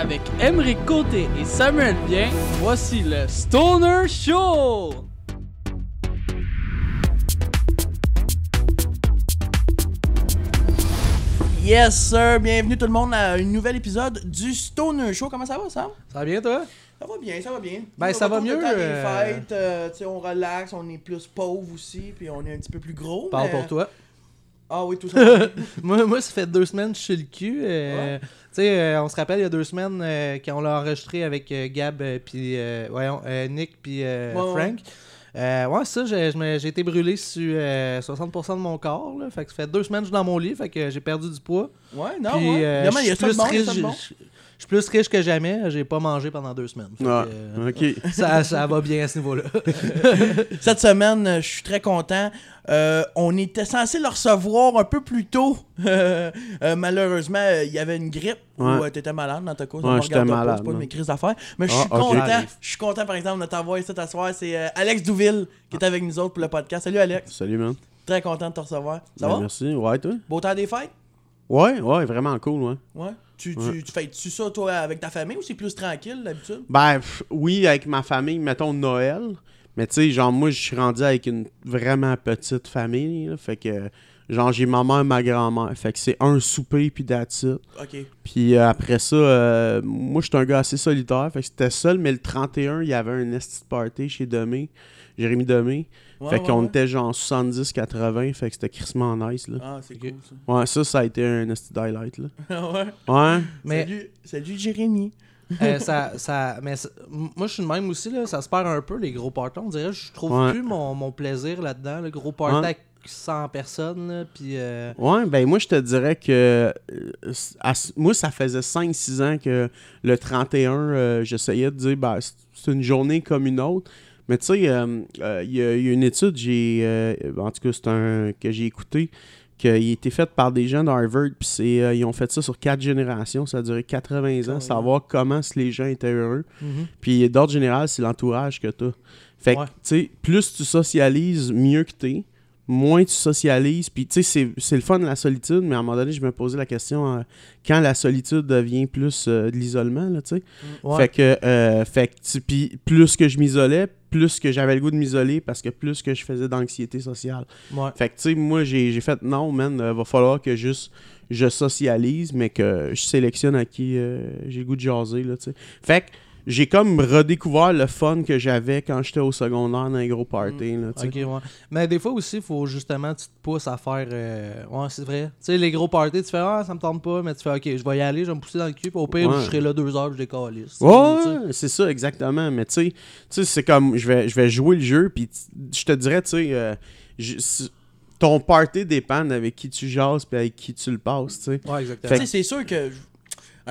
Avec Emeric Côté et Samuel Bien, voici le Stoner Show! Yes, sir. Bienvenue tout le monde à un nouvel épisode du Stoner Show. Comment ça va, Sam? Ça va bien, toi? Ça va bien, ça va bien. Ben, On ça va mieux, temps des euh, fêtes, euh, tu sais, on relaxe, on est plus pauvre aussi, puis on est un petit peu plus gros. Parle mais- pour toi. Ah oui, tout ça. moi, moi, ça fait deux semaines que je suis le cul. euh, Ouais. Tu sais, euh, on se rappelle il y a deux semaines euh, quand on l'a enregistré avec euh, Gab, puis voyons, Nick, puis Ouais. Frank. Euh, ouais, ça, j'ai été brûlé sur euh, 60% de mon corps. Là, fait que ça fait deux semaines que je suis dans mon lit, fait que j'ai perdu du poids. Ouais, non, Puis, ouais. euh, Évidemment, il y a il y ça de bon. Je- suis plus riche que jamais. J'ai pas mangé pendant deux semaines. Ah, que, euh, ok. ça, ça va bien à ce niveau-là. Cette semaine, euh, je suis très content. Euh, on était censé le recevoir un peu plus tôt. Euh, euh, malheureusement, euh, il y avait une grippe Ouais. ou tu étais malade dans ta cause. Ouais, j'étais pas, malade, C'est pas de mes crises d'affaires. Mais je suis Ah, ok. content. Je suis content, par exemple, de t'avoir ici à soir. C'est euh, Alex Douville qui est avec nous autres pour le podcast. Salut, Alex. Salut, man. Très content de te recevoir. Ça Ben, va? Merci. Ouais, toi? Beau temps des fêtes? Ouais, ouais, vraiment cool, ouais. Ouais? Tu, Ouais. tu, tu fais-tu ça, toi, avec ta famille ou c'est plus tranquille, d'habitude? Ben, pff, oui, avec ma famille, mettons Noël. Mais tu sais, genre, moi, je suis rendu avec une vraiment petite famille. là, fait que, genre, j'ai ma mère, ma grand-mère. Fait que c'est un souper, puis that's it. Ok. Puis euh, après ça, euh, moi, j'étais un gars assez solitaire. Fait que c'était seul, mais le 31, il y avait un esti de party chez Demé. Jérémy Demé. Ouais, fait ouais, qu'on ouais. était genre 70-80. Fait que c'était crissement nice, là. Ah, c'est cool, ça. Ouais, ça, ça a été un highlight, là. ouais? Ouais. Mais Salut, salut Jérémy. Euh, ça, ça, mais ça- moi, je suis le même aussi, là, ça se perd un peu, les gros parties. On dirait je trouve Ouais. plus mon, mon plaisir là-dedans. Le gros party Ouais. avec 100 personnes, là, puis... euh, Ouais, ben moi je te dirais que euh, à moi ça faisait 5-6 ans que le 31, euh, j'essayais de dire ben, c'est une journée comme une autre. Mais tu sais, euh, euh, il y, a il y a une étude, j'ai euh, en tout cas c'est un que j'ai écouté, qui a été faite par des gens d'Harvard, puis c'est, ils ont fait ça sur quatre générations, ça a duré 80 ans, Ouais. savoir comment si les gens étaient heureux. mhm. Puis d'ordre général, c'est l'entourage que tu as. Fait que, Ouais. tu sais, plus tu socialises, mieux que t'es. Moins tu socialises. Puis, tu sais, c'est- le fun de la solitude, mais à un moment donné, je me posais la question euh, quand la solitude devient plus euh, de l'isolement, là, tu sais. Ouais. Fait que, euh, fait que puis plus que je m'isolais, plus que j'avais le goût de m'isoler parce que plus que je faisais d'anxiété sociale. Ouais. Fait que, tu sais, moi, j'ai fait non, man, va falloir que juste je socialise, mais que je sélectionne à qui j'ai le goût de jaser, là, tu sais. Fait que j'ai comme redécouvert le fun que j'avais quand j'étais au secondaire dans les gros parties, là, tu sais. Ok, ouais. Mais des fois aussi, il faut justement, tu te pousses à faire. euh, Ouais, c'est vrai. Tu sais, les gros parties, tu fais Ah, ça me tente pas, mais tu fais Ok, je vais y aller, je vais me pousser dans le cul, puis au pire, Ouais. je serai là deux heures, je décalisse. Ouais, c'est ça, exactement. Mais tu sais, tu sais, c'est comme, je vais, je vais jouer le jeu, puis je te dirais, tu sais, euh, ton party dépend avec qui tu jases puis avec qui tu le passes, tu sais. Ouais, exactement. Tu sais, c'est sûr que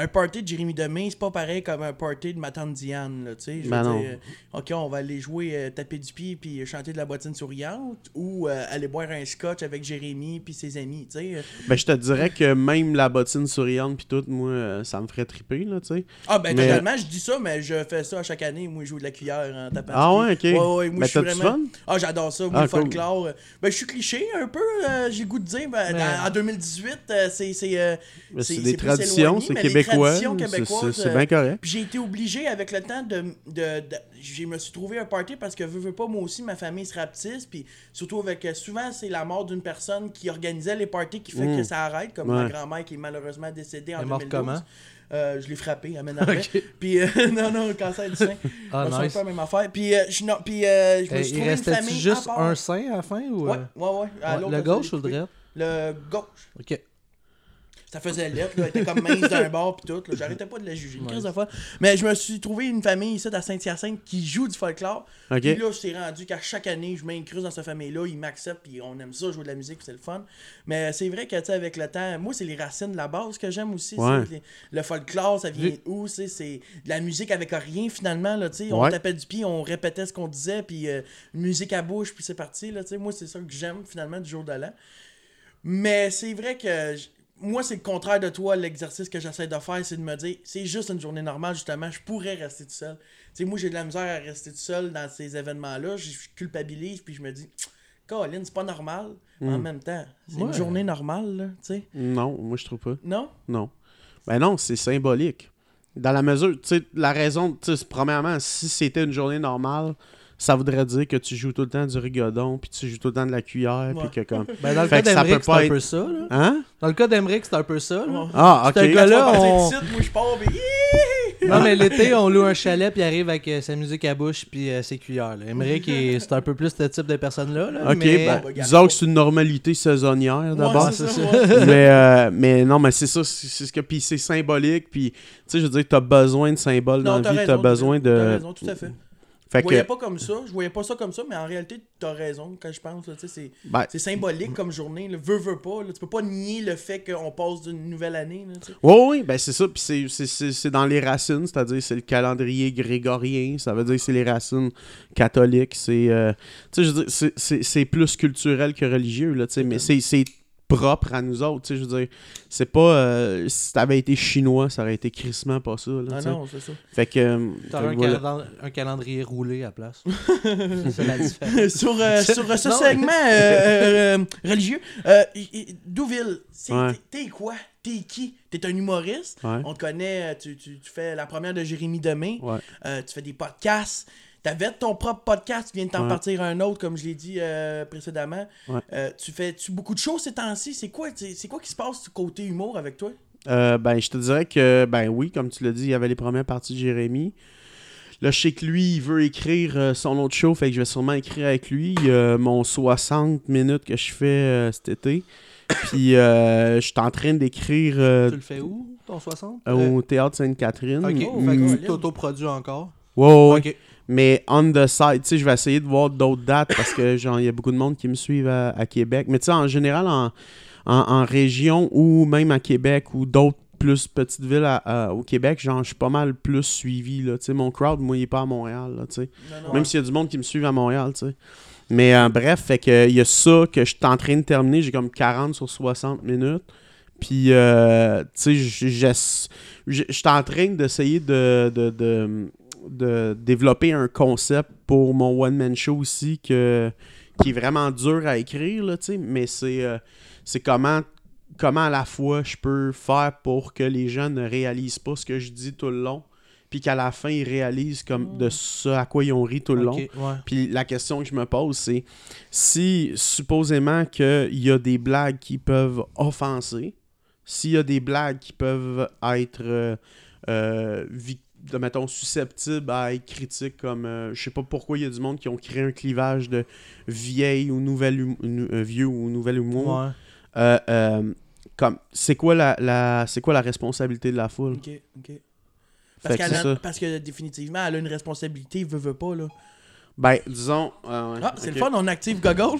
un party de Jérémy Demé, c'est pas pareil comme un party de ma tante Diane, là, tu sais. Je veux Ben dire, euh, ok, on va aller jouer euh, taper du pied puis chanter de la bottine souriante ou euh, aller boire un scotch avec Jérémy puis ses amis, tu sais. Ben, je te dirais que même la bottine souriante puis tout, moi, ça me ferait triper, là, tu sais. Ah, ben, Mais- totalement, je dis ça, mais je fais ça à chaque année. Moi, je joue de la cuillère en tapant Ah du ouais, pied. ok. Ouais, ouais, moi, Ben, je vraiment... fun? Ah, j'adore ça. Moi, Ah, cool. folklore. Ben, je suis cliché un peu, euh, j'ai le goût de dire. Ben, Mais- dans- en 2018, euh, c'est... c'est, euh, Ben, des traditions, c'est les québécois. c'est- c'est euh, bien correct. Puis j'ai été obligé avec le temps de. de, de- je me suis trouvé un party parce que veux, veux pas, moi aussi, ma famille se rapetisse. Puis surtout avec. euh, Souvent, c'est la mort d'une personne qui organisait les parties qui fait Mm. que ça arrête, comme ma grand-mère qui est malheureusement décédée en Elle est morte 2012. comment? Euh, je l'ai frappé, amène après. Ok. Puis, euh, non, non, cancer du sein. Ah, nice. pas la même affaire. Puis, euh, je, non, puis euh, je me suis trouvé une famille. juste à part. un sein à la fin ou. Ouais, ouais, ouais. à le gauche je ou le droit Le gauche. Ok. Ça faisait lettre, là. Elle était comme mince d'un bord pis tout. J'arrêtais pas de la juger. Ouais. de fois. Mais je me suis trouvé une famille ici à Saint-Hyacinthe qui joue du folklore. Ok. Puis là, je t'ai rendu qu'à chaque année, je m'incruse dans cette famille-là. Ils m'acceptent puis on aime ça, jouer de la musique, puis c'est le fun. Mais c'est vrai que, tu sais, avec le temps, moi, c'est les racines de la base que j'aime aussi. Ouais. les- Le folklore, ça vient où? C'est de la musique avec rien finalement. Là, tu sais. on tapait du pied, on répétait ce qu'on disait, puis euh, musique à bouche, puis c'est parti. Là, tu sais. moi, c'est ça que j'aime finalement du jour de l'an. Mais c'est vrai que moi, c'est le contraire de toi. L'exercice que j'essaie de faire, c'est de me dire, c'est juste une journée normale, justement. Je pourrais rester tout seul. Tu sais, moi, j'ai de la misère à rester tout seul dans ces événements-là. Je culpabilise, puis je me dis, Colin, c'est pas normal. Mais En même temps, c'est une journée normale, là, tu sais. Non, moi je trouve pas. Non? Non. Ben non, c'est symbolique. Dans la mesure, tu sais, la raison, tu sais, premièrement, si c'était une journée normale, ça voudrait dire que tu joues tout le temps du rigodon, puis tu joues tout le temps de la cuillère, puis que comme. Ben, dans le Fait cas que ça d'Emeric, peut c'est pas un être- peu ça. Là. Hein? Dans le cas d'Emeric, c'est un peu ça. là. Ah, ok. gars-là, tu vas on- partir d'ici, moi je pars, mais hi! Non, mais l'été, on loue un chalet, puis il arrive avec euh, sa musique à bouche, puis euh, ses cuillères. là. Emeric, il- c'est un peu plus ce type de personne-là. là, Ok, mais... ben, disons que c'est une normalité saisonnière d'abord. Ouais, c'est c'est ça. ça. ouais. mais, euh, mais non, mais c'est ça, c'est c'est ce que. Puis c'est symbolique, puis tu sais, je veux dire, t'as besoin de symboles dans la vie, t'as besoin T'as de. raison, tout à fait. Fait Je voyais que. pas comme ça, je voyais pas ça comme ça, mais en réalité, t'as raison quand je pense. tu C'est Ben, c'est symbolique comme journée. Là. Veux, veux pas. Là. Tu peux pas nier le fait qu'on passe d'une nouvelle année. Là, tu. Oui, oui, ben c'est ça. Puis c'est- dans les racines, c'est-à-dire c'est le calendrier grégorien, ça veut dire que c'est les racines catholiques. C'est euh, tu c'est- plus culturel que religieux, là, tu mais c'est propre à nous autres. tu sais, Je veux dire, c'est pas. euh, si t'avais été chinois, ça aurait été crissement pas ça. Là, Ah sais. non, c'est ça. Fait que. euh, T'aurais un, voilà. calendrier roulé à la place. c'est ça la différence. sur euh, sur ce Non. segment euh, euh, religieux, euh, Douville, Ouais. t'es quoi? T'es qui? T'es un humoriste? Ouais. On te connaît, euh, tu, tu, tu fais la première de Jérémy Demain. Ouais. Euh, tu fais des podcasts. T'avais ton propre podcast, tu viens de t'en Ouais. partir un autre, comme je l'ai dit euh, précédemment. Ouais. Euh, tu fais tu beaucoup de choses ces temps-ci. C'est quoi, c'est quoi qui se passe du côté humour avec toi? Euh, ben, je te dirais que, ben oui, comme tu l'as dit, il y avait les premières parties de Jérémy. Là, je sais que lui, il veut écrire son autre show, fait que je vais sûrement écrire avec lui. Mon 60 minutes que je fais euh, cet été. Puis, euh, je suis en train d'écrire euh, tu le fais où, ton 60 au Théâtre Sainte-Catherine. Ok, Oh, fait Mm, que tu t'autoproduis encore. ouais, ouais, ouais. Mais on the side, tu sais, je vais essayer de voir d'autres dates parce que, genre, il y a beaucoup de monde qui me suivent à, à Québec. Mais tu sais, en général, en, en, en région ou même à Québec ou d'autres plus petites villes à- à- au Québec, genre, je suis pas mal plus suivi, là. Tu sais, mon crowd, moi, il est pas à Montréal, là, tu sais. Même s'il y a du monde qui me suit à Montréal, tu sais. Mais euh, bref, fait que il y a ça que je suis en train de terminer. J'ai comme 40 sur 60 minutes. Puis, euh, tu sais, je- suis en train d'essayer de, de, de, de développer un concept pour mon one-man show aussi que, qui est vraiment dur à écrire, là. Mais c'est euh, c'est comment, comment à la fois je peux faire pour que les gens ne réalisent pas ce que je dis tout le long. Puis qu'à la fin, ils réalisent comme de ce à quoi ils ont ri tout le long. Ouais. Puis la question que je me pose, c'est si supposément qu'il y a des blagues qui peuvent offenser, s'il y a des blagues qui peuvent être, euh, euh, vic- de, mettons, susceptibles à être critiques, comme euh, je sais pas pourquoi il y a du monde qui ont créé un clivage de vieille ou nouvelle hum- euh, vieux ou nouvel humour. Ouais. Euh, euh, comme c'est quoi la, la c'est quoi la responsabilité de la foule? Ok, ok. Fait Parce, a- parce que définitivement, elle a une responsabilité, veut, veut pas, là. Ben, disons. euh, ouais, Ah, c'est le fun, on active Gogol.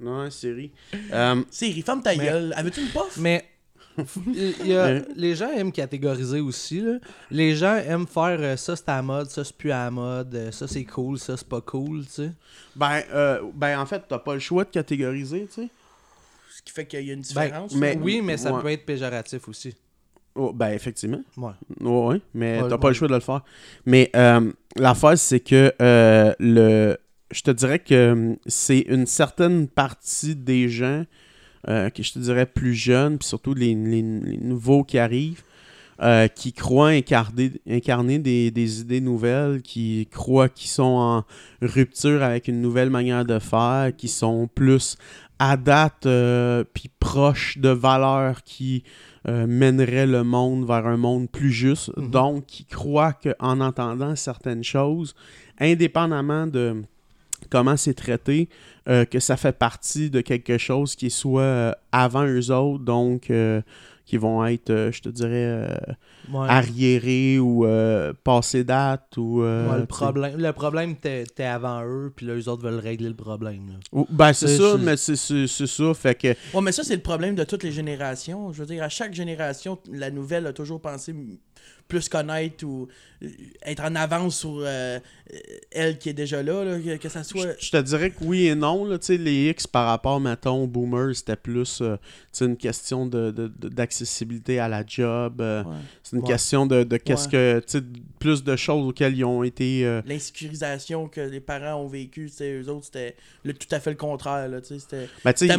Non, série. Siri, ferme ta Mais- gueule. Avais-tu une puff? Mais il y a- les gens aiment catégoriser aussi. Là. Les gens aiment faire euh, ça c'est à la mode, ça c'est plus à la mode, euh, ça c'est cool, ça c'est pas cool. tu sais. Ben, euh, ben, en fait, t'as pas le choix de catégoriser, tu sais. Ce qui fait qu'il y a une Ben, différence. mais-. Oui, mais ça Ouais. peut être péjoratif aussi. Oh, ben, effectivement. Ouais. Ouais, ouais, mais Ouais, t'as ouais. pas le choix de le faire. Mais euh, l'affaire, c'est que euh, le. Je te dirais que hum, c'est une certaine partie des gens, euh, je te dirais plus jeunes, puis surtout les, les- les nouveaux qui arrivent, euh, qui croient incarner, incarner des, des idées nouvelles, qui croient qu'ils sont en rupture avec une nouvelle manière de faire, qui sont plus à date, euh, puis proches de valeurs qui mèneraient le monde vers un monde plus juste. Mhm. Donc, qui croient qu'en entendant certaines choses, indépendamment de comment c'est traité, euh, que ça fait partie de quelque chose qui soit euh, avant eux autres, donc euh, qui vont être, je te dirais, Ouais. arriérés ou euh, passé date ou... Ouais, le problème, le problème t'es avant eux, puis là, eux autres veulent régler le problème. là. Ou- Ben, c'est ça, mais c'est ça, fait que... Ouais, mais ça, c'est le problème de toutes les générations. Je veux dire, à chaque génération, la nouvelle a toujours pensé plus connaître ou euh, être en avance sur euh, euh, elle qui est déjà là, là, que, que ça soit. Je je te dirais que oui et non. Là, les X par rapport, mettons, aux boomers, c'était plus euh, tu sais, une question de- de- de- d'accessibilité à la job. euh, Ouais. C'est une Ouais. question de, de qu'est-ce Ouais. que. tu sais, plus de choses auxquelles ils ont été. euh, L'insécurisation que les parents ont vécu, c'était eux autres, c'était le- tout à fait le contraire. Là, tu sais, c'était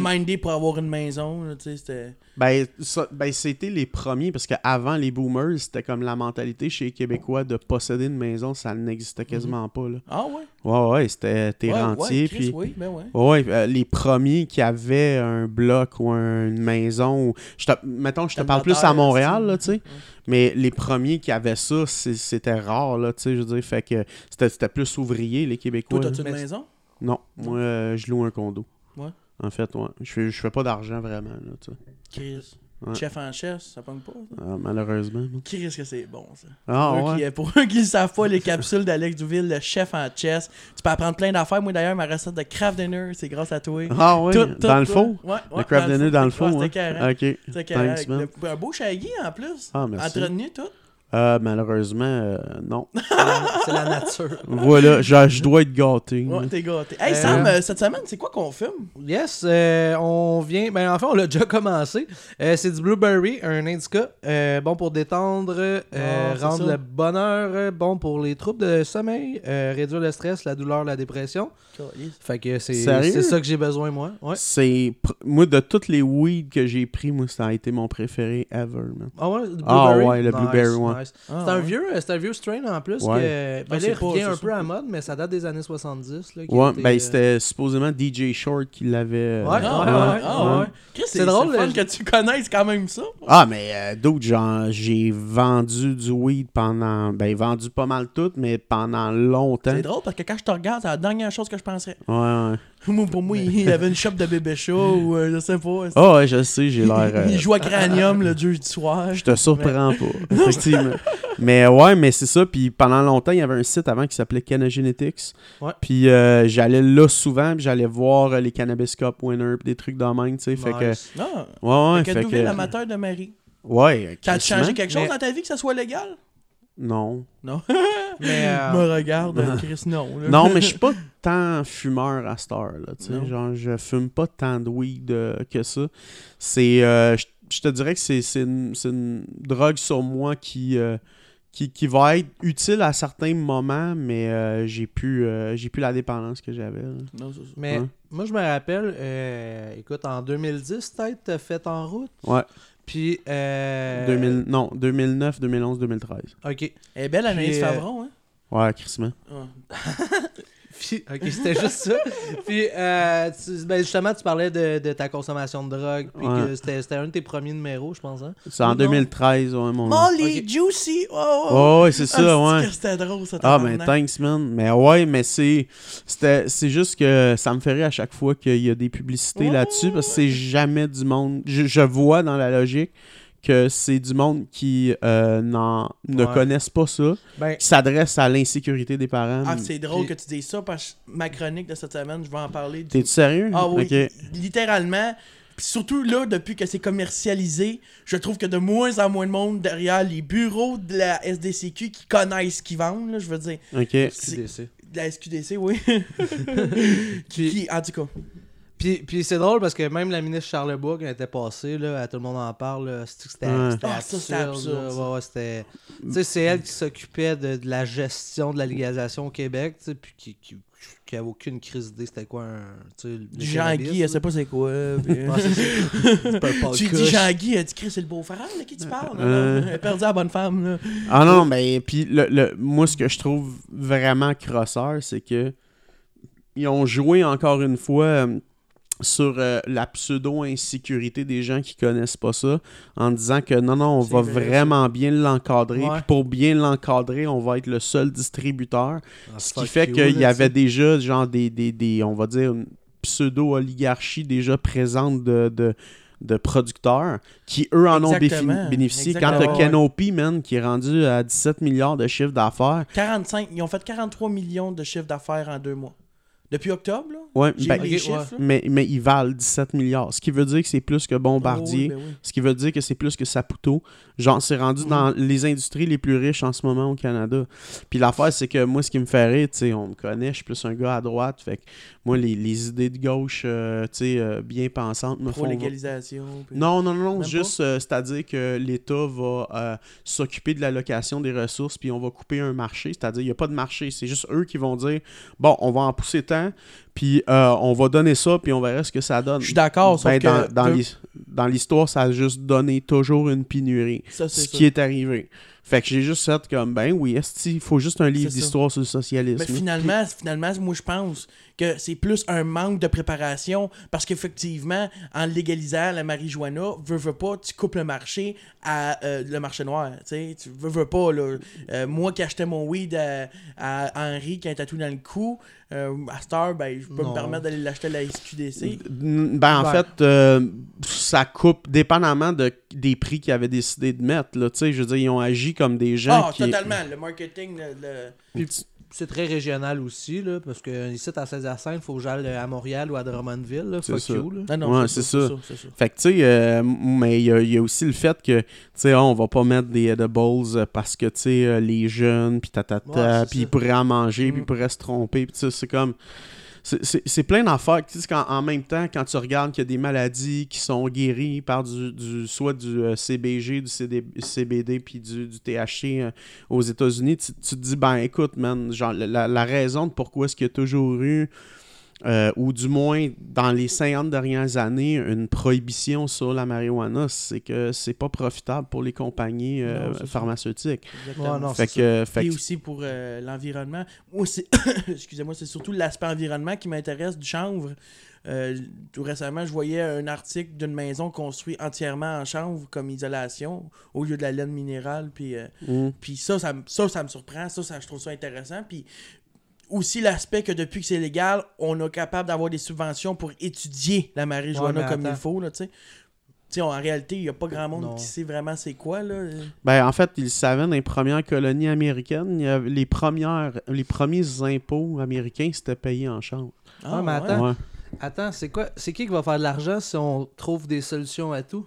ben, mindé pour avoir une maison. Là, tu sais, c'était... ben, ben, c'était les premiers parce qu'avant les boomers, c'était comme la mentalité chez les Québécois de posséder une maison, ça n'existait quasiment pas. Là. Ah ouais? Ouais, ouais, c'était t'es Ouais, rentier. ouais, Chris, puis, oui, ben ouais. ouais, euh, les premiers qui avaient un bloc ou un- une maison. ou- Je te, mettons, je te parle plus à Montréal, là, tu sais. Mais les premiers qui avaient ça, c'était rare, là, tu sais. Je veux dire, fait que c'était plus ouvrier, les Québécois. Toi, t'as-tu une Mais- maison? Non, moi, euh, je loue un condo. Ouais. En fait, ouais. Je fais, je fais pas d'argent vraiment, là, tu sais. Chris. Ouais. Chef en chef, ça pogne pas. ça? Ah, malheureusement. Chris, que c'est bon, ça. Ah, Pour eux qui- pour eux qui ne savent pas, les capsules d'Alex Douville, le chef en chess. Tu peux apprendre plein d'affaires. Moi, d'ailleurs, ma recette de craft dinner, c'est grâce à toi. Ah. Tout- tout, dans le tout. ouais, le craft dinner dans le four. Ouais, hein? C'était carré. Ok. C'était carré. Avec le- Un beau shaggy en plus. Ah, merci. Entretenu, tout. Euh, malheureusement, euh, non. C'est la- nature. voilà, je, je dois être gâté. Ouais, t'es gâté. Hey, Euh, Sam, euh, cette semaine, c'est quoi qu'on fume? Yes, euh, on vient. Ben, enfin, on l'a déjà commencé. Euh, c'est du Blueberry, un indica. euh, bon pour détendre, euh, Ah, rendre ça. le bonheur, bon pour les troubles de sommeil, euh, réduire le stress, la douleur, la dépression. Fait que c'est ça que j'ai besoin, moi. Ouais. C'est. pr- Moi, de toutes les weeds que j'ai pris, moi, ça a été mon préféré ever, man. Ah ouais, le Ah Blueberry? ouais, le Nice, Blueberry, ouais. nice. Ah, c'est un ouais. vieux, euh, c'est un vieux strain en plus Ouais. que ben, Ah, là, il pas- revient un peu à mode, mais ça date des années 70 là, Ouais, ben euh, c'était supposément DJ Short qui l'avait. euh, Ouais, Ah, ouais, ouais, ouais, ah, ouais. ouais. Chris, C'est drôle, fun que tu connaisses quand même ça. Ah, mais euh, d'autres, genre, j'ai vendu du weed pendant. Ben, vendu pas mal tout, mais pendant longtemps. C'est drôle parce que quand je te regarde, c'est la dernière chose que je penserais. Ouais, ouais. Moi, pour moi, il avait une shop de bébé chat ou euh, je sais pas. Ah, ouais, je sais, j'ai l'air. euh, Il joue à Cranium le jeudi soir. Je te surprends pas, effectivement. Mais ouais, mais c'est ça. Puis pendant longtemps, il y avait un site avant qui s'appelait Canagenetics. Ouais. Puis euh, j'allais là souvent, puis j'allais voir euh, les Cannabis Cup Winners, puis des trucs de même, tu sais. Fait que. Non. Ouais, ouais, fait fait que Douville, que. amateur de Marie. Ouais, crissement. changé quelque chose Mais- dans ta vie que ça soit légal? Non. Non. Mais, euh, Me regarde, euh, Chris, non. là. Non, mais je suis pas tant fumeur à cette heure, là, tu sais. Non. Genre, je fume pas tant de weed euh, que ça. C'est. euh, je je te dirais que c'est c'est une, c'est une drogue sur moi qui. euh, qui, qui va être utile à certains moments, mais euh, j'ai plus, euh, j'ai plus la dépendance que j'avais. Mais Ouais. moi, je me rappelle, euh, écoute, en 2010, peut-être, t'as fait en route? Ouais. Puis, euh, 2000, non, 2009, 2011, 2013. OK. Elle est belle, euh, Favron, hein? Ouais, crissement. Ouais. Puis, ok, c'était juste ça. Puis, euh, tu- ben, justement, tu parlais de, de ta consommation de drogue. Puis Ouais. que c'était c'était un de tes premiers numéros, je pense. Hein? C'est en Non? 2013, ouais, mon. Molly. Juicy! Oh, oh. Oh, ouais, c'est Ah, ça, c'est-tu ouais. que C'était drôle, ça. Ah, mais tabarnak. thanks, man. Mais ouais, mais c'est. c'était- C'est juste que ça me fait rire à chaque fois qu'il y a des publicités Ouais, là-dessus parce que c'est jamais du monde. Je, je vois dans la logique que c'est du monde qui euh, n'en- ne Ouais. connaissent pas ça, Ben, qui s'adresse à l'insécurité des parents. Ah, c'est drôle Puis- que tu dises ça parce que ma chronique de cette semaine, je vais en parler. du- T'es-tu sérieux? Ah oui, littéralement. Puis surtout là, depuis que c'est commercialisé, je trouve que de moins en moins de monde derrière les bureaux de la SDCQ qui connaissent ce qu'ils vendent, là, je veux dire. Ok. C'est- QDC. De la SQDC, oui. Puis, qui, en tout cas. Puis, puis c'est drôle parce que même la ministre Charlebois, quand elle était passée, là, à tout le monde en parle, c'était Ouais. Ah, absurde. c'est elle qui s'occupait de, de la gestion de la légalisation au Québec, puis qui, qui, qui avait aucune crise d'idée c'était quoi un. tu sais, le Du cannabis, Jean-Guy, elle sait pas c'est quoi. puis- pas le Paul tu dis. Jean-Guy, elle dit Chris, c'est le beau-frère de qui tu parles. Euh. Elle a perdu la bonne femme. Là. Ah non, mais puis le, le- moi ce que je trouve vraiment crosseur, c'est que ils ont joué encore une fois euh, sur euh, la pseudo-insécurité des gens qui connaissent pas ça, en disant que non, non, on va vrai, vraiment bien l'encadrer, Ouais. puis pour bien l'encadrer, on va être le seul distributeur, Ah, ce qui fait qu'il y avait tu déjà genre des, des, des on va dire, une pseudo-oligarchie déjà présente de... de de producteurs qui, eux, en ont Exactement. bénéficié. Quand Exactement. t'as Canopy, man, qui est rendu à 17 milliards de chiffre d'affaires, 45, ils ont fait 43 millions de chiffre d'affaires en deux mois. Depuis octobre, là? ben, chiffres. ouais. là. mais, mais ils valent 17 milliards. Ce qui veut dire que c'est plus que Bombardier. Oh, oui, ben oui. Ce qui veut dire que c'est plus que Saputo. Genre, c'est rendu Mm. dans les industries les plus riches en ce moment au Canada. Puis l'affaire, c'est que moi, ce qui me fait rire, tu sais, on me connaît, je suis plus un gars à droite. Fait que moi, les, les idées de gauche, euh, tu sais, euh, bien pensantes me font... Pro-légalisation. puis- Non, non, non, non, juste, euh, c'est-à-dire que l'État va euh, s'occuper de l'allocation des ressources, puis on va couper un marché, c'est-à-dire il n'y a pas de marché, c'est juste eux qui vont dire, bon, on va en pousser tant, puis euh, on va donner ça, puis on verra ce que ça donne. Je suis d'accord, Ben, que. dans, dans dans l'histoire, ça a juste donné toujours une pénurie, Ça, ce qui est arrivé. Fait que j'ai juste fait comme, ben oui, il faut juste un livre d'histoire sur le socialisme? Mais finalement, finalement, moi je pense que c'est plus un manque de préparation parce qu'effectivement, en légalisant la marijuana, veux, veux pas, tu coupes le marché à euh, le marché noir. Tu sais, tu veux, veux pas. Là. Euh, moi qui achetais mon weed à, à Henri qui a un tatou dans le cou, euh, à cette heure, ben, je peux Non. me permettre d'aller l'acheter à la SQDC. Ben, en fait, euh, ça coupe dépendamment de, des prix qu'ils avaient décidé de mettre. Là. Tu sais, Je veux dire, ils ont agi comme des gens Ah, qui. totalement. Le marketing, le- le... Puis c'est très régional aussi, là, parce que ici, à Saint-Hyacinthe, il faut que j'aille à Montréal ou à Drummondville. Là, C'est fuck ça. you. Là. Ah non, Ouais, c'est ça. c'est ça. Fait que, tu sais, euh, mais il y, a- il y a aussi le fait que, tu sais, on va pas mettre des edibles euh, parce que, tu sais, euh, les jeunes, puis tatata, c'est puis ils pourraient en manger, puis Mm. ils pourraient se tromper, puis tu sais, c'est comme. C'est- plein d'affaires. Tu sais, qu'en- en même temps, quand tu regardes qu'il y a des maladies qui sont guéries par du, du soit du euh, CBG, du CBD, puis du, du THC euh, aux États-Unis, tu, tu te dis, ben écoute, man, genre, la, la raison de pourquoi est-ce qu'il y a toujours eu euh, ou du moins dans les 50 dernières années, une prohibition sur la marijuana, c'est que c'est pas profitable pour les compagnies euh, Non, pharmaceutiques. Exactement. Ouais, non, Fait c'est que, fait Et aussi pour euh, l'environnement. Moi, c'est. Excusez-moi, c'est surtout l'aspect environnement qui m'intéresse du chanvre. Euh, tout récemment, je voyais un article d'une maison construite entièrement en chanvre comme isolation au lieu de la laine minérale. Puis, euh, Mm. puis ça, ça, me- ça, ça me surprend. Ça, ça, je trouve ça intéressant. Puis aussi l'aspect que depuis que c'est légal, on est capable d'avoir des subventions pour étudier la marijuana Ouais, comme il faut. Là, tu sais. Tu sais, en réalité, il n'y a pas grand monde Non. qui sait vraiment c'est quoi. Là. Ben, en fait, ils le savaient dans les premières colonies américaines. il y avait les, premières, les premiers impôts américains, c'était payé en chanvre. Ah, mais ouais. attends. Ouais. Attends, c'est quoi C'est qui qui va faire de l'argent si on trouve des solutions à tout?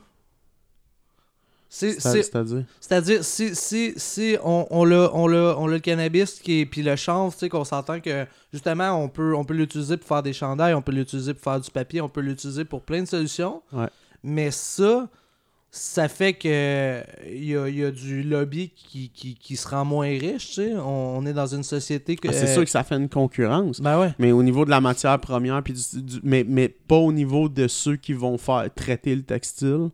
C'est-à-dire. C'est-à-dire, si, si, si on, on, l'a, on, on a le cannabis qui est, puis le chanvre, tu sais, qu'on s'entend que justement, on peut, on peut l'utiliser pour faire des chandails, on peut l'utiliser pour faire du papier, on peut l'utiliser pour plein de solutions. Ouais. Mais ça, ça fait que il y a, y a du lobby qui, qui, qui se rend moins riche, tu sais. On, on est dans une société que. Ah, c'est euh, sûr que ça fait une concurrence. Ben ouais. Mais au niveau de la matière première, puis du- du- mais, mais pas au niveau de ceux qui vont faire traiter le textile.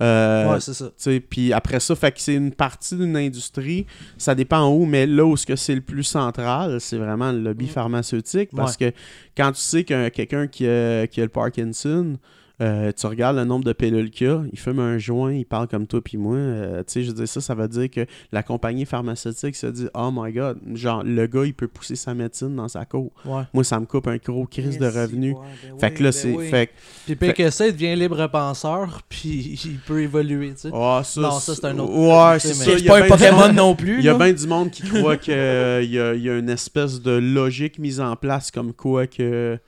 Euh, ouais, c'est ça. Puis après ça, fait que c'est une partie d'une industrie. Ça dépend où, mais là où ce que c'est le plus central, c'est vraiment le lobby Mm. pharmaceutique. Parce que quand tu sais que quelqu'un qui a, qui a le Parkinson, euh, tu regardes le nombre de pilules qu'il a, il fume un joint, il parle comme toi puis moi. euh, tu sais, je veux dire, ça, ça veut dire que la compagnie pharmaceutique se dit Oh my god, genre, le gars, il peut pousser sa médecine dans sa cour. Ouais. Moi, ça me coupe un gros crise de revenus. ouais, ben Fait oui, que là, ben c'est. oui. Fait que- Puis ça, il devient libre penseur, puis il peut évoluer, tu sais. Ah, ça, Non, ça, c'est un autre Ouais, c'est ça. Pas un du Pokémon monde- non plus. Il y a bien du monde qui croit qu'il y, a, y a une espèce de logique mise en place comme quoi que.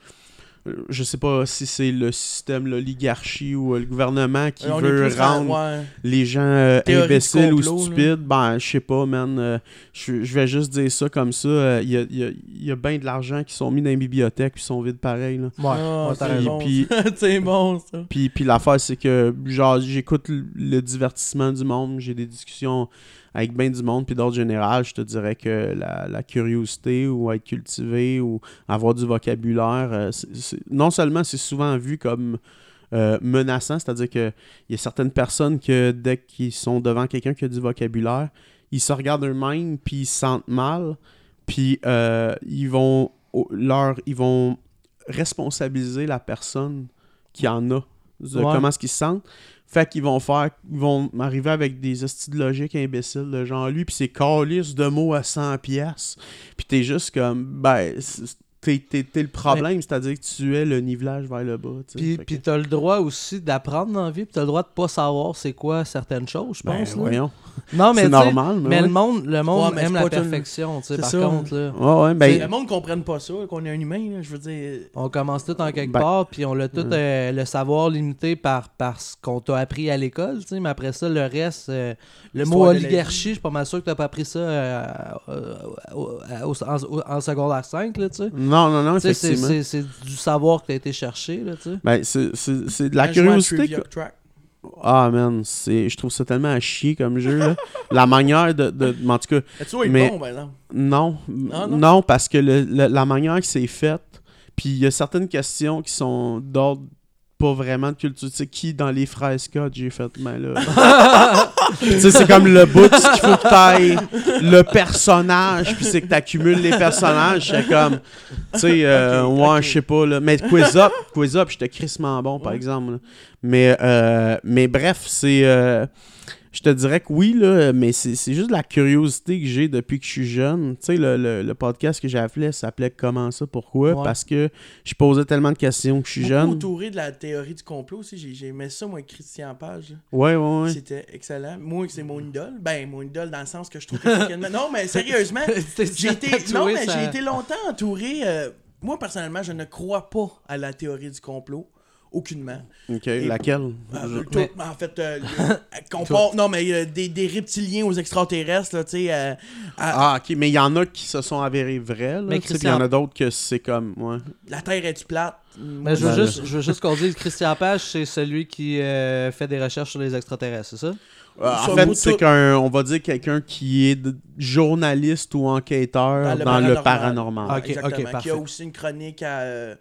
Euh, Je sais pas si c'est le système, l'oligarchie ou euh, le gouvernement qui Euh, veut rendre ouais. les gens euh, imbéciles ou complot, là. stupides. Ben, je sais pas, man. euh, je je vais juste dire ça comme ça. euh, Il y a, il y a- il y a bien de l'argent qui sont mis dans les bibliothèques puis sont vides pareil. Là. Ouais, ouais, t'as c'est bon, Puis- ça. c'est bon, ça. Puis, puis l'affaire, c'est que, genre, j'écoute le divertissement du monde, j'ai des discussions avec bien du monde, puis d'ordre général, je te dirais que la, curiosité ou être cultivé ou avoir du vocabulaire, euh, non seulement c'est souvent vu comme euh, menaçant, c'est-à-dire que il y a certaines personnes que dès qu'ils sont devant quelqu'un qui a du vocabulaire, ils se regardent eux-mêmes, puis ils se sentent mal, puis euh, ils vont leur, ils vont responsabiliser la personne qui en a de Ouais. comment est-ce qu'ils se sentent. Fait qu'ils vont faire, ils vont arriver avec des hosties de logique imbéciles de genre lui, puis c'est calice de mots à 100 pièces. Puis t'es juste comme, ben, t'es, t'es- t'es le problème, c'est-à-dire que tu es le nivelage vers le bas. tu sais. Puis, puis que- t'as le droit aussi d'apprendre dans la vie, puis t'as le droit de pas savoir c'est quoi certaines choses, je ben, pense. voyons. Non, mais c'est normal, mais, Mais ouais. le monde, le monde Ouais, mais aime la perfection, tu sais, c'est par ça. contre. Là. Ouais, ouais, ben, le monde ne comprenne pas ça, qu'on est un humain, là, je veux dire. On commence tout en quelque Ben, part, puis on a tout euh, le savoir limité par, par ce qu'on t'a appris à l'école, tu sais, mais après ça, le reste, euh, le mot oligarchie, je suis pas mal sûr que t'as pas appris ça euh, euh, au- au- en, en secondaire 5, là, tu sais. Non, non, non, Tu c'est-. C'est c'est du savoir que t'as été cherché, là, tu sais. Ben, c'est, c'est, c'est de la curiosité. Que-. Ah, man, c'est, je trouve ça tellement à chier comme jeu. là. la manière de, de. En tout cas, Tu vois, il Mais- est bon. Non, Ah, non? non? parce que le- le- la manière que c'est fait, puis il y a certaines questions qui sont d'ordre pas vraiment de culture. Tu sais, qui dans les frères Scott, j'ai fait, ben là? tu sais, c'est comme le bout, qu'il faut que t'ailles le personnage, puis c'est que t'accumules les personnages. C'est comme, tu sais, euh, ouais, je sais pas, là. Mais Quiz Up, Quiz Up, j'étais crissement bon, par Ouais. exemple. là. Mais, euh, mais bref, c'est. euh, je te dirais que oui, là, mais c'est juste la curiosité que j'ai depuis que je suis jeune. Tu sais, le, le- le podcast que j'ai appelé s'appelait Comment ça, pourquoi? Ouais. Parce que je posais tellement de questions que je suis jeune. entouré de la théorie du complot aussi. J'ai- aimé ça, moi, avec Christian Page. Ouais, ouais, ouais. C'était excellent. Moi, c'est mon idole. Ben, mon idole dans le sens que je trouve que... Non, mais sérieusement, j'ai été... Non, mais j'ai été longtemps entouré... euh, Moi, personnellement, je ne crois pas à la théorie du complot. Aucunement. Ok, laquelle? Euh, tout, Mais- en fait, euh, qu'on part- non, mais euh, des, des reptiliens aux extraterrestres, là, tu sais. euh, Ah, ok, mais il y en a qui se sont avérés vrais, là. Mais tu sais, puis Il y en a d'autres que c'est comme. Ouais. La Terre est-tu plate? Mais je veux, Ben, juste, je veux juste qu'on dise Christian Page, c'est celui qui euh, fait des recherches sur les extraterrestres, c'est ça? Euh, en fait, c'est qu'un, on va dire quelqu'un qui est journaliste ou enquêteur dans, le paranormal. Ah, ok, Exactement, ok, Qui a aussi une chronique à,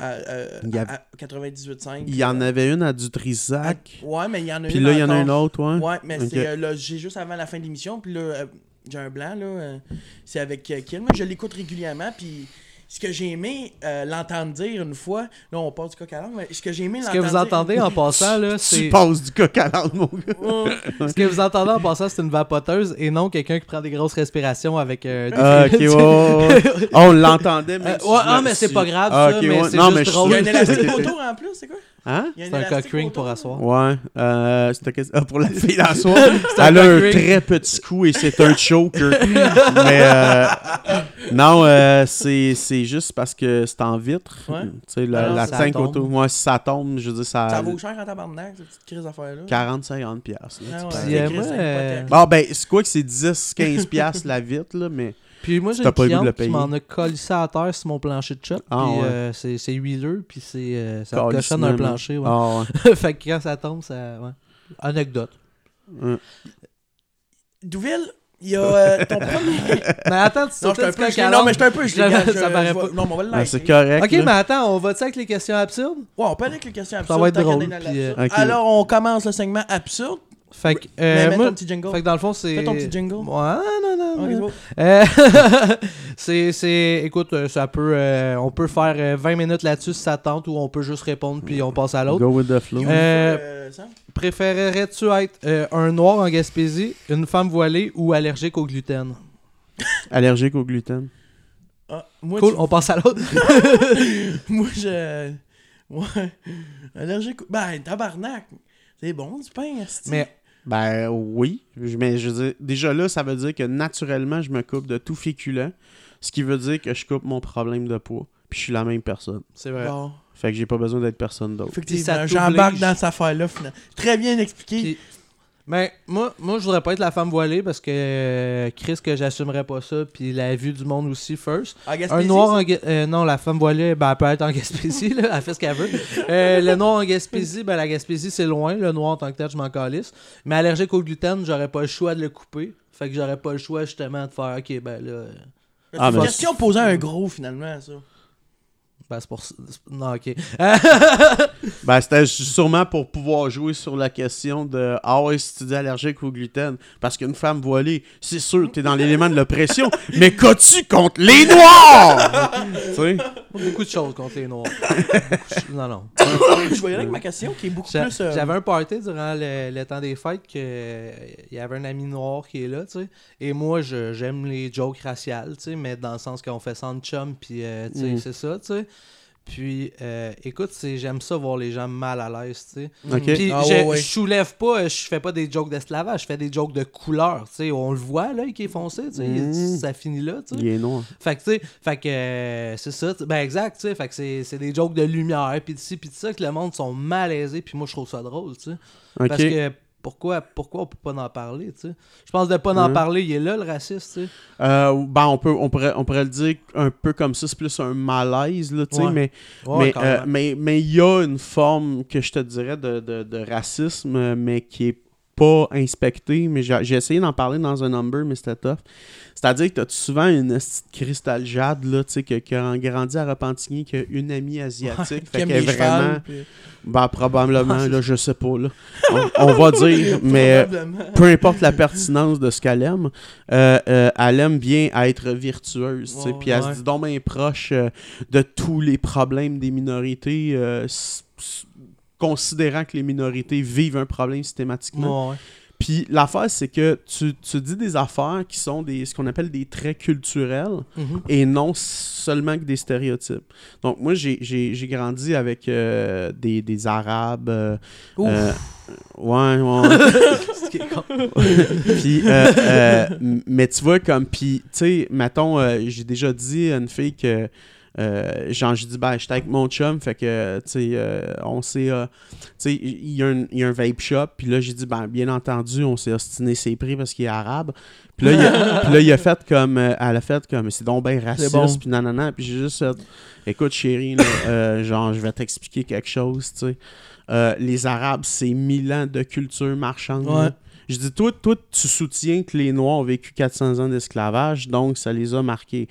euh, à, euh, Il y a- à 98.5. Il y en avait une à Dutrisac, Ouais, mais il y en a puis une là, il y en a une autre, ouais. Ouais, mais Ok. c'est euh, là, j'ai juste avant la fin de l'émission, puis là, euh, j'ai un blanc, là. euh, c'est avec euh, Kim. Je l'écoute régulièrement, puis ce que j'ai aimé euh, l'entendre dire une fois, là, on passe du coq à l'âne, mais ce que j'ai aimé Ce que l'entendre vous dire- entendez en passant, là, Tu c'est. passes du coq à l'âne, mon gars. Ouais. Ce que vous entendez en passant, c'est une vapoteuse et non quelqu'un qui prend des grosses respirations avec. euh, des- Ah, ok, ouais, ouais, ouais. Ah, on l'entendait, mais. Euh, ouais, ah, mais c'est pas grave, ça, mais c'est juste drôle. Il y a un élastique autour en plus, c'est quoi? Hein? C'est un élastique cock ring autour. pour asseoir. Ouais, euh, c'était qu'est-ce- ah, pour la fille d'asseoir. C'est Elle a un très petit cou et c'est un choker. Mais euh, non, euh, c'est c'est juste parce que c'est en vitre. Ouais. Tu sais, la, la tank autour. Moi, si ça tombe, je veux dire, ça. Ça vaut cher en tabarnak, cette petite crise d'affaires-là. 40-50$. piastres, là, Ah tu ouais, c'est. Bon, ben, c'est quoi que c'est 10-15$ piastres la vitre, là, mais. Puis moi, j'ai une cliente qui m'en a collé ça à terre sur mon plancher de shot. Ah, puis ouais. euh, c'est huileux, puis c'est euh, ça cochonne un plancher. Ouais. Ah, ouais. fait que quand ça tombe, ça. Ouais. Anecdote. Douville, il y a euh, ton premier. Mais attends, tu non, un peu. Non, mais je suis un peu. Ça- je- ça paraît pas. Non, mais on va le Ben, liker. c'est correct. Ok, là. mais attends, on va-tu avec les questions absurdes? Ouais, on peut aller avec les questions absurdes. va être drôle, puis, euh. Alors, on commence le segment absurde. Fait que, Mais euh, mets moi, ton petit jingle. fait que dans le fond, c'est. Fais ton petit jingle. Ouais, non, non, non. Euh, c'est, c'est, écoute, euh, ça peut, euh, on peut faire euh, 20 minutes là-dessus si ça tente ou on peut juste répondre puis on passe à l'autre. Go with the flow. Euh, Euh? Préférerais-tu être euh, un noir en Gaspésie, une femme voilée ou allergique au gluten? Allergique au gluten. Ah, moi, Cool, tu- on passe à l'autre. moi, je. Ouais. Allergique. Ben, tabarnak. C'est bon du pain. Mais Ben oui, mais je veux dire, déjà là, ça veut dire que naturellement, je me coupe de tout féculent, ce qui veut dire que je coupe mon problème de poids, puis je suis la même personne. c'est vrai. Bon. Fait que j'ai pas besoin d'être personne d'autre. Effectivement, ça j'embarque dans cette affaire-là. finalement. Très bien expliqué. Mais moi, moi, je voudrais pas être la femme voilée parce que euh, Chris, que j'assumerais pas ça, puis la vue du monde aussi, first. En Un noir en euh, non, la femme voilée, ben, elle peut être en Gaspésie, là, elle fait ce qu'elle veut. Euh, le noir en Gaspésie, ben, la Gaspésie, c'est loin. Le noir en tant que tel, je m'en calisse. Mais allergique au gluten, j'aurais pas le choix de le couper. Fait que j'aurais pas le choix, justement, de faire, ok, ben là. euh, C'est Ah, une question posée à un gros, finalement, ça. Ben, c'est pour Non, ok. Ben c'était sûrement pour pouvoir jouer sur la question de Ah ouais, si tu dis allergique au gluten. Parce qu'une femme voilée, c'est sûr, t'es dans l'élément de l'oppression. mais qu'as-tu contre les noirs? tu sais? Beaucoup de choses contre les noirs. non, non. je aller avec ma question qui est beaucoup J'a- plus. euh, J'avais un party durant le, le temps des fêtes que euh, il y avait un ami noir qui est là, tu sais. Et moi, je- j'aime les jokes raciales, tu sais, mais dans le sens qu'on fait en chum, puis euh, tu sais, Mm. c'est ça, tu sais. Puis, euh, écoute, c'est- j'aime ça voir les gens mal à l'aise, tu sais. Puis, Ah je, ouais, ouais. je soulève pas, je fais pas des jokes d'esclavage, je fais des jokes de couleur, tu sais. On le voit, là, qui est foncé, tu sais. Mm. Ça finit là, tu sais. Il est noir. Fait que, tu sais, fait que, euh, c'est ça, ben exact, tu sais, fait que c'est c'est des jokes de lumière, puis de ci, puis de ça, que le monde sont malaisés, puis moi, je trouve ça drôle, tu sais. Parce que, pourquoi, pourquoi on peut pas en parler, tu sais? Je pense de pas en Mhm. parler, il est là, le raciste, tu sais. Euh, ben, on, peut, on, pourrait, on pourrait le dire un peu comme ça, c'est plus un malaise, là, tu sais, Ouais. mais Ouais, mais euh, mais mais il y a une forme que je te dirais de, de, de racisme, euh, mais qui est pas inspecté, mais j'ai essayé d'en parler dans un number, mais c'était tough. C'est-à-dire que t'as souvent une petite cristal jade, là, tu sais, que- qui a grandi à Repentigny, qui a une amie asiatique. Fait qu'elle est vraiment. puis- Ben, probablement, là, je sais pas, là. On, on va dire, mais Probablement. peu importe la pertinence de ce qu'elle aime, euh, euh, elle aime bien être virtueuse, tu Ouais, puis elle ouais. se dit donc bien proche euh, de tous les problèmes des minorités, euh, considérant que les minorités vivent un problème systématiquement. Ouais. Puis l'affaire, c'est que tu, tu dis des affaires qui sont des ce qu'on appelle des traits culturels Mhm. et non seulement que des stéréotypes. Donc moi, j'ai- j'ai j'ai grandi avec euh, des, des Arabes. euh, Ouf. euh, ouais, ouais. Ce qui est con. puis, euh, euh, mais tu vois, comme, puis, tu sais, mettons, euh, j'ai déjà dit à une fille que, euh, genre, j'ai dit, ben, j'étais avec mon chum, fait que, tu sais, euh, on s'est, euh, tu sais, il y, a un- il y a un vape shop, puis là, j'ai dit, ben, bien entendu, on s'est ostiné ses prix parce qu'il est arabe. Puis là, il a, puis là, il a fait comme, euh, elle a fait comme, c'est donc bien raciste, bon. puis nanana, puis j'ai juste fait, écoute, chérie, là, euh, genre, je vais t'expliquer quelque chose, tu sais. Euh, les Arabes, c'est mille ans de culture marchande. Ouais. Je dis, toi, toi, tu soutiens que les Noirs ont vécu 400 ans d'esclavage, donc ça les a marqués.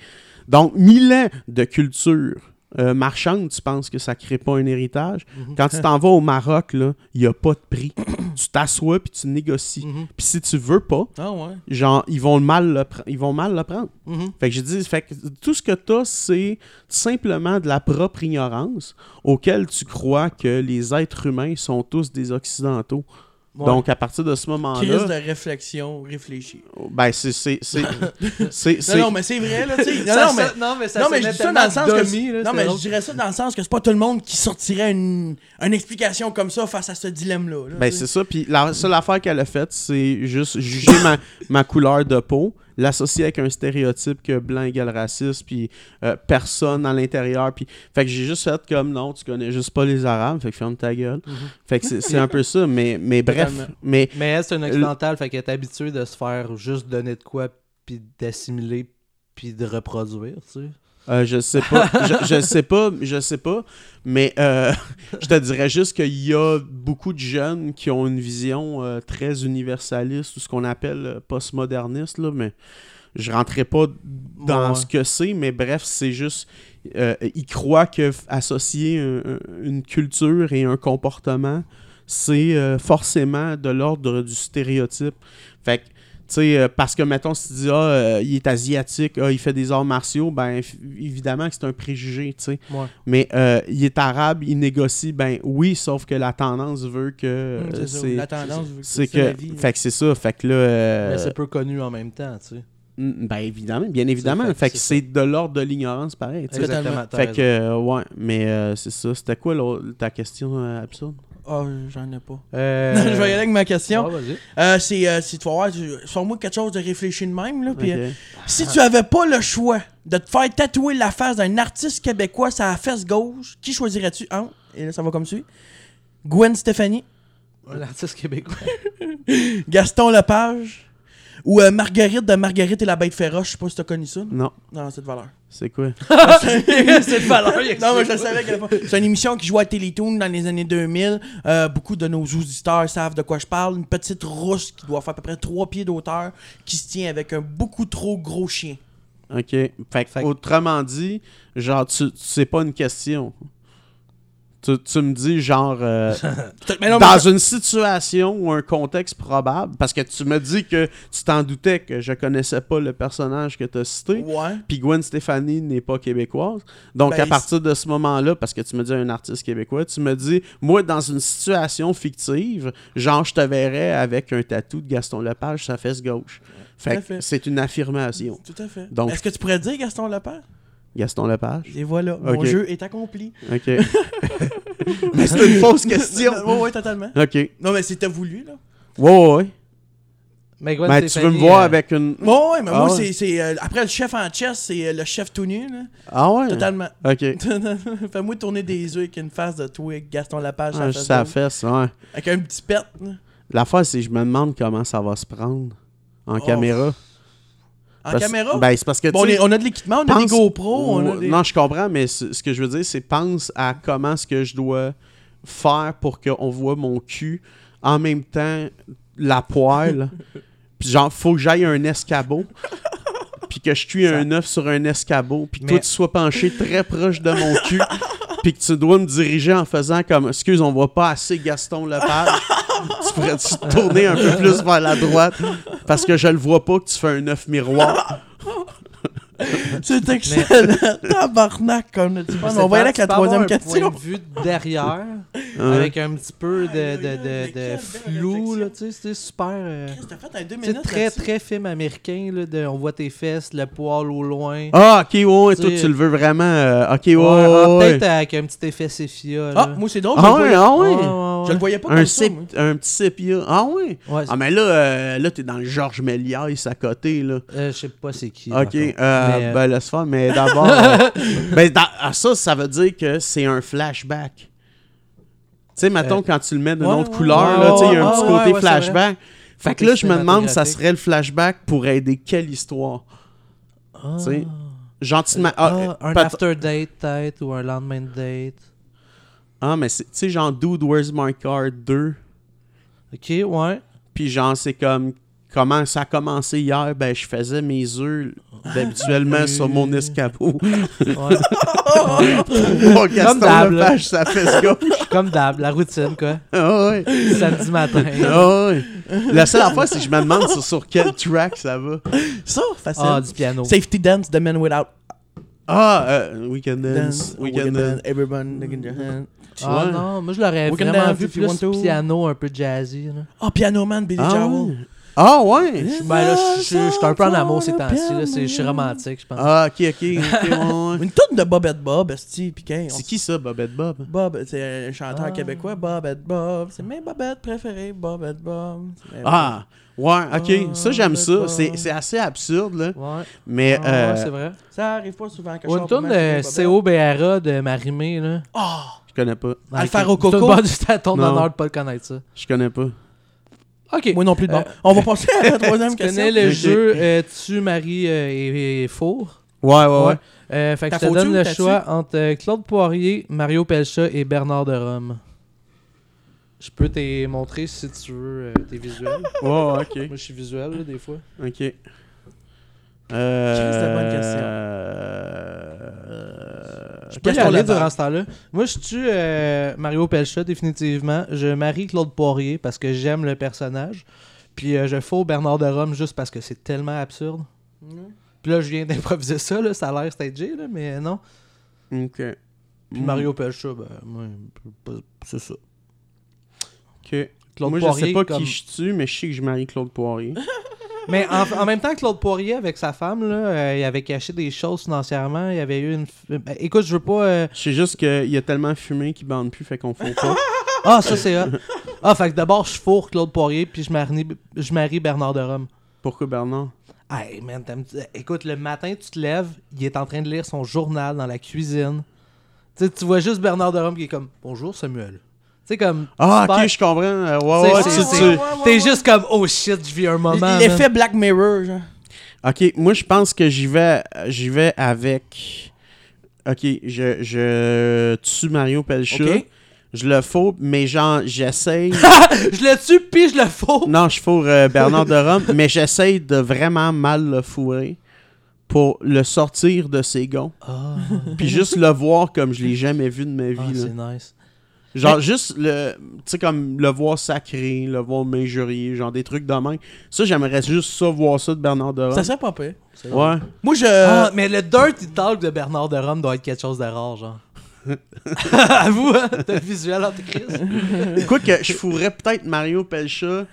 Donc, 1000 ans de culture euh, marchande, tu penses que ça crée pas un héritage? Mhm. Quand tu t'en vas au Maroc, il n'y a pas de prix. tu t'assois puis tu négocies. Mhm. Puis si tu veux pas, Ah ouais. genre, ils vont mal le, ils vont mal le prendre. Mhm. Fait que j'ai dit, fait que tout ce que tu as, c'est simplement de la propre ignorance auquel tu crois que les êtres humains sont tous des Occidentaux. Ouais. Donc, à partir de ce Crise moment-là, de réflexion réfléchie. ben, c'est. c'est- c'est- c'est- c'est- Non, non, mais c'est vrai, là, tu sais. Non, mais. non, mais ça Non, mais je sonnait dis ça dans le sens tellement que. dummy, là, non, mais je dirais ça dans le sens que c'est pas tout le monde qui sortirait une, une explication comme ça face à ce dilemme-là. là, Ben, c'est ça. Puis la seule affaire qu'elle a faite, c'est juste juger ma, ma couleur de peau, l'associer avec un stéréotype que blanc égale raciste, puis euh, personne à l'intérieur. Puis, fait que j'ai juste fait comme non, tu connais juste pas les Arabes, fait que ferme ta gueule. Mhm. Fait que c'est un peu ça. Mais, mais bref, mais Mais elle, c'est une occidentale, fait qu'elle est habituée de se faire juste donner de quoi, puis d'assimiler, puis de reproduire, tu sais. Euh, je sais pas. je, je sais pas. Je sais pas. Mais euh, je te dirais juste qu'il y a beaucoup de jeunes qui ont une vision euh, très universaliste ou ce qu'on appelle postmoderniste. Là, mais je rentrerai pas dans Ouais. ce que c'est. Mais bref, c'est juste. ils croient que associer un- un- une culture et un comportement, c'est forcément de l'ordre du stéréotype. Fait que sais, euh, parce que, mettons, si tu dis, ah, euh, il est asiatique, ah, il fait des arts martiaux, ben, évidemment que c'est un préjugé, tu sais. Ouais. Mais euh, il est arabe, il négocie, ben oui, sauf que la tendance veut que Hum, euh, c'est. La tendance, veut que C'est que... vie. Fait que c'est ça, fait que là... euh, Mais c'est peu connu en même temps, tu sais. mm, Ben évidemment, bien évidemment. fait que Fait que c'est de l'ordre de l'ignorance, pareil. Exactement. Fait que, euh, ouais, mais euh, c'est ça. C'était quoi ta question euh, absurde? Ah, j'en ai pas. Euh, je vais y aller avec ma question. vas-y. Euh, c'est, euh, c'est, tu vas voir, sors-moi quelque chose de réfléchi de même, là. Puis, euh, si tu avais pas le choix de te faire tatouer la face d'un artiste québécois sur la fesse gauche, qui choisirais-tu entre Et là, ça va comme suit. Gwen Stefani, L'artiste québécois. Gaston Lepage ou euh, Marguerite de Marguerite et la bête féroce. Je sais pas si t'as connu ça. Non, Non, c'est de valeur. c'est quoi? c'est de valeur. il Non, mais je savais qu'elle pas- C'est une émission qui jouait à Télétoon dans les années 2000. Euh, beaucoup de nos auditeurs savent de quoi je parle. Une petite rousse qui doit faire à peu près 3 pieds d'auteur qui se tient avec un beaucoup trop gros chien. OK. Fait, Fait autrement dit, genre, tu, tu- c'est pas une question. Tu, tu me dis, genre, euh, non, dans une situation ou un contexte probable, parce que tu me dis que tu t'en doutais que je connaissais pas le personnage que tu as cité, puis Gwen Stefani n'est pas québécoise. Donc, Ben, à partir de ce moment-là, parce que tu me dis un artiste québécois, tu me dis, moi, dans une situation fictive, genre, je te verrais avec un tatou de Gaston Lepage sa fesse gauche. Tout à Fait fait. c'est une affirmation. Tout à fait. Donc- Est-ce que tu pourrais dire Gaston Lepage? Gaston Lepage. Et voilà, mon jeu est accompli. OK. mais c'est une fausse question. ouais, ouais, totalement. OK. Non, mais c'était voulu, là. Ouais, ouais, ouais. Mais Gwen Ben, tu veux me voir euh, avec une. Ouais, ouais, mais Ah moi, ouais. c'est. c'est, euh, après le chef en chess, c'est euh, le chef tout nu, là. Ah ouais? Totalement. OK. Fais-moi tourner des yeux avec une face de toi, avec Gaston Lepage, Ah, sur la fesse, ouais. avec un petit pet. là. L'affaire, c'est que je me demande comment ça va se prendre en Oh. caméra. En Parce- caméra? Ben, c'est parce que. Bon, on, est- a de l'équipement, on a des GoPro, on a Ouais, des... Non, je comprends, mais ce ce que je veux dire, c'est pense à comment est-ce que je dois faire pour qu'on voit mon cul en même temps la poêle, puis genre, faut que j'aille un escabeau, puis que je cuis un œuf sur un escabeau, puis que toi, tu sois penché très proche de mon cul, puis que tu dois me diriger en faisant comme, excuse, on voit pas assez Gaston Lepage. tu pourrais-tu te tourner un peu plus vers la droite, parce que je le vois pas que tu fais un œuf miroir. C'est excellent. Tabarnak, comme le type. On va y aller avec la troisième question. point de vue derrière, Hein? avec un petit peu de, de, de, de flou, réflexion. là, tu sais, c'est super... euh, Chris, T'as fait un deux c'est minutes très, très film américain, là, de, on voit tes fesses, le poil au loin. Ah, ok, ouais, toi, tu le veux vraiment. euh, ok, ouais, Ouais, ouais, ah, ouais. Peut-être avec un petit effet sépia. Ah, là. moi c'est drôle. je Ah le ouais, voyais- ah ouais. Je le voyais pas Un, comme ça, moi. un petit sépia. Ah ouais. Ouais, Ah, mais là, euh, là t'es dans le Georges Méliès à côté, là. euh, je sais pas c'est qui. Ok, euh, Mais, euh, ben laisse faire, mais d'abord. ben, ah, ça, ça veut dire que c'est un flashback. Tu sais, mettons, Euh, quand tu le mets d'une ouais, autre ouais, couleur, il y a un petit côté flashback. Fait que là, je me demande, ça serait le flashback pour aider quelle histoire? Ah. tu sais, Gentiment. Ah, Ah, un after date peut-être ou un lendemain de date. ah, mais c'est- tu sais, genre, Dude, Where's My Car? 2. Ok, ouais. Puis genre, c'est comme comment ça a commencé hier, ben je faisais mes œufs habituellement sur mon escabeau. Gaston. Lepage, ça fait ce. Comme d'hab, la routine quoi. Ah ouais. Samedi matin. Ah ouais. La seule affaire, c'est que je me demande sur, sur quel track ça va. Ça, facile. Ah, du piano. Safety Dance, The Man Without Ah, euh, Weekend Dance. Dance. Weekend Dance. Everyone, look in your hand. Ah Ouais. non, moi je l'aurais We can vraiment dance vu plus piano, un peu jazzy. Là. Oh, Piano Man, Billy Ah Joel. Ah ouais? Ben là, je je- je suis un peu en amour ces temps-ci. là. C'est- Je suis romantique, je pense. Ah, ok, ok. ok, ouais, ouais. Une tonne de Bobette Bob, esti, pis qu'un, on C'est qui ça, Bobette Bob? Bob, c'est un chanteur Ah. québécois, Bobette Bob. C'est mes bobettes préférées, Bobette Bob. C'est mes Ah, ouais, ok. Ah, Ça, j'aime ça. C'est assez absurde, là. Ouais, Mais. Ah, euh, ouais, c'est vrai. bobettes. Ça arrive pas souvent que je Ou une tourne de. C.O.B.R.A. de Marimé, là. Ah! Je connais pas. Alfaro Ok. C'est Coco. une bonne- C'est à ton Non. honneur de pas le connaître, ça. Je connais pas. Ok. Moi non plus de bon. Euh, On va passer à la troisième Tu question. connais le jeu euh, Tu, Marie euh, et, et Four? Ouais, ouais, ouais. Euh, fait que je te donne le choix entre Claude Poirier, Mario Pelcha et Bernard de Rome. Je peux te montrer si tu veux euh, tes visuels. Ouais, ouais, ok. Moi, je suis visuel, là, des fois. Ok. Euh... Bonne question. Euh... Je peux y aller durant ce temps-là? Moi, je tue euh, Mario Pelcha, définitivement. Je marie Claude Poirier parce que j'aime le personnage. Puis euh, je faux Bernard de Rome juste parce que c'est tellement absurde. Puis là, je viens d'improviser ça, là. ça a l'air stagé, là, mais non. Ok. Puis Mario Pelcha, ben, moi, pas- c'est ça. Ok. Claude Moi, je sais pas comme- qui je tue, mais je sais que je marie Claude Poirier. Mais en, en même temps, Claude Poirier, avec sa femme, là, euh, il avait caché des choses financièrement. Il avait eu une. f- ben, écoute, je veux pas. euh, Je sais juste qu'il y a tellement fumé qu'il bande plus, fait qu'on faut pas. Ah, ça, c'est hot. Ah, fait que d'abord, je fourre Claude Poirier, puis je marie, je marie Bernard de Rome. Pourquoi Bernard? Hey, man, t'aimes- écoute, le matin, tu te lèves, il est en train de lire son journal dans la cuisine. Tu sais, tu vois juste Bernard de Rome qui est comme Bonjour Samuel. Tu sais, comme. Ah, super- ok, je comprends. Euh, ouais, ouais, tu, T'es juste comme Oh shit, je vis un moment. L'effet Black Mirror, genre. Ok, moi, je pense que j'y vais, j'y vais avec. Ok, je, je tue Mario Pelcha. Je le faux, mais genre, j'essaye. je le tue, puis je le fous. non, je fourre euh, Bernard de Rome, mais j'essaye de vraiment mal le fourrer pour le sortir de ses gonds. Ah, Puis juste le voir comme je l'ai jamais vu de ma vie. là. c'est nice. Genre, juste le. Tu sais, comme le voir sacré, le voir m'injurier, genre des trucs de même. Ça, j'aimerais juste ça, voir ça de Bernard de Rome. Ça serait pas pire. Ouais. Moi, je. Ah, mais le Dirty Talk de Bernard de Rome doit être quelque chose de rare, genre. Avoue, hein, t'as le visuel en crise. Quoique, je fourrais peut-être Mario Pelcha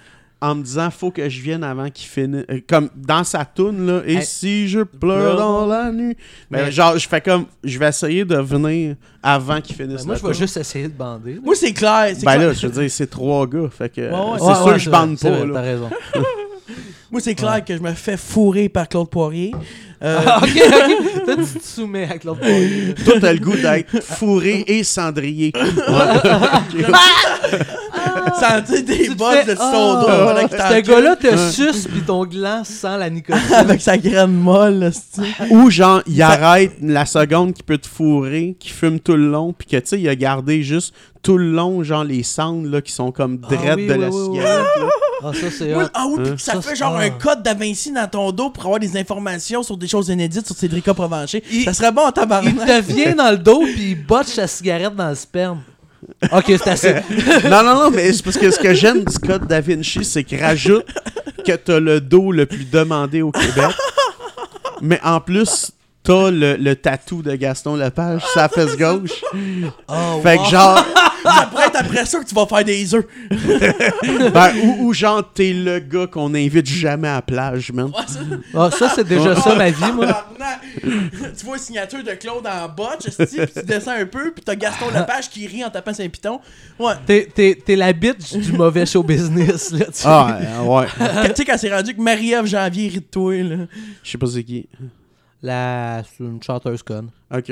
en me disant faut que je vienne avant qu'il finisse. Euh, Comme dans sa toune, là. Et Hey, si je pleure dans la nuit. Mais Mais- genre, je fais comme. Je vais essayer de venir avant qu'il finisse. Ben, moi, je vais juste essayer de bander. là. Moi, c'est clair. Ben clair. là, je veux dire, c'est trois gars. Fait que. ouais, c'est Ouais, sûr que je bande pas. T'as raison. Moi, c'est clair que je me fais fourrer par Claude Poirier. Euh, Ah, ok, ok. Toi, tu te soumets à Claude Poirier. Toi, t'as le goût d'être fourré et cendrier. sentir des Tu te bottes fais, de son ah, qu'il Ce gars-là te suce pis ton gland sent la nicotine. Avec sa graine molle, là. Ou genre, il arrête la seconde qu'il peut te fourrer, qu'il fume tout le long, puis que tu sais, il a gardé juste tout le long, genre les cendres là, qui sont comme Ah drettes oui, de oui, la oui, oui. cigarette. Ah, ça, c'est hot. ah oui, puis que ça, Ça, fait genre ah. un code Da Vinci dans ton dos pour avoir des informations sur des choses inédites sur Cédrica Provencher. Il- Ça serait bon en Il tabarnak. te vient dans le dos puis il botche sa cigarette dans le sperme. Ok, c'est assez. non, non, non, mais c'est parce que ce que j'aime du code Da Vinci, c'est qu'il rajoute que t'as le dos le plus demandé au Québec. Mais en plus, t'as le, le tatou de Gaston Lepage sur la fesse gauche. Oh, Fait que wow. genre, ça pourrait être après ça que tu vas faire des œufs. ben, ou, ou genre, t'es le gars qu'on invite jamais à la plage, man. Ah, ça, c'est déjà ça, ma vie, moi. Tu vois une signature de Claude en esti, puis tu descends un peu, puis t'as Gaston Lepage qui rit en tapant saint piton? Ouais. T'es, t'es, t'es la bitch du mauvais show business, là. tu sais. Ah, ouais. tu sais, quand c'est rendu que Marie-Ève Janvier rit de toi, là. Je sais pas c'est qui. La... C'est une chanteuse conne. Ok.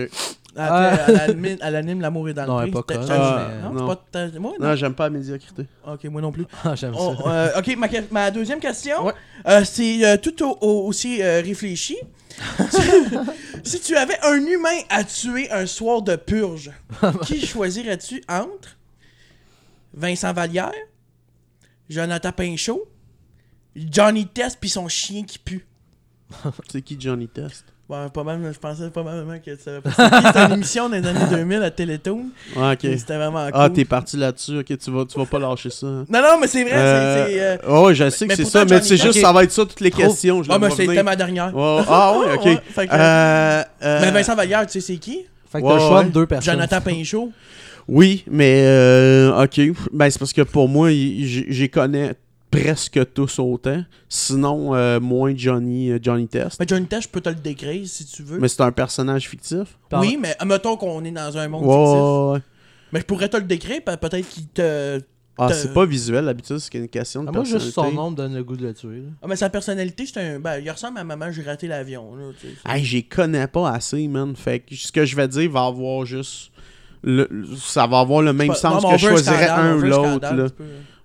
Après, elle, anime, elle anime L'amour est dans Non, le prix. pas C'était- conne, Ah, mais- non, non. c'est pas ta- moi, non. Non, j'aime pas la médiocrité. Ok, moi non plus. Ah, j'aime ça. euh, ok, ma, deuxième question, Ouais. euh, c'est euh, tout au- au- aussi euh, réfléchi. si tu avais un humain à tuer un soir de purge, qui choisirais-tu entre? Vincent Vallière, Jonathan Pinchot, Johnny Test puis son chien qui pue? C'est qui Johnny Test? Ouais, pas mal, je pensais pas mal que tu savais pas c'est qui. C'était une émission dans les années 2000 à Télétoon. Ah, ok. C'était vraiment cool. Ah, t'es parti là-dessus. Ok, tu vas, tu vas pas lâcher ça. hein. Non, non, mais c'est vrai, c'est- c'est... euh, Euh, je sais que c'est ça, mais c'est juste, ça va être ça toutes les Trop- questions. Je Ah, mais c'était ma dernière. Ah, ouais, ok. Ouais, fait que- Euh, euh, Mais Vincent Vallière, tu sais c'est qui? Fait que t'as le choix ouais. de deux personnes. Jonathan Pinchot. Oui, mais euh, ok. Ben, c'est parce que pour moi, j'y connais presque tous autant. Sinon, euh, moins Johnny, euh, Johnny Test. Mais Johnny Test, je peux te le décrire si tu veux. Mais c'est un personnage fictif. Par- Oui, mais mettons qu'on est dans un monde Ouais, fictif. ouais, ouais. Mais je pourrais te le décrire, pe- peut-être qu'il te. Ah, Te- c'est pas visuel, d'habitude, c'est une question de Ah, moi, juste son nom me donne le goût de le tuer. là. Ah, mais sa personnalité, c'est un. Ben, il ressemble à maman, j'ai raté l'avion. Hey, j'y connais pas assez, man. Fait que ce que je vais dire va avoir juste. le- ça va avoir le même Pas- sens non, que je choisirais un on ou l'autre.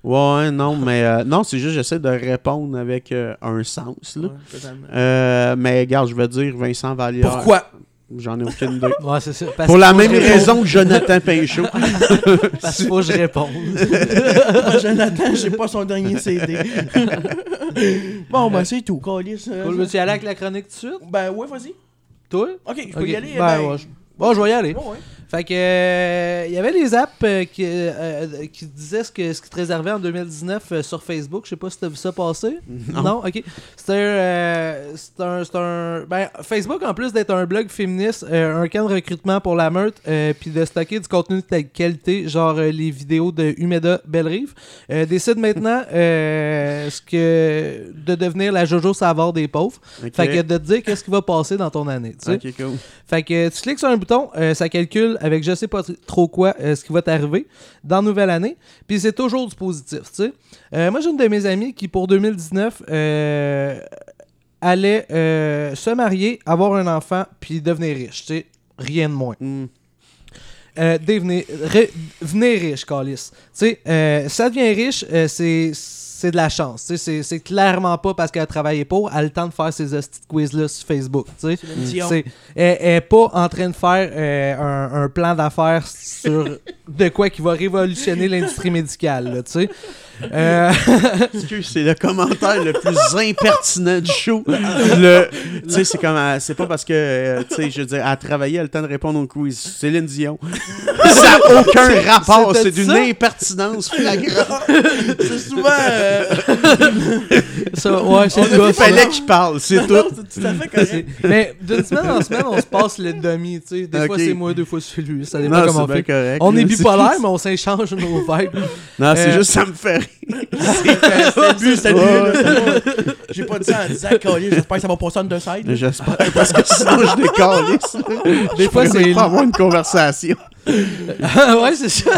Ouais, non, mais euh, non, c'est juste j'essaie de répondre avec euh, un sens. Là. Ouais, totalement. Euh, mais regarde, je vais dire Vincent Vallière. Pourquoi? J'en ai aucune idée. Ouais, c'est ça. Parce Pour la même que raison que Jonathan Pinchot. Parce qu'il faut que je réponde. Moi, Jonathan, j'ai pas son dernier CD. bon, ben, c'est tout, Calis. euh, Cool, veux-tu y aller avec la chronique tout de suite? Ben, ouais, vas-y. Toi? Ok, je peux y aller. Ben, ouais, je... Bon, je vais y aller. Ouais, ouais. Fait que euh, il y avait les apps euh, qui, euh, euh, qui disaient ce, que, ce qui te réservait en 2019 euh, sur Facebook. Je sais pas si t'as vu ça passer. Non. ok. C'était euh, c'est un, c'est un- ben, Facebook en plus d'être un blog féministe, euh, un camp de recrutement pour la meute, euh, puis de stocker du contenu de ta- qualité, genre euh, les vidéos de Humeda Bellerive, euh, décide maintenant euh, ce que de devenir la Jojo Savard des pauvres. Ok. Fait que de te dire qu'est-ce qui va passer dans ton année. tu sais. Ok, cool. Fait que tu cliques sur un bouton, euh, ça calcule avec je sais pas tr- trop quoi euh, ce qui va t'arriver dans la nouvelle année. Puis c'est toujours du positif, tu sais. Euh, moi, j'ai une de mes amies qui, pour 2019, euh, allait se marier, avoir un enfant, puis devenir riche, tu sais. Rien de moins. Euh, devenir, riche, Calis. Tu sais, ça devient riche, c'est c'est de la chance. C'est clairement pas parce qu'elle a travaillé pour, elle a le temps de faire ces de quiz-là sur Facebook. Dion. C'est- Elle elle est pas en train de faire euh, un, un plan d'affaires sur de quoi qui va révolutionner l'industrie médicale, là. Euh, Excuse, c'est le commentaire le plus impertinent du show. Le, tu sais, c'est comme, euh, c'est pas parce que, euh, tu sais, je veux dire, elle a travaillé, elle a le temps de répondre au quiz. Céline Dion. Ça n'a aucun rapport, c'est d'une impertinence flagrante. C'est souvent. euh, ça, ouais, c'est Il fallait qu'il parle, c'est non, tout. c'est tout à fait correct. Mais d'une semaine en semaine, on se passe le demi, tu sais. Des fois c'est moi, des fois c'est lui. Ça dépend Non, comment c'est on fait. correct. On là, est bipolaire, mais on s'échange nos vibes. Non, c'est Euh, juste, ça me fait C'est le but, le J'ai pas dit ça en disant, Calis, j'espère que ça va passer en deux sides. J'espère, parce que sinon je décalisse. Des fois, c'est- pas avoir une conversation. ouais, c'est ça.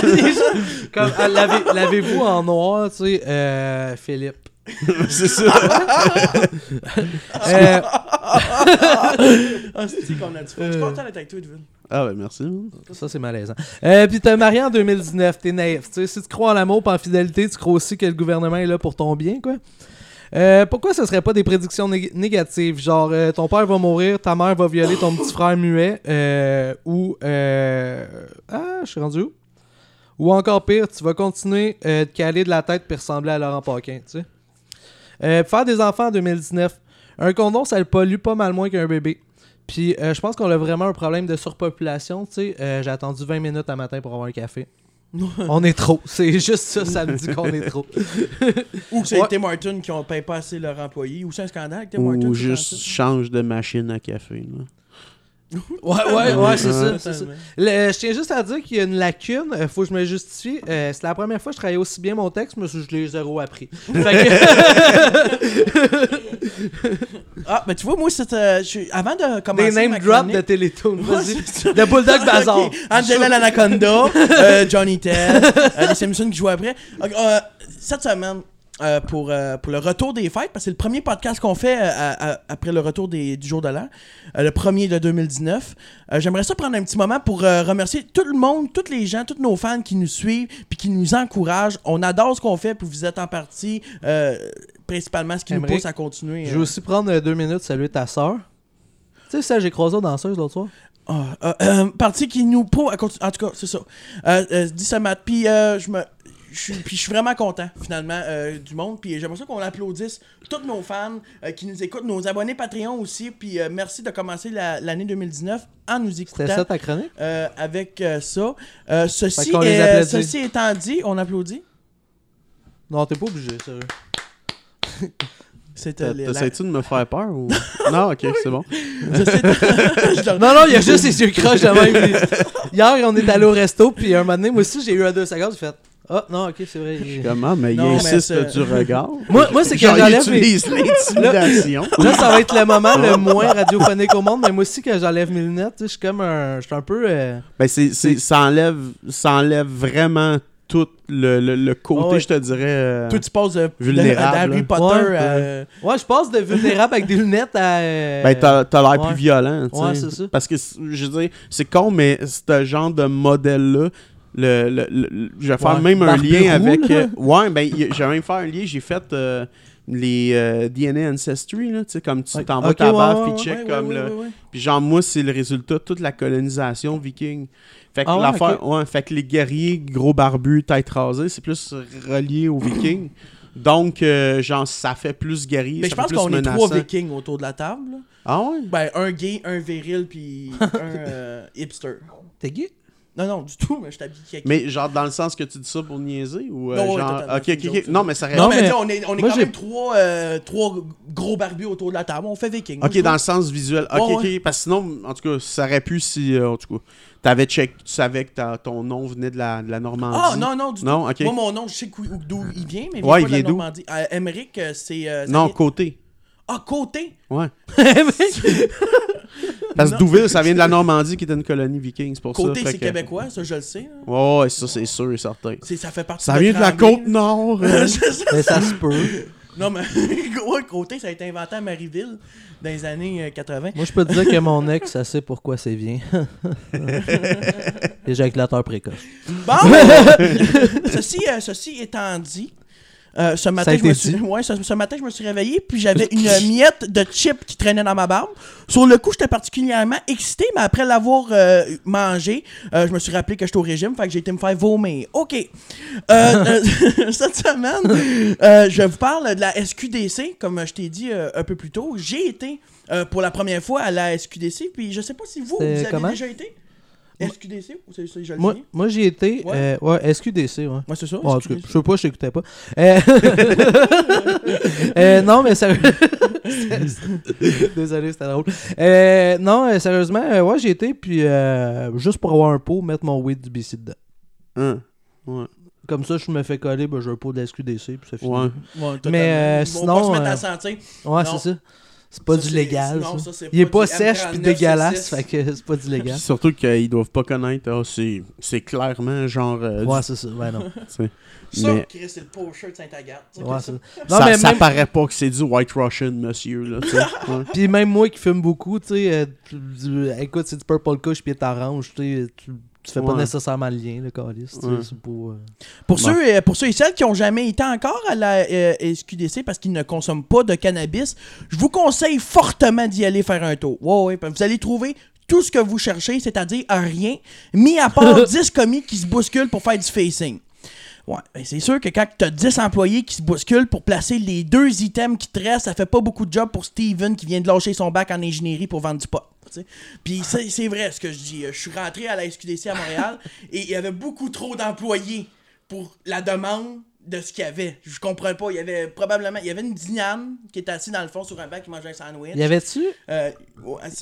Comme, ah, l'avez- l'avez-vous en noir, tu sais, euh, Philippe? c'est ça. Euh, Ah, c'est qu'on a du fun? Je suis content d'être avec toi, Edwin. Ah, ben merci. ça, c'est malaisant. Euh, Puis t'as marié en 2019, t'es naïf. Tu sais, si tu crois en l'amour et en fidélité, tu crois aussi que le gouvernement est là pour ton bien, quoi. Euh, pourquoi ce serait pas des prédictions nég- négatives? Genre, euh, ton père va mourir, ta mère va violer ton petit frère muet, ou... Ah, je suis rendu où? Ou encore pire, tu vas continuer de caler de la tête puis ressembler à Laurent Paquin, tu sais. Faire des enfants en 2019. Un condom, ça le pollue pas mal moins qu'un bébé. Puis euh, je pense qu'on a vraiment un problème de surpopulation, tu sais. Euh, J'ai attendu 20 minutes un matin pour avoir un café. on est trop. C'est juste ça, ça me dit qu'on est trop. Ou c'est Ouais. Tim Martin qui ne paye pas assez leur employé. Ou c'est un scandale avec Tim Martin. Ou juste change de machine à café. là. Ouais, ouais, ouais, c'est ça, Ouais. c'est ça. Le- je tiens juste à dire qu'il y a une lacune, euh, faut que je me justifie. Euh, c'est la première fois que je travaillais aussi bien mon texte, mais je l'ai zéro appris. Fait que- Ah, ben tu vois, moi, c'est, euh, je suis- avant de commencer des name ma drop chronique- de Télétoon. Ouais, Vas-y. c'est ça. De Bulldog Bazar. Ok, Angela l'Anaconda, euh, Johnny Ted, euh, les Simpsons qui jouent après. Ok, euh, cette semaine, euh, pour, euh, pour le retour des fêtes, parce que c'est le premier podcast qu'on fait euh, à- à- après le retour des, du jour de l'an, le premier de 2019. Euh, J'aimerais ça prendre un petit moment pour remercier tout le monde, tous les gens, tous nos fans qui nous suivent puis qui nous encouragent. On adore ce qu'on fait, puis vous êtes en partie principalement ce qui nous pousse à continuer. Je vais aussi prendre deux minutes saluer ta soeur. Tu sais, ça, j'ai croisé aux danseuses l'autre soir. Ah, partie qui nous pousse à continuer. En tout cas, c'est ça. Euh, dis ça, Matt. Puis je me. Je suis, puis je suis vraiment content, finalement, euh, du monde. Puis j'aimerais ça qu'on applaudisse tous nos fans euh, qui nous écoutent, nos abonnés Patreon aussi. Puis euh, merci de commencer la- l'année 2019 en nous écoutant. C'était ça ta chronique? euh, avec euh, ça. Euh, ceci, est- étant dit, on applaudit. Non, t'es pas obligé, sérieux. La- T'essayes-tu de me faire peur ou? non, ok, c'est bon. Non, non, il y a juste ses yeux croches de même. Hier, on est allé au resto, puis un moment donné, moi aussi, j'ai eu un deux secondes, j'ai fait Ah, non, ok, c'est vrai. Comment? Mais Non, il mais insiste c'est- du regard. Moi, moi c'est que j'enlève mes... utilise l'intimidation. Là, ça va être le moment le moins radiophonique au monde, mais moi aussi, quand j'enlève mes lunettes, je suis comme un. Je suis un peu. euh, Ben, c'est, c'est- ça, enlève, ça enlève vraiment tout le, le, le côté, Ah ouais. je te dirais. euh, Toi, tu passes de, de- Vulnérable, d'Harry là. Potter Ouais, à. Ouais, je passe de vulnérable avec des lunettes à. euh, Ben, t'as, t'as l'air ouais. plus violent, tu sais. Ouais, c'est ça. Parce que, je veux dire, c'est con, mais ce genre de modèle-là, le, le- le- je vais faire Ouais. même un lien roux, avec... euh, ouais, ben, vais même faire un lien. J'ai fait euh, les euh, DNA Ancestry, là, tu sais, comme tu Ouais. t'envoies Ok, ta ouais, puis check Ouais, comme ouais, le... ouais, ouais. Puis genre, moi, c'est le résultat de toute la colonisation viking. Fait que Ah ouais, l'affaire, ouais, fait que les guerriers gros barbus, tête rasée, c'est plus relié aux vikings. Donc, euh, genre, ça fait plus guerrier. Mais je pense qu'on est trois vikings autour de la table. là. Ah ouais? Ben, un gay, un viril, puis un euh, hipster. T'es gay? Non, non, du tout, mais je t'habille kaki. Mais genre, dans le sens que tu dis ça pour niaiser ou euh, Non, ouais, genre. Ok, ok, ok. Non, mais ça Non, reste. Non, mais, on est, on est moi, quand j'ai- même trois, euh, trois gros barbus autour de la table. On fait viking. Ok, dans le sens visuel. Ok, Ouais, ok. Parce que sinon, en tout cas, ça aurait pu si. euh, en tout cas, t'avais check, tu savais que ton nom venait de la, de la Normandie. Ah, non, non, du Non, tout. ok. Moi, mon nom, je sais d'où il vient, mais il Ouais, vient il pas de la vient d'où? Normandie. Emmerich, euh, c'est. euh, Non, vient- côté. Ah, côté. Ouais. Parce que. Douville, ça vient de la Normandie qui était une colonie viking, c'est pour ça. Côté, c'est que- québécois, ça, je le sais. là. Ouais, ça, c'est sûr et certain. C'est- Ça fait partie Ça vient de la côte nord. euh. Ça. Mais ça se peut. Non, mais ouais, côté, ça a été inventé à Marieville dans les années euh, 80. Moi, je peux te dire que mon ex, ça sait pourquoi c'est bien. Éjaculateur précoce. Bon! ceci, euh, ceci étant dit, euh, ce matin, je me suis... ouais, ce, ce matin, je me suis réveillé, puis j'avais une miette de chip qui traînait dans ma barbe. Sur le coup, j'étais particulièrement excité, mais après l'avoir euh, mangé, euh, je me suis rappelé que j'étais au régime, fait que j'ai été me faire vomir. OK. Euh, cette semaine, je vous parle de la SQDC, comme je t'ai dit un peu plus tôt. J'ai été pour la première fois à la SQDC, puis je sais pas si vous, vous avez comment? déjà été. SQDC, ou c'est c'est- je le Moi, moi j'y étais. Ouais. euh, Ouais, SQDC, ouais. Ouais, c'est ça. Ouais, en tout cas, SQDC. je sais pas, je t'écoutais pas. Euh... euh, non, mais sérieux. Désolé, c'était drôle. Euh, non, euh, sérieusement, euh, ouais, j'ai été, puis euh, juste pour avoir un pot, mettre mon weed du BC dedans. Hein, Ouais. Comme ça, je me fais coller, ben, j'ai un pot de la SQDC, puis ça finit. Ouais. Ouais. Mais, euh, sinon, pas se mettre à sentir. Ouais, c'est ça. C'est pas Ça, du c'est- légal. non, ça. ça, c'est Il est pas sèche puis M39, dégueulasse, c'est fait que c'est pas du légal. Surtout qu'ils doivent pas connaître. ah, c'est, c'est clairement genre. euh, Ouais, du- c'est ça. Ouais, non. sais. Ça, Mais Chris, c'est le pocheur de Saint-Agathe. Ça, Ouais, que c'est- ça. Non, ça, mais ça même- paraît pas que c'est du White Russian, monsieur. Là. Ouais. Puis même moi qui fume beaucoup, tu sais, euh, écoute, c'est du purple kush puis orange, tu sais, tu, tu fais pas nécessairement le lien, le calice, Ouais. euh, Pour, Bon. ceux, euh, pour ceux et celles qui ont jamais été encore à la euh, SQDC parce qu'ils ne consomment pas de cannabis, je vous conseille fortement d'y aller faire un tour. Ouais, ouais, vous allez trouver tout ce que vous cherchez, c'est-à-dire rien, mis à part 10 commis qui se bousculent pour faire du facing. Ouais, ben c'est sûr que quand tu as 10 employés qui se bousculent pour placer les deux items qui te restent, ça fait pas beaucoup de job pour Steven qui vient de lâcher son bac en ingénierie pour vendre du pot. Tu sais. Puis c'est c'est vrai ce que je dis. Je suis rentré à la SQDC à Montréal et il y avait beaucoup trop d'employés pour la demande de ce qu'il y avait. Je comprends pas. Il y avait probablement. Il y avait une Diane qui était assise dans le fond sur un banc qui mangeait un sandwich. Y avait-tu? Euh,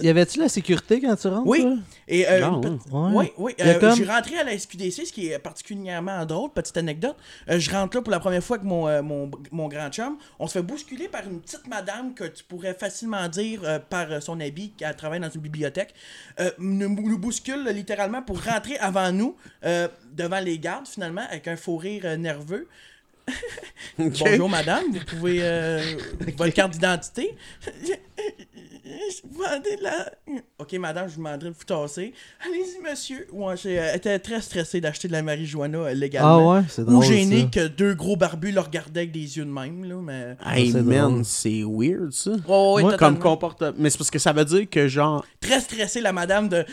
y avait-tu la sécurité quand tu rentres oui. toi? Et euh, Non, ouais. oui, oui. Euh, comme- J'ai rentré à la SQDC, ce qui est particulièrement drôle, petite anecdote. Euh, je rentre là pour la première fois avec mon, euh, mon, mon grand chum. On se fait bousculer par une petite madame que tu pourrais facilement dire euh, par son habit qu'elle travaille dans une bibliothèque. Euh, nous, nous bouscule littéralement pour rentrer avant nous, euh, devant les gardes finalement, avec un faux rire euh, nerveux. Bonjour madame, vous pouvez euh, votre carte d'identité. Je vous demandais la. Ok madame, je vous demanderai de vous tasser. Allez-y monsieur. Ouais, j'ai- elle était très stressée d'acheter de la marijuana euh, Ah légalement. ouais, c'est Ou drôle. gênée ça. que deux gros barbus le regardaient avec des yeux de même là, mais. Hey c'est man, c'est weird ça. Oh, ouais, Moi. Comme comportement. Mais c'est parce que ça veut dire que genre. Très stressée la madame de.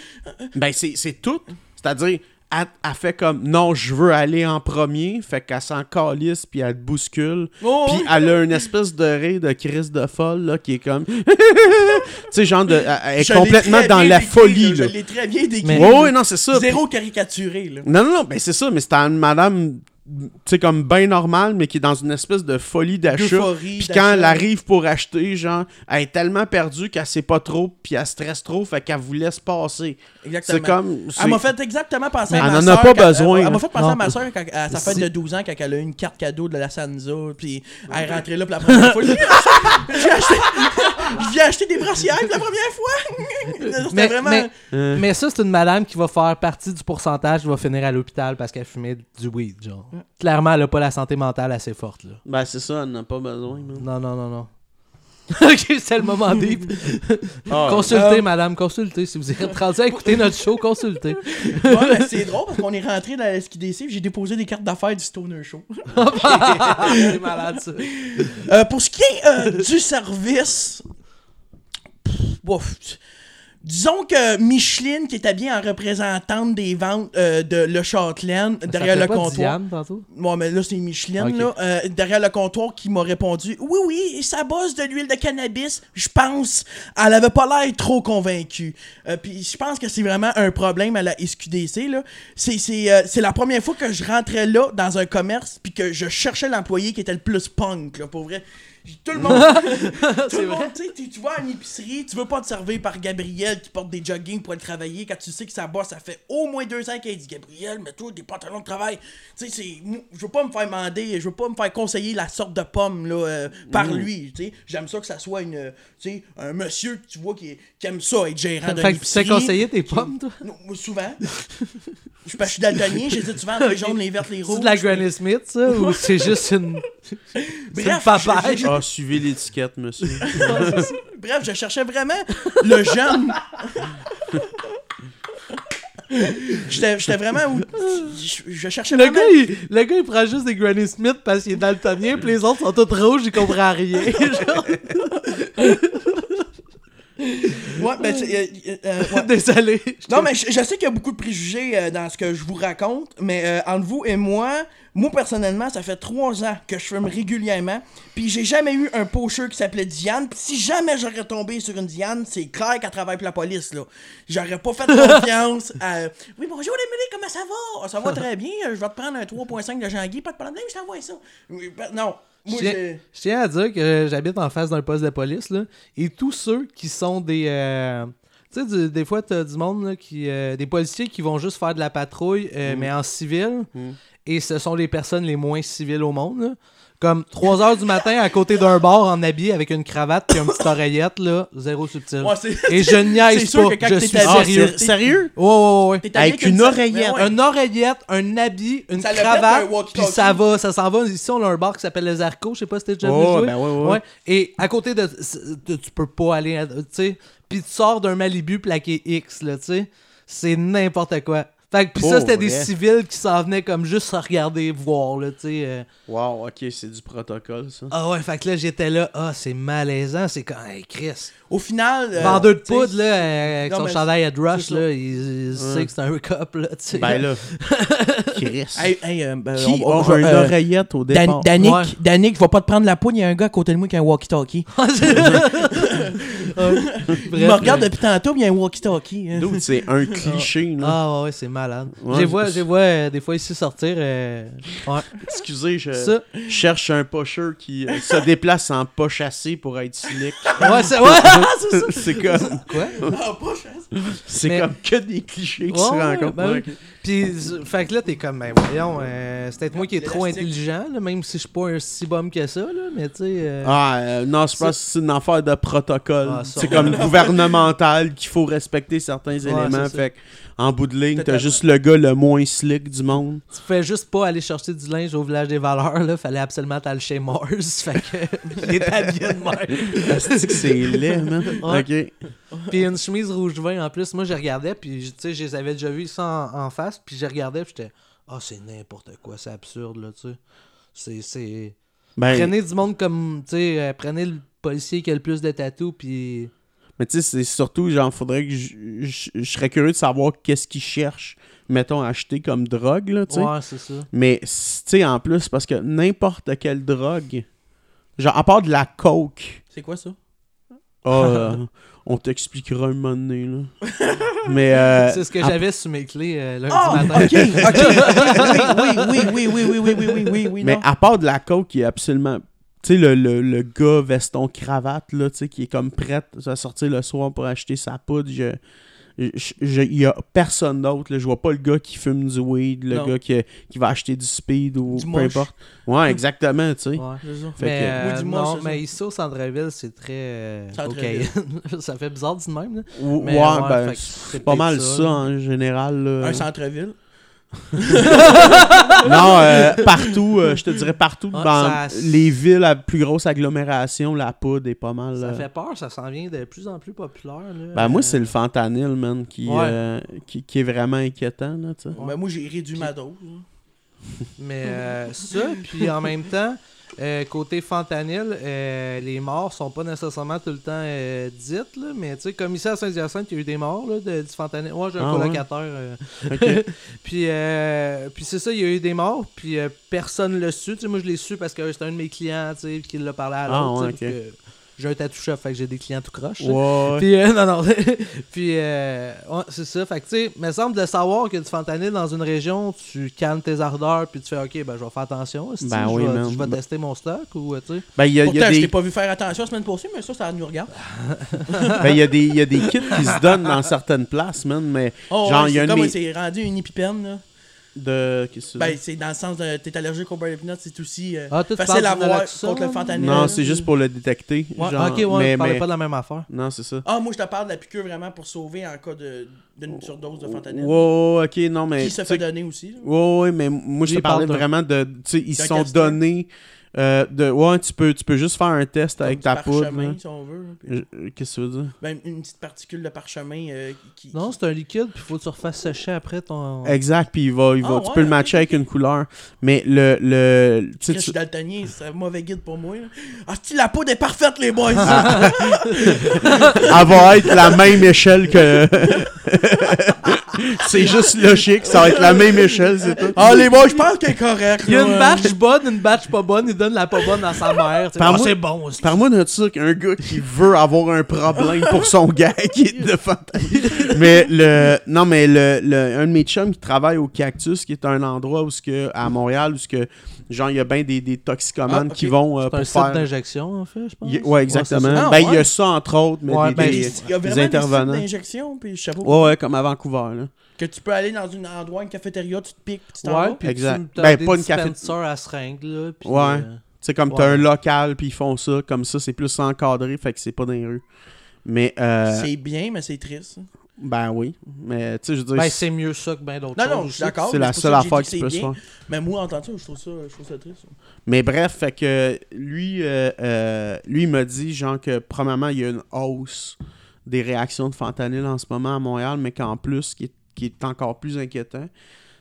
Ben c'est c'est tout. C'est-à-dire, elle, elle fait comme non, je veux aller en premier. Fait qu'elle s'en calisse puis elle te bouscule. Oh, Puis ouais. elle a une espèce de rire de crise de folle là, qui est comme. tu sais, genre, de, elle- est Je complètement dans la décrit, folie. Je Là. l'ai très bien décrit. Mais- Ouais, ouais, non, c'est ça. Zéro caricaturé là. Non, non, non, ben c'est ça, mais c'est une madame, sais, comme bien normale, mais qui est dans une espèce de folie d'achat. Puis quand elle arrive pour acheter, genre, elle est tellement perdue qu'elle sait pas trop, puis elle stresse trop, fait qu'elle vous laisse passer. Exactement. C'est comme. Elle m'a fait exactement penser à elle ma en a pas quand- besoin, Elle, m'a fait penser Non. à ma soeur à sa fête de 12 ans quand elle a eu une carte cadeau de la Sansa. Puis elle est rentrée là pour la première fois. J'ai acheté, je viens acheter des brassières pour la première fois. C'était Mais, vraiment. mais, Euh. mais ça, c'est une madame qui va faire partie du pourcentage qui va finir à l'hôpital parce qu'elle fumait du weed, genre. Clairement, elle a pas la santé mentale assez forte, là. Ben c'est ça, elle n'a pas besoin. man. Non, non, non, non. ok, c'est le moment deep. Ah, consultez, Euh, madame, consultez. Si vous êtes rendu à écouter notre show, consultez. Ouais, mais c'est drôle parce qu'on est rentré dans la SQDC j'ai déposé des cartes d'affaires du Stoner Show. c'est malade, ça. Euh, pour ce qui est euh, du service, pff, bof. Disons que Micheline, qui était bien en représentante des ventes euh, de Le Châtelaine, derrière Ça le fait pas comptoir. Diane, tantôt? Bon, mais là, c'est Micheline, là, euh, derrière le comptoir, qui m'a répondu Oui, oui, ça bosse de l'huile de cannabis, je pense. Elle avait pas l'air trop convaincue. Euh, Puis je pense que c'est vraiment un problème à la SQDC, là. C'est c'est, euh, c'est la première fois que je rentrais là, dans un commerce, puis que je cherchais l'employé qui était le plus punk, là, pour vrai. Tout le monde, tout le monde, tu sais, tu- vas à une épicerie, tu veux pas te servir par Gabriel qui porte des jogging pour aller travailler quand tu sais que ça bosse, ça fait au moins deux ans qu'elle dit Gabriel, mets-toi des pantalons de travail. Tu sais, Je veux pas me faire demander, je veux pas me faire conseiller la sorte de pomme là, euh, par lui. Tu sais, j'aime ça que ça soit une, tu sais, un monsieur que tu vois qui, qui aime ça être gérant d'une Fait que tu t'es conseillé tes pommes, toi? Non, souvent. je, je suis daltonien, j'hésite souvent entre les jaunes, les vertes, les rouges. C'est de la Granny Smith, ça? Ou c'est juste une. c'est une Bref, papaye? Ah, suivez l'étiquette, monsieur. Bref, je cherchais vraiment le jeune. J'étais j'étais vraiment où. Je, je cherchais Le vraiment. gars, il, le gars, il prend juste des Granny Smith parce qu'il est daltonien, puis les autres sont tous rouges, il comprend rien. Genre, Ouais, ben, euh, euh, ouais. désolé. Non, mais je, je sais qu'il y a beaucoup de préjugés euh, dans ce que je vous raconte, mais euh, entre vous et moi, moi personnellement, ça fait trois ans que je fume régulièrement, puis j'ai jamais eu un pocheur qui s'appelait Diane. Puis si jamais j'aurais tombé sur une Diane, c'est clair qu'elle travaille pour la police, là. J'aurais pas fait confiance à. Oui, bonjour Émilie, comment ça va? Ah, Ça va très bien, je vais te prendre un 3.5 de Jean-Guy, pas de problème, je t'envoie ça. Ben, non, moi Je tiens, à dire que j'habite en face d'un poste de police, là, et tous ceux qui sont des... euh, tu sais, du- des fois, t'as du monde, là, qui, euh, des policiers qui vont juste faire de la patrouille, euh, mais en civil, Mm. et ce sont les personnes les moins civiles au monde, là. Comme 3 heures du matin à côté d'un bar en habillé avec une cravate et une petite oreillette, là, zéro subtil. Ouais, Et je niaise pas, que quand je suis sérieux. Sérieux? Ouais, ouais, ouais. Avec une oreillette. Ouais. Une oreillette, un habit, une Ça cravate, puis ça va, ça s'en va. Ici, on a un bar qui s'appelle Les Arcos, je sais pas si t'es déjà venu Oh, jouer. ben ouais, ouais. Et à côté de... tu tu peux pas aller, à- tu sais, puis tu sors d'un Malibu plaqué X, là, tu sais. C'est n'importe quoi. Fait que puis Pour ça, c'était des civils qui s'en venaient comme juste à regarder, voir, là, tu sais. euh. Wow, ok, c'est du protocole, ça. Ah ouais, fait que là, j'étais là, ah, c'est malaisant, c'est quand, hey, Chris. Au final. euh, Vendeur de poudre, là, euh, avec non, son chandail à Rush, là, il, il sait que c'est un cop, là, tu sais. Ben là, Chris. Hey, hey, euh, ben, Qui on- on- a une euh, oreillette au Dan- départ? Danick, Ouais. Danick, va pas te prendre la poudre, il y a un gars à côté de moi qui a un walkie-talkie. Il me regarde depuis tantôt, il y a un walkie-talkie. hein. C'est un cliché, là. Ah ouais, ouais, c'est malade. Ouais, je les vois, je vois euh, des fois ici sortir. euh, Ouais. Excusez, je Ça. cherche un pusher qui euh, se déplace en pas chassé pour être slick. Ouais, c'est ouais, c'est ça. c'est comme, Quoi? Ah, pas chance. c'est Mais- comme que des clichés qui Ouais, se rencontrent. ben. Puis, fait que là, t'es comme, ben voyons, euh, c'est peut-être moi qui est trop intelligent, là, même si je suis pas un si bum que ça, là, mais tu sais. euh, Ah, euh, non, je pense que c'est une affaire de protocole. Ah, c'est comme gouvernemental qu'il faut respecter certains éléments. Fait que, en bout de ligne, t'as juste le gars le moins slick du monde. Tu fais juste pas aller chercher du linge au village des valeurs, là. Fallait absolument t'aller chez Mars. Fait que. Il est habillé de même. C'est laid, man. Ouais. Ok. Puis une chemise rouge vin en plus. Moi, je regardais, puis tu sais, je les avais déjà vus ça en, en face, puis je regardais, puis j'étais, ah, c'est n'importe quoi, c'est absurde, là, tu sais. C'est. c'est... Ben, Prenez du monde comme, tu sais, euh, prenez le policier qui a le plus de tatous, puis. Mais tu sais, c'est surtout, genre, faudrait que je, serais curieux de savoir qu'est-ce qu'ils cherchent, mettons, à acheter comme drogue, là, tu sais. Ouais, c'est ça. Mais, tu sais, en plus, parce que n'importe quelle drogue, genre, à part de la coke, C'est quoi ça? ah, euh, on t'expliquera un moment donné, là. Mais, euh, c'est ce que à- j'avais sur mes clés euh, lundi Ah, matin. ok, ok. Oui, oui, oui, oui, oui, oui, oui, oui, oui, oui, oui, Mais non. à part de la coke qui est absolument. Tu sais, le, le, le gars veston cravate, là, tu sais, qui est comme prêt à sortir le soir pour acheter sa poudre, je. je- je- Il y a personne d'autre, là. Je vois pas le gars qui fume du weed, le Non. gars qui, qui va acheter du speed ou Du peu moche. importe. Ouais, exactement, tu sais. Ouais. Fait mais, que- euh, Oui, du moins, non, mais ici au centre-ville, c'est très euh, ça fait bizarre de même. Là. Ou- Mais, ouais, ouais, ben, c'est pas mal ça, en général. là. Un centre-ville? non, euh, partout, euh, je te dirais partout Ouais, dans ça- les villes à plus grosse agglomération, la poudre est pas mal. Ça euh, fait peur, ça s'en vient de plus en plus populaire. Là. Ben moi, c'est le fentanyl, man, qui, Ouais. euh, qui, qui est vraiment inquiétant, là. Ben, moi, j'ai réduit ma dose. hein. Mais euh, ça, puis en même temps, euh, côté fentanyl, euh, les morts sont pas nécessairement tout le temps euh, dites, là, mais tu sais, comme ici à Saint-Hyacinthe, il y a eu des morts là, de, du fentanyl. Moi, j'ai un Ah, colocataire. euh, puis, puis c'est ça, il y a eu des morts, puis personne l'a su. Tu sais, moi, je l'ai su parce que c'est un de mes clients qui l'a parlé à Ah, l'autre. ouais, J'ai un tattoo shop, fait que j'ai des clients tout croche. Ouais. Puis, euh, non, non. puis, euh, ouais, c'est ça. Fait que, tu sais, me semble de savoir que du fentanyl dans une région, tu calmes tes ardeurs, puis tu fais, OK, ben, je vais faire attention. Ben je oui, je vais Ben- tester mon stock, ou, euh, tu sais? Ben, il y a, il y a Pourtant, je des, t'ai pas vu faire attention la semaine passée, mais ça, ça nous regarde. ben, il y a des, il y a des kits qui se donnent dans certaines places, man, mais Oh, Genre, ouais, il y a c'est un de comme mes- c'est rendu une épipène, là. De... Qu'est-ce que tu Ben, c'est dans le sens de t'es allergique au beurre d'épinard, c'est aussi euh, Ah, facile à voir contre le fentanyl. Non, c'est juste pour le détecter. Ouais, genre, ok, ouais, mais, mais- pas de la même affaire. Non, c'est ça. Ah, moi, je te parle de la piqûre vraiment pour sauver en cas de- d'une surdose de fentanyl. Ouais, ok, non, mais... Qui se fait donner aussi. là. Ouais, ouais, mais moi, je te parlais vraiment de... Tu sais, ils sont donnés... euh, de, ouais, tu peux, tu peux juste faire un test avec ta poudre. parchemin, si on veut. puis- Je- Qu'est-ce que tu veux dire? Ben, une petite particule de parchemin euh, qui. Non, c'est un liquide, puis faut que tu refasses sécher après ton. Exact, puis il va, il va, Ah, tu ouais, peux le matcher ok. avec une couleur. Mais le. le tu sais, Je suis daltonien, c'est un mauvais guide pour moi. là. Ah, si la poudre est parfaite, les boys! Elle va être la même échelle que. c'est juste logique, ça va être la même échelle, c'est tout. Ah, les boys, je pense qu'elle est correcte. Il y a une batch bonne, une batch pas bonne, il donne la pas bonne à sa mère. Par Ah, moi- c'est bon. Par-moi de ça qu'un gars qui veut avoir un problème pour son gars qui est de fentanyl. Mais le. Non, mais le, le- un de mes chums qui travaille au Cactus, qui est un endroit où ce que, à Montréal, où ce que. Genre, il y a bien des, des toxicomanes Ah, qui vont euh, C'est un pour site faire. d'injection, en fait, je pense? Il- Ouais, exactement. Ah, ben, il y a ça, entre autres, mais Ouais, des, ben, des- Il y a des vraiment des intervenants. sites d'injection, puis je sais pas. Ouais, ouais, comme à Vancouver, là. Que tu peux aller dans un endroit, une cafétéria, tu te piques, tu t'en Ouais, vas. puis Exact. tu Ben, pas une à seringue, là. puis, Ouais. euh, C'est comme Ouais. t'as un local, puis ils font ça. Comme ça, c'est plus encadré, fait que c'est pas dans les rues. Mais, euh, C'est bien, mais c'est triste. ben oui. Mais, tu sais, je veux dire, Ben, c'est mieux ça que ben d'autres Non, non, je suis d'accord. c'est la seule affaire qui peut se faire. Mais moi, en tant que ça, je trouve ça, je trouve ça triste. Mais bref, fait que lui, euh, euh, lui il m'a dit, genre, que premièrement, il y a une hausse des réactions de fentanyl en ce moment à Montréal, mais qu'en plus, qui est, qui est encore plus inquiétant,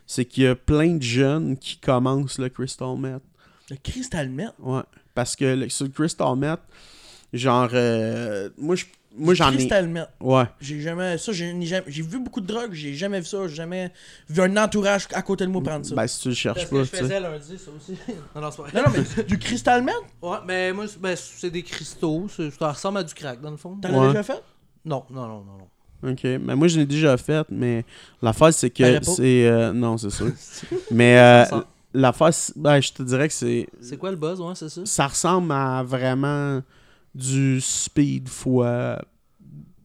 c'est qu'il y a plein de jeunes qui commencent le crystal meth. Le Crystal Meth? Ouais. Parce que le- sur le crystal meth, genre, euh, moi, je- moi j'en ai. Crystal Meth. Ouais. J'ai jamais. Ça, j'ai vu beaucoup de drogue, j'ai jamais vu ça. J'ai jamais vu un entourage à côté de moi prendre ça. Ben, si tu le cherches Parce que pas, je faisais lundi, ça aussi. non, non, c'est pas vrai. Non, non, mais du Crystal Meth, Ouais, mais moi, c'est- ben, c'est des cristaux. c'est- Ça ressemble à du crack, dans le fond. t'en Ouais. as déjà fait? Non, non, non, non. non. Ok, mais moi je l'ai déjà fait, mais l'affaire c'est T'aurais que c'est. euh, non, c'est sûr. mais euh, l'affaire, c'est- ben, je te dirais que c'est. C'est quoi le buzz, ouais, c'est ça? Ça ressemble à vraiment du speed fois.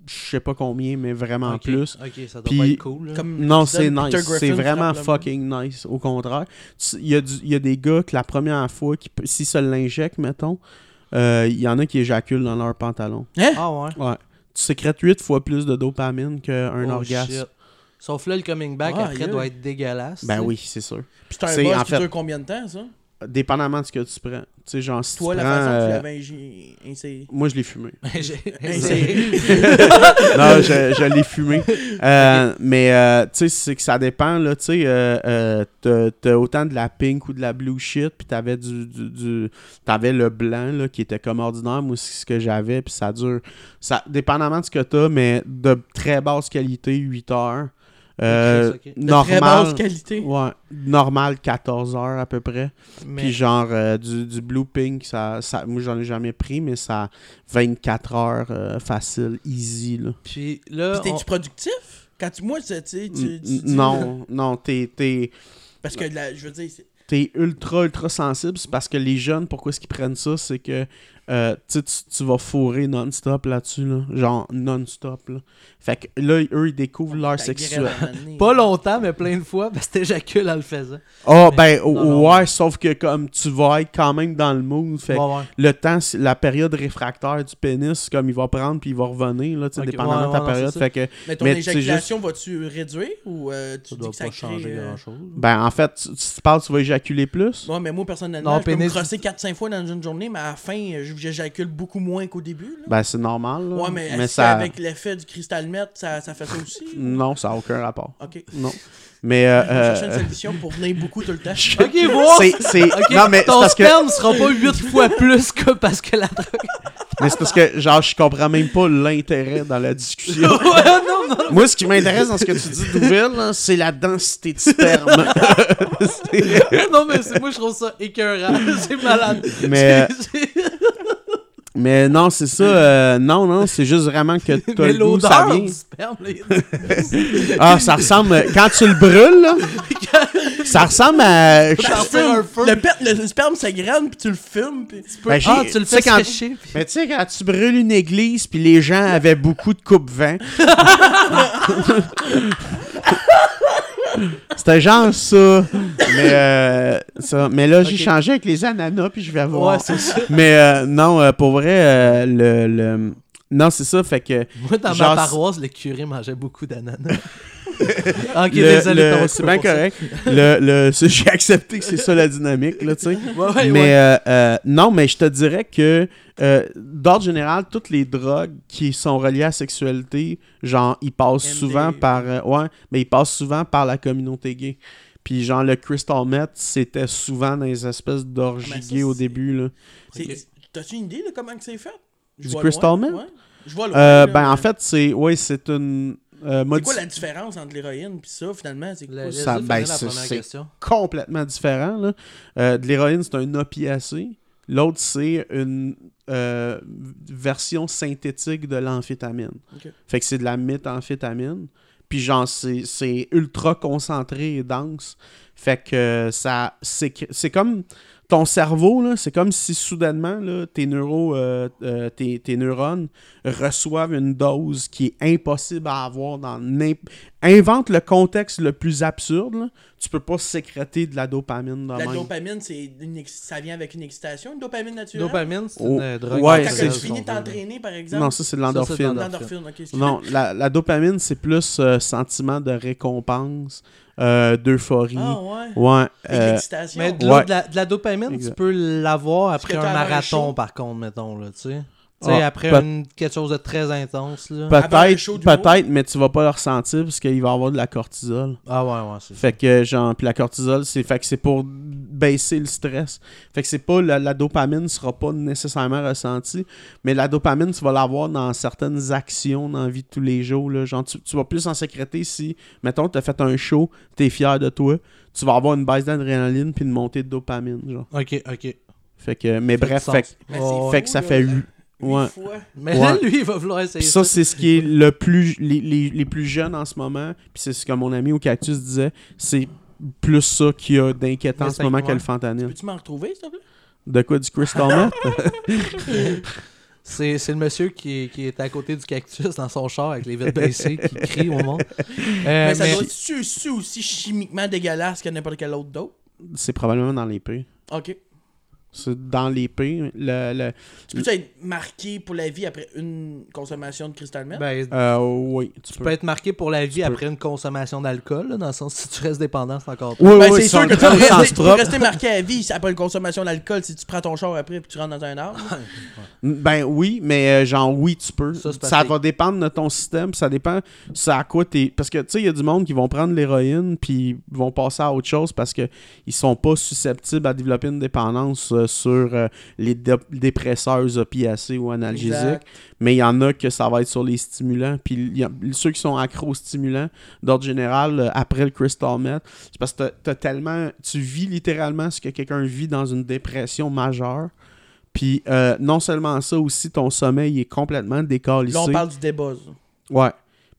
Je sais pas combien, mais vraiment plus. Ok, ça doit Puis- pas être cool. Comme Non, c'est nice. C'est vraiment fucking nice. Au contraire. Il y, a du- il y a des gars que la première fois, qui, s'ils se l'injectent, mettons, euh, il y en a qui éjaculent dans leur pantalon. Hein? Ah ouais. Ouais. Tu sécrètes 8 fois plus de dopamine qu'un Oh, orgasme. shit. Sauf là, le coming back Ah, après yeah. doit être dégueulasse. Ben oui, c'est sûr. Puis c'est un boss en qui fait- dure combien de temps, ça? Dépendamment de ce que tu prends. Tu sais, genre, si Toi, tu la prends, façon que tu euh, l'avais inséré. Moi, je l'ai fumé. Inséré. non, je, je l'ai fumé. Euh, mais, euh, tu sais, c'est que ça dépend, là. Tu sais, euh, euh, t'as- t'as autant de la pink ou de la blue shit, puis t'avais du, du, du- T'avais le blanc, là, qui était comme ordinaire. Moi, c'est ce que j'avais, puis ça dure... Ça, dépendamment de ce que t'as, mais de très basse qualité, 8 heures. Euh. De très basse normal... qualité. Ouais, normal 14 heures à peu près. Mais- Puis genre euh, du, du blue pink, ça, ça, moi j'en ai jamais pris, mais ça 24 heures euh, facile, easy là. Puis là, Puis on- t'es-tu productif? Quand tu. Moi, tu sais, tu, tu non, non, t'es, t'es, Parce que, je veux dire, c'est- t'es ultra, ultra sensible. C'est parce que les jeunes, pourquoi est-ce qu'ils prennent ça? C'est que euh, tu, tu, vas fourrer non-stop là-dessus, là. genre non-stop. Là. Fait que là, eux, ils découvrent leur sexuel. pas longtemps, mais plein de fois, parce que t'éjacules en le faisant. Ah, Mais- ben, non, non. ouais, sauf que comme tu vas être quand même dans le mood. Fait que Ouais, ouais. le temps, la période réfractaire du pénis, comme il va prendre puis il va revenir, là, tu sais, Ok, dépendamment ouais, de ta période. Fait que, Mais ton Mais éjaculation, vas-tu réduire ou euh, tu Ça dis doit que ça pas crée. changer euh, grand-chose. ben, en fait, tu, tu parles, tu vas éjaculer plus? Ouais, mais moi, personnellement, Non, je peux me pénis- crosser 4-5 fois dans une journée, mais à la fin, j'éjacule beaucoup moins qu'au début. Là. Ben, c'est normal. Là. ouais, mais, est-ce ça. qu'avec l'effet du cristal meth, ça, ça fait ça aussi? Non, ça n'a aucun rapport. Ok. Non. Mais. euh, Je vais chercher une euh, solution pour venir beaucoup tout le temps. Ok, voir. c'est, Non, mais ton parce que. sperme sera pas 8 fois plus que parce que la drogue. Mais c'est parce que, genre, je comprends même pas l'intérêt dans la discussion. ouais, non, non. Moi, ce qui m'intéresse dans ce que tu dis, Douville, c'est la densité de sperme. Non, mais c'est- moi, je trouve ça écœurant. C'est malade. Mais, c'est- mais non, c'est ça. euh, non, non, c'est juste vraiment que t'as le goût, ça vient. sperme, Ah, ça ressemble. Quand tu le brûles, là, ça ressemble à. un feu. Le, pet, le sperme s'agrane, puis tu le fumes. Puis... Ben, j'ai- Ah, tu le fais quand- sécher. puis- Mais tu sais, quand tu brûles une église, puis les gens avaient beaucoup de coupe-vent. C'était genre ça. Mais, euh, ça. mais là, j'ai changé avec les ananas, puis je vais voir. Ouais, c'est ça. Mais euh, non, euh, pour vrai, euh, le, le- Non, c'est ça, fait que. Moi, dans Genre, ma paroisse, le curé mangeait beaucoup d'ananas. Ok, le- désolé, c'est bien correct. Le, le- j'ai accepté que c'est ça la dynamique, là, tu sais. Ouais, ouais, mais ouais. euh, euh, non, mais je te dirais que euh, d'ordre général, toutes les drogues qui sont reliées à la sexualité, genre, ils passent MD. souvent par. euh, ouais, mais ils passent souvent par la communauté gay. Puis genre, le crystal meth, c'était souvent dans les espèces d'orgies Ah, ça, gays au début, là. Ok. T'as-tu une idée de comment c'est fait? Je Du crystal meth? ouais. Je vois loin. Euh, là, ben, en mais- fait, c'est. Ouais, c'est une. Euh, C'est quoi la différence entre l'héroïne puis ça, finalement? C'est quoi? Ça- ben, c'est- complètement différent. Là. Euh, de l'héroïne, c'est un opiacé. L'autre, c'est une euh, version synthétique de l'amphétamine. Fait que c'est de la méthamphétamine. Puis genre, c'est ultra concentré et dense. Fait que ça... C'est comme... Ton cerveau, c'est comme si soudainement, là, tes, neuro, euh, euh, tes, tes neurones reçoivent une dose qui est impossible à avoir dans Invente le contexte le plus absurde, là. Tu peux pas sécréter de la dopamine de La même. dopamine, c'est une ça vient avec une excitation, une dopamine naturelle? Dopamine, c'est Oh, une drogue. ouais, Quand c'est- tu finis t'entraîner, par exemple? Non, ça, c'est de l'endorphine. Non, la, la dopamine, c'est plus euh, sentiment de récompense, euh, d'euphorie. Ah ouais? Euh. Mais de, Ouais. là, de, la, de la dopamine, Exact. tu peux l'avoir après un marathon, par contre, mettons, là, tu sais. Tu sais, Ah, après une- quelque chose de très intense. Peut-être, peut-être, mais tu vas pas le ressentir parce qu'il va y avoir de la cortisol. Ah ouais, ouais, c'est ça. Fait que genre puis la cortisol c'est fait que c'est pour baisser le stress. Fait que c'est pas la, la dopamine sera pas nécessairement ressentie, mais la dopamine tu vas l'avoir dans certaines actions dans la vie de tous les jours là, genre tu, tu vas plus en sécréter si mettons tu as fait un show, tu es fier de toi, tu vas avoir une baisse d'adrénaline puis une montée de dopamine genre. Ok, ok. Fait que mais Fait bref, fait, Oh. c'est fait que ça fait huit huit- ouais. fois. Mais Ouais. lui, il va vouloir essayer ça, c'est ce qui est le plus. Les, les- les plus jeunes en ce moment, puis c'est ce que mon ami au cactus disait, c'est plus ça qu'il y a d'inquiétant en ce moment que le fentanyl. Peux-tu m'en retrouver, s'il te plaît? De quoi du crystal meth C'est c'est le monsieur qui est, qui est à côté du cactus dans son char avec les vitres baissées qui crie au monde. Euh, mais ça mais- doit être su aussi chimiquement dégueulasse que n'importe quel autre dope. C'est probablement dans les pays. Ok. C'est dans les pays. Le, le- Tu peux être marqué pour la vie après une consommation de cristal meth? ben, euh, oui, tu, tu peux. peux être marqué pour la vie peux. après une consommation d'alcool, dans le sens si tu restes dépendant, c'est encore Oui, Ben, oui, c'est sûr que tu sans rester, tu strop. rester marqué à vie après une consommation d'alcool si tu prends ton char après et tu rentres dans un arbre. Ben oui, mais euh, genre oui, tu peux. Ça, Ça, va dépendre de ton système, ça dépend c'est à quoi t'es. Parce que tu sais, il y a du monde qui vont prendre l'héroïne puis ils vont passer à autre chose parce que ils sont pas susceptibles à développer une dépendance sur euh, les dé- dépresseurs opiacés ou analgésiques. Exact. Mais il y en a que ça va être sur les stimulants. Puis y a- ceux qui sont accros aux stimulants, d'ordre général, euh, après le crystal meth, c'est parce que t'as- t'as tellement. Tu vis littéralement ce que quelqu'un vit dans une dépression majeure. Puis euh, non seulement ça, aussi ton sommeil est complètement décalissé. Là, on parle du débuzz. Ouais.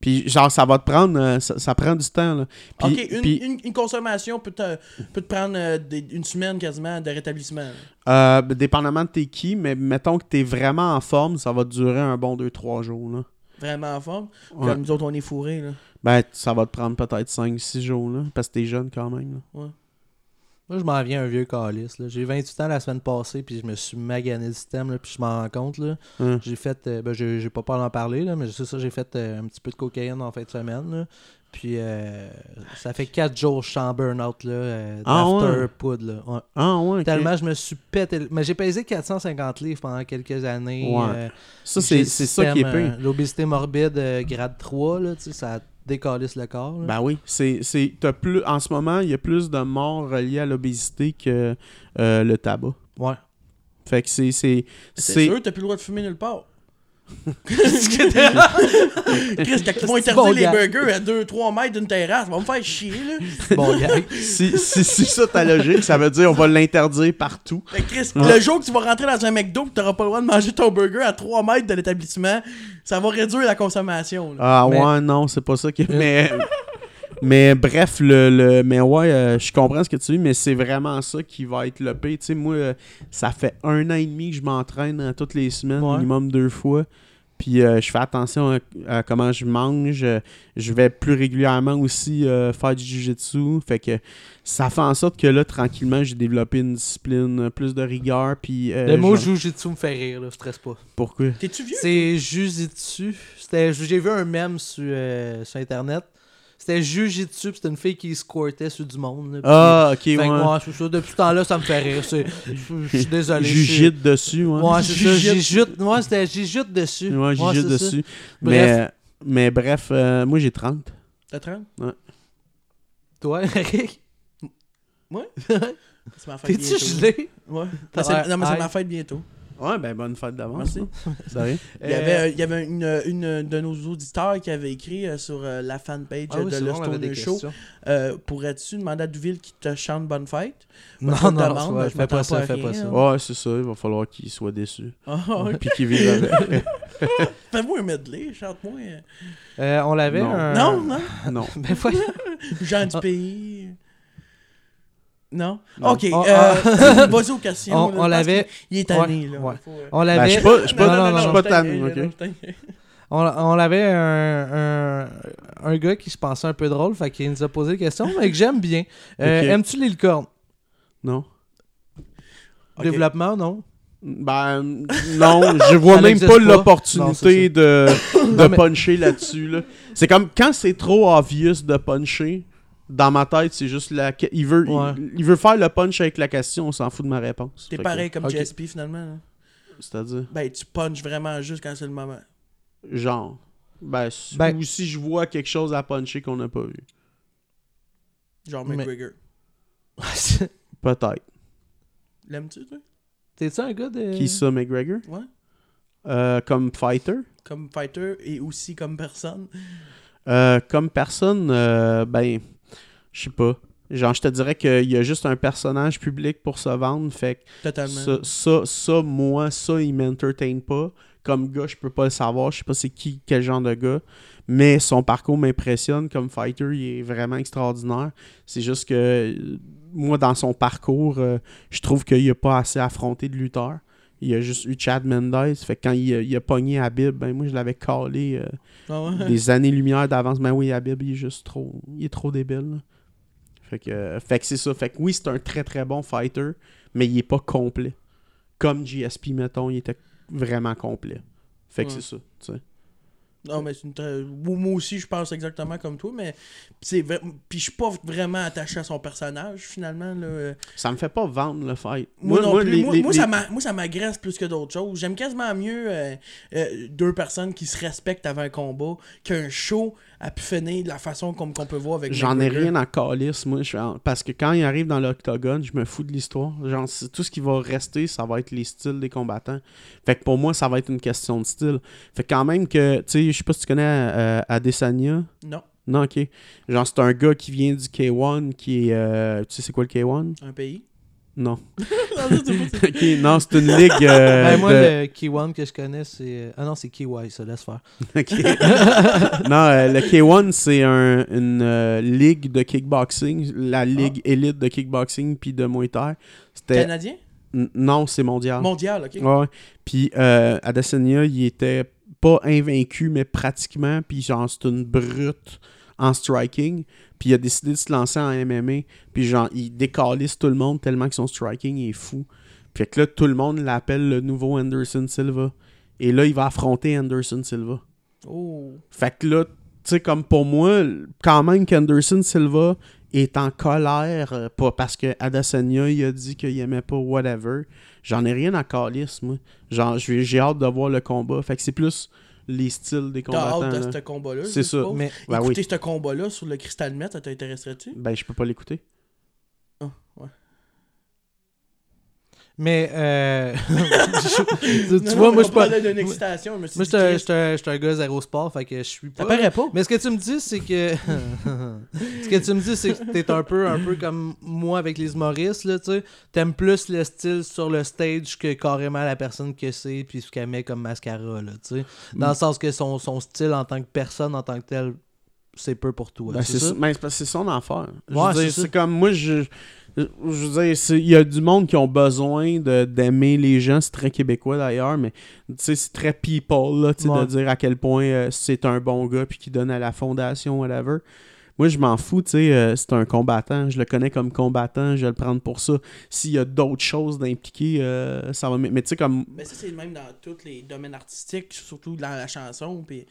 Puis genre, ça va te prendre. euh, ça, ça prend du temps. Là. Puis- ok, une, puis, une- une consommation peut te, peut te prendre euh, des- une semaine quasiment de rétablissement. euh, dépendamment de tes qui, mais mettons que t'es vraiment en forme, ça va te durer un bon 2-3 jours. Là. Vraiment en forme? Ouais. Comme nous autres, on est fourrés. Là. Ben, ça va te prendre peut-être 5-6 jours, là, parce que t'es jeune quand même. là. Moi, je m'en viens un vieux calice. J'ai 28 ans la semaine passée, puis je me suis magané le système, là, puis je m'en rends compte. Là. Hein. J'ai fait, euh, ben, j'ai pas peur d'en parler, là, mais c'est ça, j'ai fait euh, un petit peu de cocaïne en fin de semaine. là. Puis euh, ça fait 4 jours que je suis en burn-out, là, euh, Ah ouais? poudre, là. Ouais. Ah ouais. Tellement je me suis pété. Mais j'ai pesé 450 livres pendant quelques années. Ouais. Ça, c'est ça qui est pire. L'obésité morbide grade 3, là, tu sais, ça décalisse le corps. là. Ben oui, c'est c'est t'as plus en ce moment, il y a plus de morts reliées à l'obésité que euh, le tabac. Ouais. Fait que c'est c'est C'est c'est sûr, t'as plus le droit de fumer nulle part. Chris, quand ils vont interdire bon les gars. burgers à 2-3 mètres d'une terrasse, ça va me faire chier, là. Bon gag. si, si, si ça ta logique, ça veut dire on va l'interdire partout. Fait que Chris, le jour que tu vas rentrer dans un McDo et t'auras pas le droit de manger ton burger à 3 mètres de l'établissement, ça va réduire la consommation. là. Ah Mais- ouais, non, c'est pas ça qui mais mais bref le, le mais ouais, euh, je comprends ce que tu dis mais c'est vraiment ça qui va être le pire, tu sais moi euh, ça fait un an et demi que je m'entraîne euh, toutes les semaines Ouais. minimum deux fois. Puis euh, je fais attention à, à comment je mange. Je vais plus régulièrement aussi euh, faire du jujitsu. Fait que ça fait en sorte que là, tranquillement, j'ai développé une discipline, plus de rigueur. Puis, euh, Le mot genre- jujitsu me fait rire, là, stresse pas. Pourquoi? T'es-tu vieux? C'est jujitsu. J'ai vu un mème sur, euh, sur internet. C'était jujitsu, puis c'était une fille qui squirtait sur du monde. là, Ah, ok, Fait ouais. moi, ça. Depuis ce temps-là, ça me fait rire. C'est- Je suis désolé. Jujite dessus, ouais. Ouais, c'est ça. Ouais, c'était j'ijute dessus. Ouais, Ouais, dessus. Bref. Mais, mais bref, euh, moi j'ai 30. T'as 30? Toi, Eric, C'est ma fête t'es-tu gelé? Ouais. Non, mais c'est ma fête bientôt. Ouais, ben bonne fête d'avance. Merci. hein. Sérieux? Il y avait, il y avait une, une de nos auditeurs qui avait écrit euh, sur euh, la fanpage Ah oui, de Le des Show. Euh, Pourrais-tu demander à Douville qui te chante Bonne Fête? Non, non, demande, c'est vrai, je fais pas ça, fais pas ça. Ouais, c'est ça. Il va falloir qu'il soit déçu. Ah, ouais. Puis qu'il vive avec. Fais-moi un medley, chante-moi. euh. Euh, on l'avait Non. un... Non, non. non. Ben voyons. Jean du Ah. pays. Non? Non. Ok, Oh, euh, vas-y aux questions. On- là, on parce l'avait- qu'il est tanné, là. ouais. Faut, euh, On Ben, l'avait... je suis pas, je suis pas, Non, non, je suis non, pas je tanné, ok? On, on avait un, un, un gars qui se pensait un peu drôle, fait qu'il nous a posé des questions, mais que j'aime bien. Euh. Aimes-tu les licornes? Non. Développement, non? Ben, non, je vois Ça même pas l'opportunité de, de Non, mais- puncher là-dessus. Là. C'est comme quand c'est trop obvious de puncher, dans ma tête, c'est juste la. Il veut, Ouais. il, il veut faire le punch avec la question, on s'en fout de ma réponse. T'es que- pareil comme. JSP finalement. là. C'est-à-dire, Ben, tu punches vraiment juste quand c'est le moment. genre. Ben, Ben- ou si je vois quelque chose à puncher qu'on n'a pas vu. Genre Mais- McGregor. Peut-être. L'aimes-tu, toi? T'es-tu un gars de. Qui ça, McGregor? Ouais. Euh, comme fighter? Comme fighter et aussi comme personne. Euh, comme personne, euh, ben, je sais pas. Genre, je te dirais qu'il y a juste un personnage public pour se vendre, fait que Totalement. ça, ça, ça, moi, ça, il m'entertain pas. Comme gars, je peux pas le savoir, je sais pas c'est qui, quel genre de gars, mais son parcours m'impressionne. Comme fighter, il est vraiment extraordinaire. C'est juste que, euh, moi, dans son parcours, euh, je trouve qu'il a pas assez affronté de lutteurs. Il a juste eu Chad Mendes, fait que quand il, a- il a pogné Habib, ben moi, je l'avais calé... euh, Ah ouais? des années-lumière d'avance. Mais oui, Habib, il est juste trop. Il est trop débile. là. Fait que, euh, fait que c'est ça. Fait que oui, c'est un très très bon fighter, mais il est pas complet. Comme GSP, mettons, il était vraiment complet. Fait que Ouais. c'est ça. tu sais. Non, mais c'est une très... Moi aussi, je pense exactement comme toi, mais c'est. Puis je suis pas vraiment attaché à son personnage, finalement, là. Ça me fait pas vendre le fight. Moi, non plus. les- moi, les- moi, les- ça moi, ça m'agresse plus que d'autres choses. J'aime quasiment mieux euh, euh, deux personnes qui se respectent avant un combat qu'un show a pu finir de la façon comme qu'on peut voir avec J'en ai rien à calice, moi. je suis en- Parce que quand il arrive dans l'octogone, je me fous de l'histoire. Genre, tout ce qui va rester, ça va être les styles des combattants. Fait que pour moi, ça va être une question de style. Fait que quand même que, tu sais, je sais pas si tu connais euh, Adesanya. Non, Non, ok. Genre, c'est un gars qui vient du K1, qui est. euh, tu sais, c'est quoi le K1 un pays. Non. Non, c'est une ligue. euh, Ben, moi, de- le Kiwan que je connais, c'est. Ah non, c'est Kiwai, ça, laisse faire. Ok. non, euh, le K1, c'est un- une euh, ligue de kickboxing, la ligue élite de kickboxing puis de Muay Thai. Canadien? N- Non, c'est mondial. Mondial, ok. Ouais. Puis euh, Adesanya, il était pas invaincu, mais pratiquement. Puis genre, c'est une brute en striking. Puis il a décidé de se lancer en MMA. Puis genre, il décalisse tout le monde tellement que son striking est fou. Fait que là, tout le monde l'appelle le nouveau Anderson Silva. Et là, il va affronter Anderson Silva. Oh. Fait que là, tu sais, comme pour moi, quand même qu'Anderson Silva est en colère, euh, pas parce que Adesanya, il a dit qu'il aimait pas whatever. J'en ai rien à calice, moi. Genre, j'ai j'ai hâte de voir le combat. Fait que c'est plus les styles des T'as combattants. hâte de là. ce combat-là. C'est ça. Mais Ben Écouter oui. ce combat-là sur le Crystal Met, ça t'intéresserait-tu Ben, je peux pas l'écouter. Ah, ouais. Mais, euh... tu, tu Non, vois, non, moi, je suis pas. d'une excitation. Je me suis Moi, je suis un- gars zéro sport, fait que je suis Ça pas. paraît pas. Mais ce que tu me dis, c'est que. ce que tu me dis, c'est que t'es un peu, un peu comme moi avec les humoristes, là, tu sais. T'aimes plus le style sur le stage que carrément la personne que c'est, puis ce qu'elle met comme mascara, là, tu sais. Dans le sens que son, son style en tant que personne, en tant que tel, c'est peu pour toi. Ben, c'est ça? Ben, c'est son affaire. Ouais, c'est comme moi, je. Je veux dire, il y a du monde qui ont besoin d'aimer les gens, c'est très québécois d'ailleurs, mais tu sais, c'est très people, là, Ouais. de dire à quel point euh, c'est un bon gars puis qu'il donne à la fondation, whatever. Moi, je m'en fous, tu sais, euh, c'est un combattant, je le connais comme combattant, je vais le prendre pour ça. S'il y a d'autres choses d'impliquer, euh, ça va. Mais mais tu sais, comme. Mais ça, c'est le même dans tous les domaines artistiques, surtout dans la chanson. Puis, euh,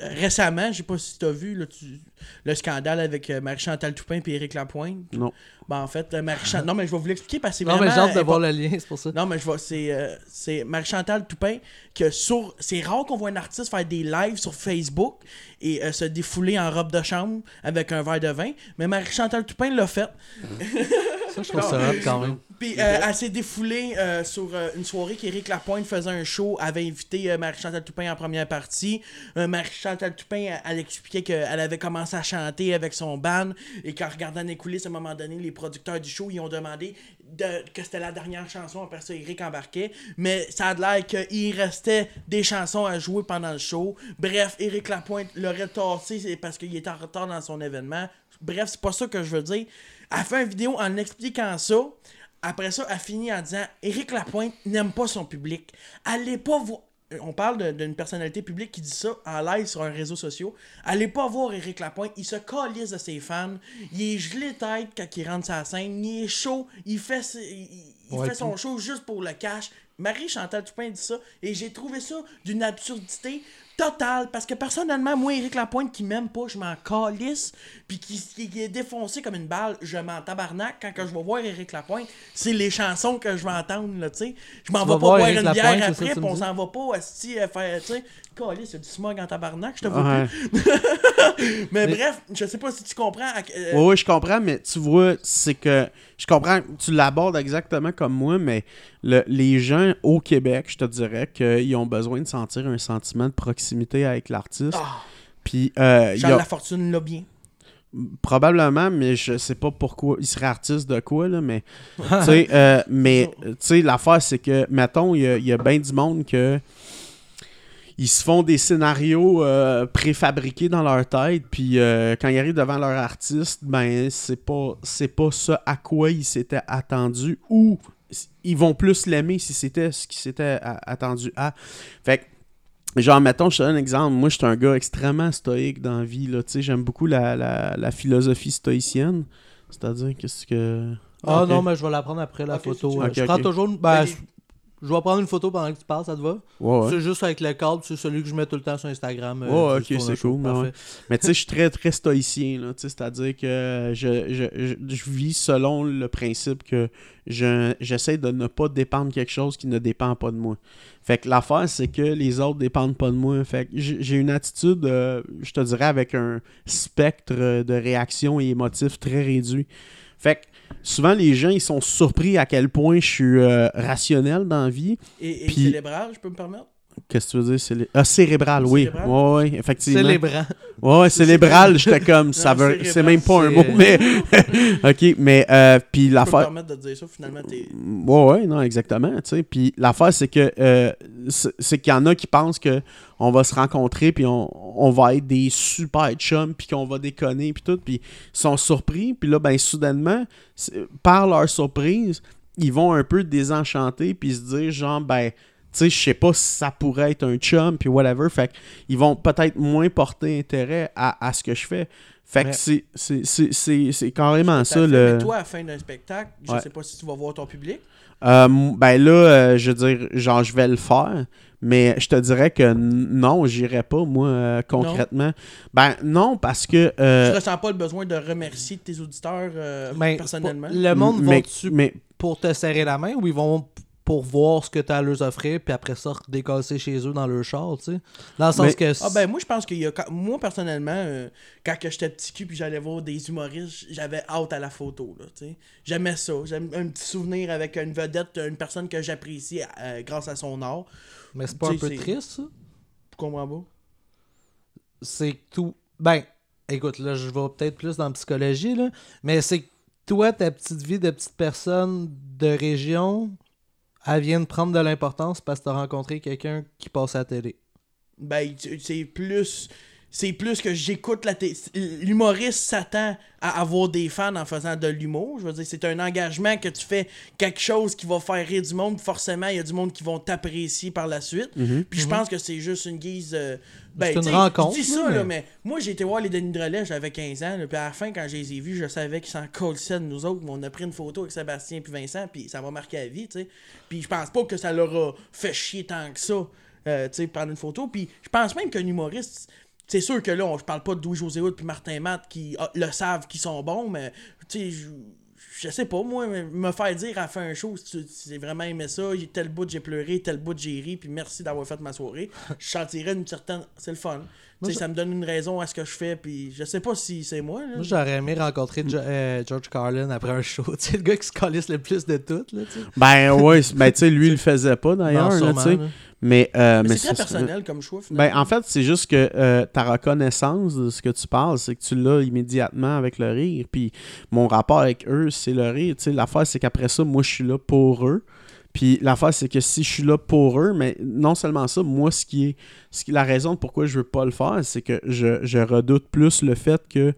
récemment, je sais pas si tu as vu là, tu- le scandale avec euh, Marie-Chantal Toupin et Éric Lapointe. Non. Ben, en fait, euh, Marie-Chantal. non, mais je vais vous l'expliquer parce que c'est Non, vraiment. mais j'ai hâte de voir le lien, c'est pour ça. Non, mais je vois, c'est, euh, c'est Marie-Chantal Toupin que sur. C'est rare qu'on voit un artiste faire des lives sur Facebook et euh, se défouler en robe de chambre avec un verre de vin, mais Marie-Chantal Toupin l'a fait. Ça, je trouve ça hot quand même. Puis euh, elle s'est défoulée euh, sur euh, une soirée qu'Éric Lapointe faisait un show, avait invité euh, Marie-Chantal Toupin en première partie. Euh, Marie-Chantal Toupin, elle, elle expliquait qu'elle avait commencé à chanter avec son band et qu'en regardant les coulisses, à un moment donné, les producteurs du show, ils ont demandé de- que c'était la dernière chanson, après ça, Eric embarquait. Mais ça a l'air qu'il restait des chansons à jouer pendant le show. Bref, Eric Lapointe l'aurait tassé parce qu'il était en retard dans son événement. Bref, c'est pas ça que je veux dire. Elle fait une vidéo en expliquant ça. Après ça, elle finit en disant Éric Lapointe n'aime pas son public. Allez pas voir. On parle d'une personnalité publique qui dit ça en live sur un réseau social. Allez pas voir Éric Lapointe. Il se calisse de ses fans. Il est gelé tête quand il rentre sa scène. Il est chaud. Il fait, il, il Ouais, fait son show juste pour le cash. Marie-Chantal Toupin dit ça, et j'ai trouvé ça d'une absurdité totale, parce que personnellement, moi, Éric Lapointe, qui m'aime pas, je m'en calisse, puis qui, est défoncé comme une balle, je m'en tabarnak quand que je vais voir Éric Lapointe. C'est les chansons que je vais entendre, là, tu sais. Je m'en vais vas pas boire une bière après, puis on s'en va pas, asti, à faire, tu sais. Calisse, c'est du smog en tabarnak, je te vois plus. Mais, bref, je sais pas si tu comprends. euh, ouais, je comprends, mais tu vois, c'est que. Je comprends, tu l'abordes exactement comme moi, mais le- les gens au Québec, je te dirais qu'ils ont besoin de sentir un sentiment de proximité avec l'artiste. Ah, Puis, euh, Charles a- Lafortune l'a bien. Probablement, mais je sais pas pourquoi. Il serait artiste de quoi, là, mais. tu sais, euh, mais, tu sais, l'affaire, c'est que, mettons, il y a, y a bien du monde que. Ils se font des scénarios euh, préfabriqués dans leur tête, puis euh, quand ils arrivent devant leur artiste, ben c'est pas c'est pas ça à quoi ils s'étaient attendus, ou ils vont plus l'aimer si c'était ce qu'ils s'étaient a- attendu à. Fait que Genre, mettons, je te donne un exemple. Moi, je suis un gars extrêmement stoïque dans la vie. Là. Tu sais, J'aime beaucoup la, la, la philosophie stoïcienne. C'est-à-dire, qu'est-ce que. Ah non, mais je vais la prendre après la photo. je prends toujours. une- Ben, je, vais prendre une photo pendant que tu parles, ça te va? Ouais, ouais. C'est juste avec le cadre, c'est celui que je mets tout le temps sur Instagram. euh, Ouais, ok, c'est cool, mais. Mais tu sais, je suis très, très stoïcien. C'est-à-dire que je, je, je, je vis selon le principe que je- j'essaie de ne pas dépendre de quelque chose qui ne dépend pas de moi. Fait que l'affaire, c'est que les autres dépendent pas de moi. Fait que j'ai une attitude, euh, je te dirais, avec un spectre de réaction et émotif très réduit. Fait que souvent, les gens, ils sont surpris à quel point je suis euh, rationnel dans la vie. Et, et Puis- célébral, je peux me permettre? Qu'est-ce que tu veux dire? Célé- Ah, cérébral, oui. Cérébral? Ouais, ouais, effectivement. Célébrant. Ouais, ouais, cérébral, j'étais comme, ça veut, c'est même pas un mot, mais, ok, mais, euh, puis peux l'affaire, permettre de dire ça, finalement, t'es... ouais, ouais, non, exactement, tu sais, puis l'affaire, c'est que, euh, c'est qu'il y en a qui pensent que on va se rencontrer, puis on, on va être des super chums, puis qu'on va déconner, puis tout, puis ils sont surpris, puis là, ben, soudainement, par leur surprise, ils vont un peu désenchanter, puis se dire, genre, ben, tu sais, je sais pas si ça pourrait être un chum, puis whatever. Fait qu'ils vont peut-être moins porter intérêt à, à ce que je fais. Fait que c'est- c'est- c'est c'est- c'est carrément ça. fait. Le... Mais toi, à la fin d'un spectacle, je Ouais. sais pas si tu vas voir ton public. Euh, ben là, euh, je veux dire, genre, je vais le faire. Mais je te dirais que non, j'irai pas, moi, euh, concrètement. Ben non, parce que. euh, tu ressens pas le besoin de remercier tes auditeurs euh, Ben, personnellement? le monde va-tu mais pour te serrer la main ou ils vont pour voir ce que tu as à leur offrir puis après ça décasser chez eux dans leur char, tu sais? Dans le sens Mais- que... Ah ben moi je pense qu'il y a moi personnellement euh, quand que j'étais petit cul puis j'allais voir des humoristes j'avais hâte à la photo là tu sais j'aimais ça j'aime un petit souvenir avec une vedette une personne que j'apprécie euh, grâce à son art Mais c'est pas un peu triste, ça? tu comprends pas? C'est que tout. Ben, écoute, là, je vais peut-être plus dans la psychologie, là, mais c'est que toi, ta petite vie de petite personne de région, elle vient de prendre de l'importance parce que t'as rencontré quelqu'un qui passe à la télé. ben tu- c'est plus c'est plus que j'écoute la l'humoriste s'attend à avoir des fans en faisant de l'humour. Je veux dire c'est un engagement que tu fais quelque chose qui va faire rire du monde. Forcément il y a du monde qui vont t'apprécier par la suite. Puis je pense que c'est juste une guise euh, ben, Mhm. C'est une rencontre, je dis ça là, là, mais- mais moi j'ai été voir les Denis Drolet j'avais 15 ans là, puis à la fin quand je les ai vus je savais qu'ils s'en collaient de nous autres mais on a pris une photo avec Sébastien puis Vincent puis ça m'a marqué à vie tu sais. Puis je pense pas que ça leur a fait chier tant que ça euh, tu sais, prendre une photo. Puis je pense même qu'un humoriste, c'est sûr que là, on, je parle pas de Louis José Hood puis Martin Matt qui ah, le savent qui sont bons, mais tu je, je sais pas, moi, me faire dire à la fin un show, si tu si vraiment aimé ça, tel bout j'ai pleuré, tel bout j'ai ri, puis merci d'avoir fait ma soirée, je sentirais une certaine. C'est le fun. Ça me donne une raison à ce que je fais, puis je sais pas si c'est moi. Là. Moi, j'aurais aimé rencontrer Jo- euh, George Carlin après un show. Tu sais, le gars qui se calisse le plus de tout, là, ben ouais, c- ben tu sais, lui, il le faisait pas d'ailleurs. Mais, euh, mais mais c'est très c'est- personnel comme choix, finalement. Ben, en fait, c'est juste que euh, ta reconnaissance de ce que tu parles, c'est que tu l'as immédiatement avec le rire. Puis mon rapport avec eux, c'est le rire. L'affaire, c'est qu'après ça, moi, je suis là pour eux. Puis l'affaire, c'est que si je suis là pour eux, mais non seulement ça, moi, ce qui est, ce qui, la raison de pourquoi je veux pas le faire, c'est que je, je redoute plus le fait que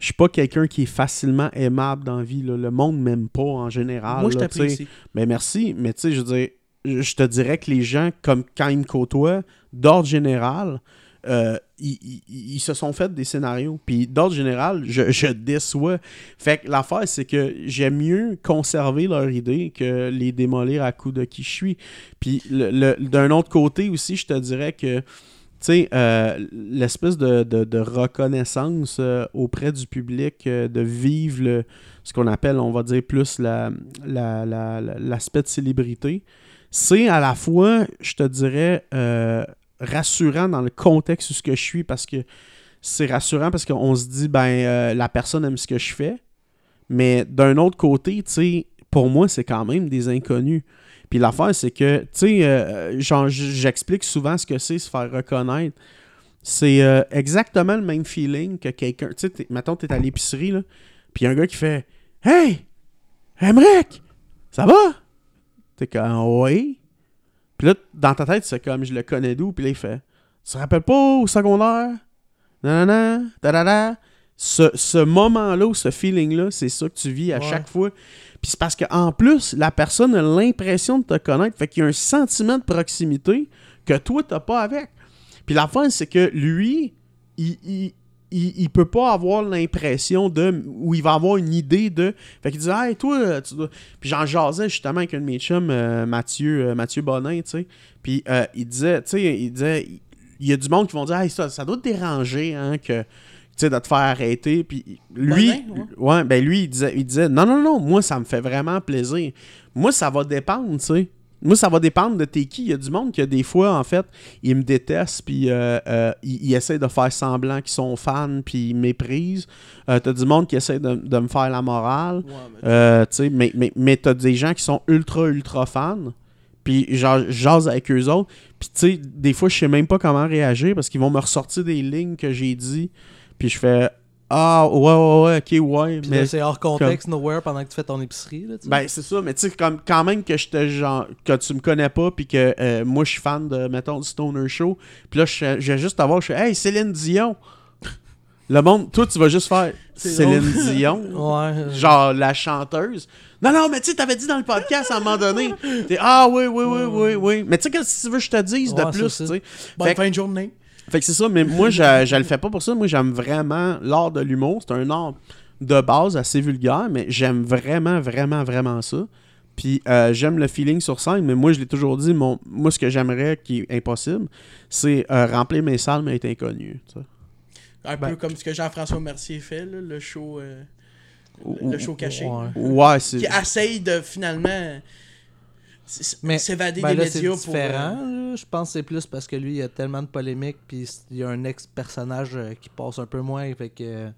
je suis pas quelqu'un qui est facilement aimable dans la vie. là. Le monde m'aime pas en général. moi, je là, t'apprécie. Ben merci, mais tu sais, je veux dire, je je te dirais que les gens, comme quand ils me côtoient, d'ordre général, euh, ils, se sont fait des scénarios. Puis d'ordre général, je, déçois. Fait que l'affaire, c'est que j'aime mieux conserver leur idée que les démolir à coup de qui je suis. Puis d'un autre côté aussi, je te dirais que tu sais, euh, l'espèce de, reconnaissance euh, auprès du public, de vivre ce qu'on appelle, on va dire, plus la- la- la- la- l'aspect de célébrité, c'est à la fois, je te dirais, rassurant dans le contexte où ce que je suis parce que c'est rassurant parce qu'on se dit, ben, euh, la personne aime ce que je fais, mais d'un autre côté, tu sais, pour moi, c'est quand même des inconnus. Puis l'affaire, c'est que, tu sais, euh, j'explique souvent ce que c'est se faire reconnaître. C'est euh, exactement le même feeling que quelqu'un. Tu sais, mettons, t'es à l'épicerie, là, puis un gars qui fait Hey, Emmerich, ça va? T'es comme Oui. Puis là, dans ta tête, c'est comme je le connais d'où, puis là, il fait Tu te rappelles pas au secondaire? Nanana, da Ce, ce moment-là, ou ce feeling-là, c'est ça que tu vis à Ouais. chaque fois. Puis c'est parce qu'en plus, la personne a l'impression de te connaître, fait qu'il y a un sentiment de proximité que toi, t'as pas avec. Puis la fin, c'est que lui, il, il, il, il peut pas avoir l'impression de. ou il va avoir une idée de. Fait qu'il dit, hey, toi, tu dois. Puis j'en jasais justement avec un de mes chums, euh, Mathieu, euh, Mathieu Bonin, tu sais. Puis euh, il disait, tu sais, il disait, il y a du monde qui vont dire, hey, ça, ça doit te déranger, hein, que. Tu sais, de te faire arrêter. Puis lui, Bonin, ouais. ben lui, il disait, il disait, non, non, non, moi, ça me fait vraiment plaisir. Moi, ça va dépendre, tu sais. Moi, ça va dépendre de t'es qui. Il y a du monde qui, des fois, en fait, ils me détestent, puis euh, euh, ils, ils essaient de faire semblant qu'ils sont fans, puis ils méprisent. Euh, t'as du monde qui essaie de, de me faire la morale. Ouais, mais- Euh, mais, mais, mais t'as des gens qui sont ultra, ultra fans. Puis jase avec eux autres. Puis tu sais, des fois, je sais même pas comment réagir parce qu'ils vont me ressortir des lignes que j'ai dit. Puis je fais Ah, ouais, ouais, ouais, ok, ouais. Puis mais c'est hors contexte, nowhere, pendant que tu fais ton épicerie. Là, ben, c'est ça, mais tu sais, comme, quand même que je te genre, que tu me connais pas, puis que euh, moi, je suis fan de, mettons, du Stoner Show, puis là, je vais juste t'avoir, je fais, hey, Céline Dion. Le monde, toi, tu vas juste faire Céline Dion. Ouais. Genre, la chanteuse. Non, non, mais tu sais, t'avais dit dans le podcast à un moment donné, t'es, ah, oui, oui, oui, oui, oui. Mais tu sais, qu'est-ce que tu veux que je te dise de Ouais, plus, c'est tu sais? Bonne fait fin de journée. Fait que c'est ça, mais moi, je, je le fais pas pour ça. Moi, j'aime vraiment l'art de l'humour. C'est un art de base assez vulgaire, mais j'aime vraiment, vraiment, vraiment ça. Puis euh, j'aime le feeling sur scène, mais moi, je l'ai toujours dit, mon, moi, ce que j'aimerais, qui est impossible, c'est euh, remplir mes salles, mais être inconnu. Un Ben- peu comme ce que Jean-François Mercier fait, là, le show euh, le show caché. Ouais. Ouais, c'est. Qui essaye de finalement s'évader Ben des là, c'est médias pour. différent. euh, là. Je pense que c'est plus parce que lui, il y a tellement de polémiques, puis il y a un ex-personnage euh, qui passe un peu moins, fait que euh,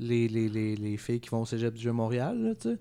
les, les, les, les filles qui vont au cégep du jeu Montréal, là, tu sais.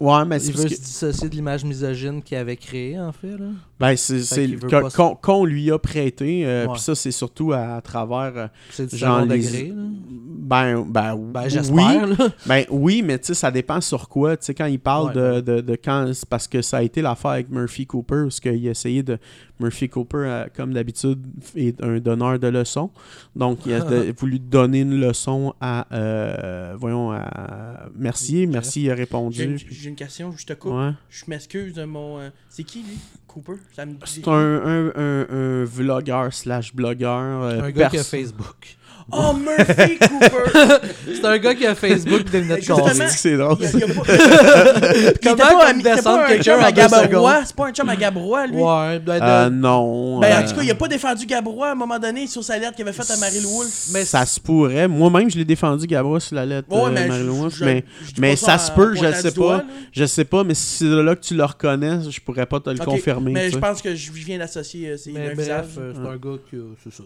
Ouais, mais c'est Il veut que- se dissocier de l'image misogyne qu'il avait créée, en fait. Là. Ben, c'est qu'on qu'on lui a prêté. euh, Ouais. Puis ça, c'est surtout à, à travers. euh, C'est du Genre les- degré. Là. Ben, ben, Ben, oui. j'espère. là. Ben oui, mais tu sais, ça dépend sur quoi. Tu sais, quand il parle Ouais, de, ouais. de, de quand. Parce que ça a été l'affaire avec Murphy Cooper, parce qu'il a essayé de. Murphy Cooper, euh, comme d'habitude, est un donneur de leçons. Donc, il a de- voulu donner une leçon à. euh, voyons, à Mercier. Mercier a J'ai répondu. j'ai une question, je te coupe. Ouais. Je m'excuse de mon. euh, C'est qui lui? Cooper? Ça me C'est un, un, un, un vlogueur slash blogueur. euh, Un gars qui a Facebook. Oh, Murphy Cooper C'est un gars qui a Facebook des lunettes Justement, cassées. C'est drôle. Il y a- il y a pas- Il était Comment pas, comme descendre quelqu'un à Gabrois. C'est pas un chum à Gabrois, lui. Ouais, ben, Euh, non. Ben, euh, en tout cas, il a pas défendu Gabrois à un moment donné sur sa lettre qu'il avait faite à Marie Wolf. mais ça se pourrait. Moi-même, je l'ai défendu, Gabra, sur la lettre Ouais, euh, mais je- mais je ça se peut, je sais doigt, pas. Je sais pas, mais si c'est là que tu le reconnais, je pourrais pas te le confirmer. Mais je pense que je viens d'associer euh, c'est Mais un bref, visage. c'est un gars qui a- c'est ça.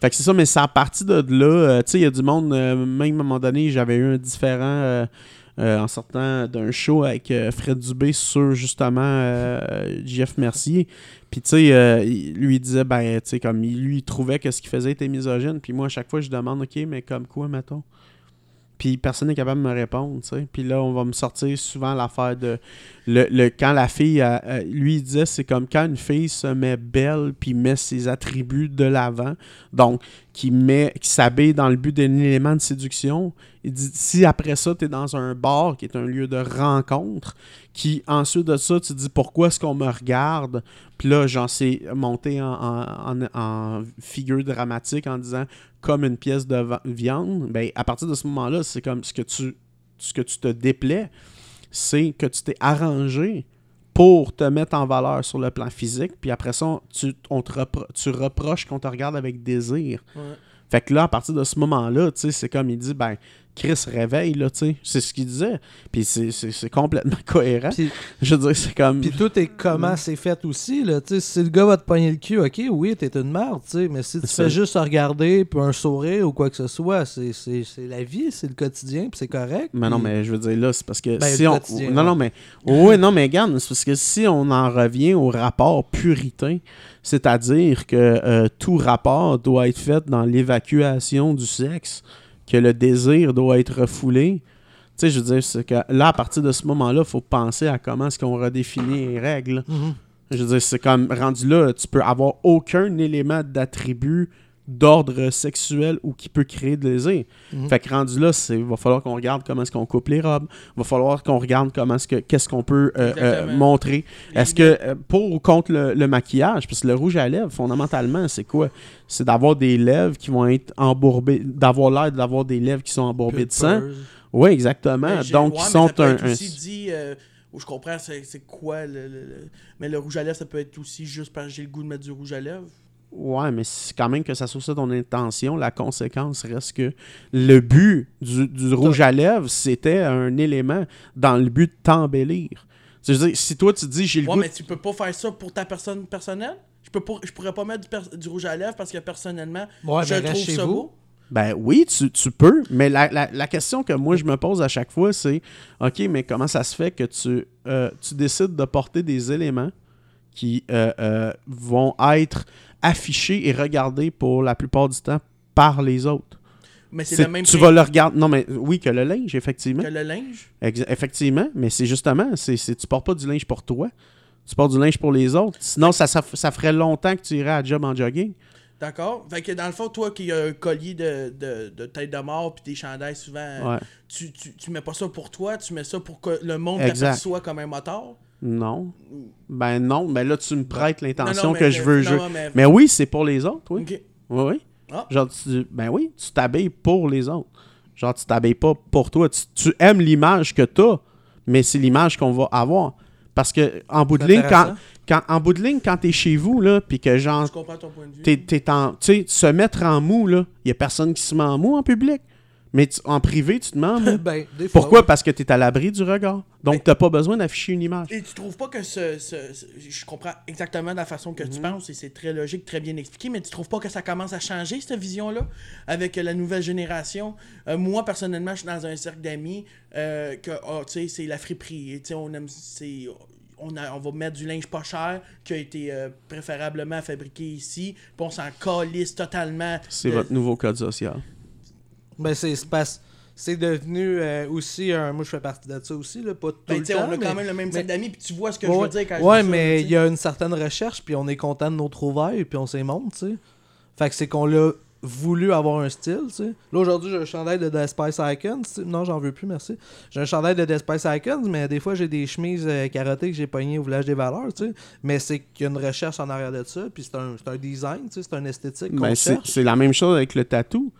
Fait que c'est ça, mais c'est à partir de là, euh, tu sais, il y a du monde, euh, même à un moment donné, j'avais eu un différent euh, en sortant d'un show avec Fred Dubé sur justement Jeff Mercier. Puis tu sais, lui disait, ben, tu sais, comme lui, trouvait que ce qu'il faisait était misogyne. Puis moi, à chaque fois, je demande, ok, mais comme quoi, mettons? Puis personne n'est capable de me répondre, tu sais. Puis là, on va me sortir souvent l'affaire de. Le, le- quand la fille, lui, il disait, c'est comme quand une fille se met belle puis met ses attributs de l'avant. Donc, qui met qui s'habille dans le but d'un élément de séduction. Il dit si après ça, tu es dans un bar qui est un lieu de rencontre, qui ensuite de ça, tu dis pourquoi est-ce qu'on me regarde? Puis là, j'en sais monter en, figure dramatique en disant comme une pièce de viande. Ben, à partir de ce moment-là, c'est comme ce que tu ce que tu te déplais, c'est que tu t'es arrangé pour te mettre en valeur sur le plan physique, puis après ça, tu, on te repro- tu reproches qu'on te regarde avec désir. Ouais. Fait que là, à partir de ce moment-là, tu sais, c'est comme il dit, ben, Chris réveille, là, tu sais. C'est ce qu'il disait. Puis c'est- complètement cohérent. Je veux dire, c'est comme. puis tout est comment c'est fait aussi. Là. Tu sais, si le gars va te pogner le cul, ok, oui, t'es une merde, tu sais, mais si tu fais juste regarder, puis un sourire ou quoi que ce soit, c'est la vie, c'est le quotidien, puis c'est correct. Mais non, mais je veux dire, là, c'est parce que Ben, si on. Non, non, mais. Oui, non, mais regarde, c'est parce que si on en revient au rapport puritain, c'est-à-dire que euh, tout rapport doit être fait dans l'évacuation du sexe, que le désir doit être refoulé. Tu sais, je veux dire, c'est que là, à partir de ce moment-là, il faut penser à comment est-ce qu'on redéfinit les règles. Mhm. Je veux dire, c'est comme rendu là, tu peux avoir aucun élément d'attribut d'ordre sexuel ou qui peut créer de désir. Mhm. Fait que rendu là, c'est va falloir qu'on regarde comment est-ce qu'on coupe les robes, va falloir qu'on regarde comment est-ce que qu'est-ce qu'on peut euh, euh, montrer. Est-ce que euh, pour ou contre le, le maquillage, parce que le rouge à lèvres, fondamentalement, c'est quoi? C'est d'avoir des lèvres qui vont être embourbées, d'avoir l'air d'avoir des lèvres qui sont embourbées de sang. Oui, exactement. Donc, ouais, mais sont un, aussi dit, euh, où je comprends c'est c'est quoi le, le- le- Mais le rouge à lèvres, ça peut être aussi juste parce que j'ai le goût de mettre du rouge à lèvres. Ouais, mais c'est quand même que ça soit ça ton intention, la conséquence reste que le but du, du rouge à lèvres, c'était un élément dans le but de t'embellir. Si toi tu dis j'ai le Ouais, goût. mais tu peux pas faire ça pour ta personne personnelle? Je peux pas, je pourrais pas mettre du, du rouge à lèvres parce que personnellement, Ouais, je reste trouve ça vous. beau. Ben oui, tu, tu peux, mais la, la- la question que moi je me pose à chaque fois, c'est OK, mais comment ça se fait que tu, euh, tu décides de porter des éléments qui euh, euh, vont être affichés et regardés pour la plupart du temps par les autres? Mais c'est le même tu vas le regarder. Non, mais oui, que le linge, effectivement. que le linge? Effectivement, mais c'est justement, c'est, tu portes pas du linge pour toi. Tu portes du linge pour les autres. Sinon, ça, ça, ça ferait longtemps que tu irais à job en jogging. D'accord? Fait que dans le fond, toi qui as un collier de, de, de tête de mort puis des chandails souvent, Ouais. tu, tu, tu mets pas ça pour toi, tu mets ça pour que le monde t'aperçoit comme un moteur? Non. Ben non, mais là, tu me prêtes l'intention que je veux. je- mais- Mais oui, c'est pour les autres, oui. Oui, oui. Ah. Genre, tu, ben oui, tu t'habilles pour les autres. Genre, tu t'habilles pas pour toi. Tu, tu aimes l'image que t'as, mais c'est l'image qu'on va avoir. Parce que, en bout de ligne, quand, quand, en bout de ligne, quand t'es chez vous, là, puis que genre, Je comprends ton point de vue. t'es, t'es en. Tu sais, se mettre en mou, là, il y a personne qui se met en mou en public. Mais tu- en privé, tu te mou. Ben, des fois, Pourquoi? Parce que t'es à l'abri du regard. Donc, t'as pas besoin d'afficher une image. Et tu trouves pas que ce, ce- ce- Je comprends exactement la façon que Mhm. tu penses et c'est très logique, très bien expliqué, mais tu trouves pas que ça commence à changer, cette vision-là, avec la nouvelle génération? Euh, moi, personnellement, je suis dans un cercle d'amis euh, que, ah, tu sais, c'est la friperie. Tu sais, on aime. c'est- On, a- on va mettre du linge pas cher qui a été euh, préférablement fabriqué ici, puis on s'en calisse totalement. C'est votre nouveau code social. Ben, c'est c'est parce- c'est devenu euh, aussi un. Moi, je fais partie de ça aussi, là, pas tout Ben, le tu sais, temps. on a mais- quand même le même mais- d'amis, puis tu vois ce que ouais, je veux dire quand ouais, je dis ça, mais il y a une certaine recherche, puis on est content de nos trouvailles, puis on s'y monte, tu sais. Fait que c'est qu'on l'a voulu avoir un style, tu sais. Là, aujourd'hui, j'ai un chandail de The Spice Icons. tu sais. Non, j'en veux plus, merci. J'ai un chandail de The Spice Icons, mais des fois, j'ai des chemises euh, carottées que j'ai pognées au village des valeurs, tu sais. Mais c'est qu'il y a une recherche en arrière de ça, puis c'est un, design, tu sais, c'est un esthétique qu'on Ben, cherche. c'est la même chose avec le tatou.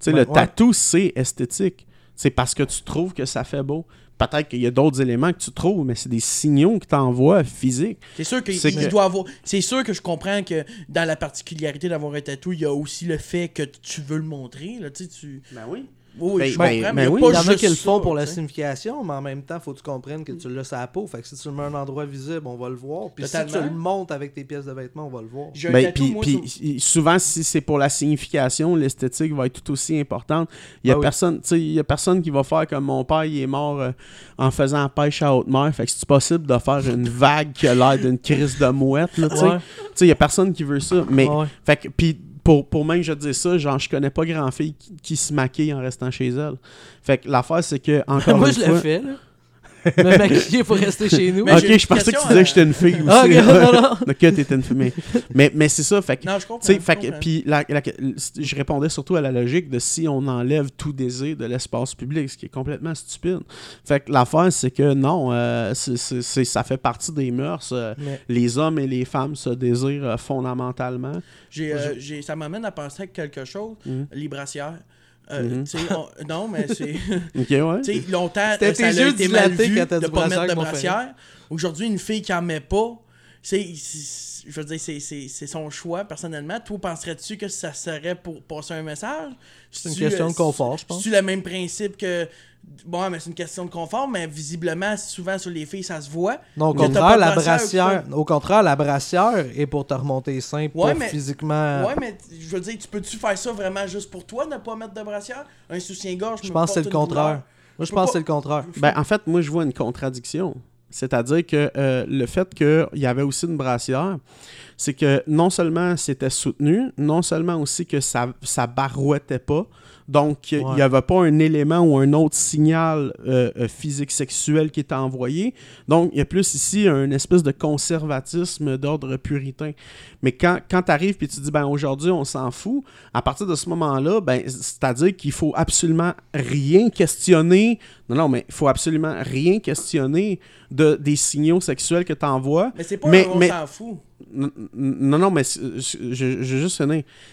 Tu sais, le ouais. tatou, c'est esthétique. C'est parce que tu trouves que ça fait beau. Peut-être qu'il y a d'autres éléments que tu trouves, mais c'est des signaux que tu envoies physiques. C'est sûr que que- doit avoir. C'est sûr que je comprends que dans la particularité d'avoir un tatou, il y a aussi le fait que tu veux le montrer. Là, tu. Ben oui. Oui, oui, Ben, je ben, comprends, ben mais oui. pas Il y en a qui le font pour la signification, mais en même temps, faut que tu comprennes que tu l'as sur la peau. Fait que si tu le mets à un endroit visible, on va le voir. Puis si tu le montes avec tes pièces de vêtements, on va le voir. Ben, puis, souvent, si c'est pour la signification, l'esthétique va être tout aussi importante. Il y a Ben oui. personne, tu sais, il y a personne qui va faire comme mon père, il est mort euh, en faisant la pêche à haute mer. Fait que c'est possible de faire une vague qui a l'air d'une crise de mouette, là, tu sais. Ouais. Tu sais, il y a personne qui veut ça. Mais, Ouais. fait que, puis pour, pour même je dis ça, genre, je connais pas grand fille qui, qui se maquille en restant chez elle. Fait que l'affaire, c'est que, encore Moi, une je fois... l'ai fait, là. me maquiller pour rester chez nous. Mais ok, je pensais que tu disais à- que j'étais une fille aussi. Ah, ok, non, non. Ok, t'étais une fille. Mais, mais, mais c'est ça, fait que. Non, je comprends. Tu sais, je fait que- puis la- la- je répondais surtout à la logique de si on enlève tout désir de l'espace public, ce qui est complètement stupide. Fait que l'affaire, c'est que non, euh, ça fait partie des mœurs. euh, Mais- les hommes et les femmes se désirent euh, fondamentalement. J'ai, euh, j'ai- ça m'amène à penser à quelque chose, les brassières. Euh, Mhm. on- non, mais c'est. Ok, ouais. Longtemps, ça a été mal vu de dit pas mettre de brassière. Aujourd'hui, une fille qui en met pas, c'est, je veux dire, c'est, c'est, c'est son choix, personnellement. Toi, penserais-tu que ça serait pour passer un message? C'est une question de confort, je pense. C'est le même principe que... Bon, mais c'est une question de confort, mais visiblement, souvent, sur les filles, ça se voit. Non, au contraire, la brassière au contraire, la brassière est pour te remonter les seins, Ouais, mais- physiquement. Ouais, mais je veux dire, tu peux-tu faire ça vraiment juste pour toi, ne pas mettre de brassière? Un soutien-gorge, je pense que c'est le contraire. Moi, je pense que pas- c'est le contraire. Ben, en fait, moi, je vois une contradiction. C'est-à-dire que euh, le fait qu'il y avait aussi une brassière, c'est que non seulement c'était soutenu, non seulement aussi que ça, ça barouettait pas, donc il Ouais. n'y avait pas un élément ou un autre signal euh, euh, physique sexuel qui était envoyé. Donc il y a plus ici un espèce de conservatisme d'ordre puritain. Mais quand, quand tu arrives et tu dis, ben aujourd'hui, on s'en fout, à partir de ce moment-là, ben, c'est-à-dire qu'il faut absolument rien questionner. Non, non, mais il faut absolument rien questionner de, des signaux sexuels que tu envoies. Mais c'est pas Mais- un on s'en fout. Non, non, mais je, je, je juste.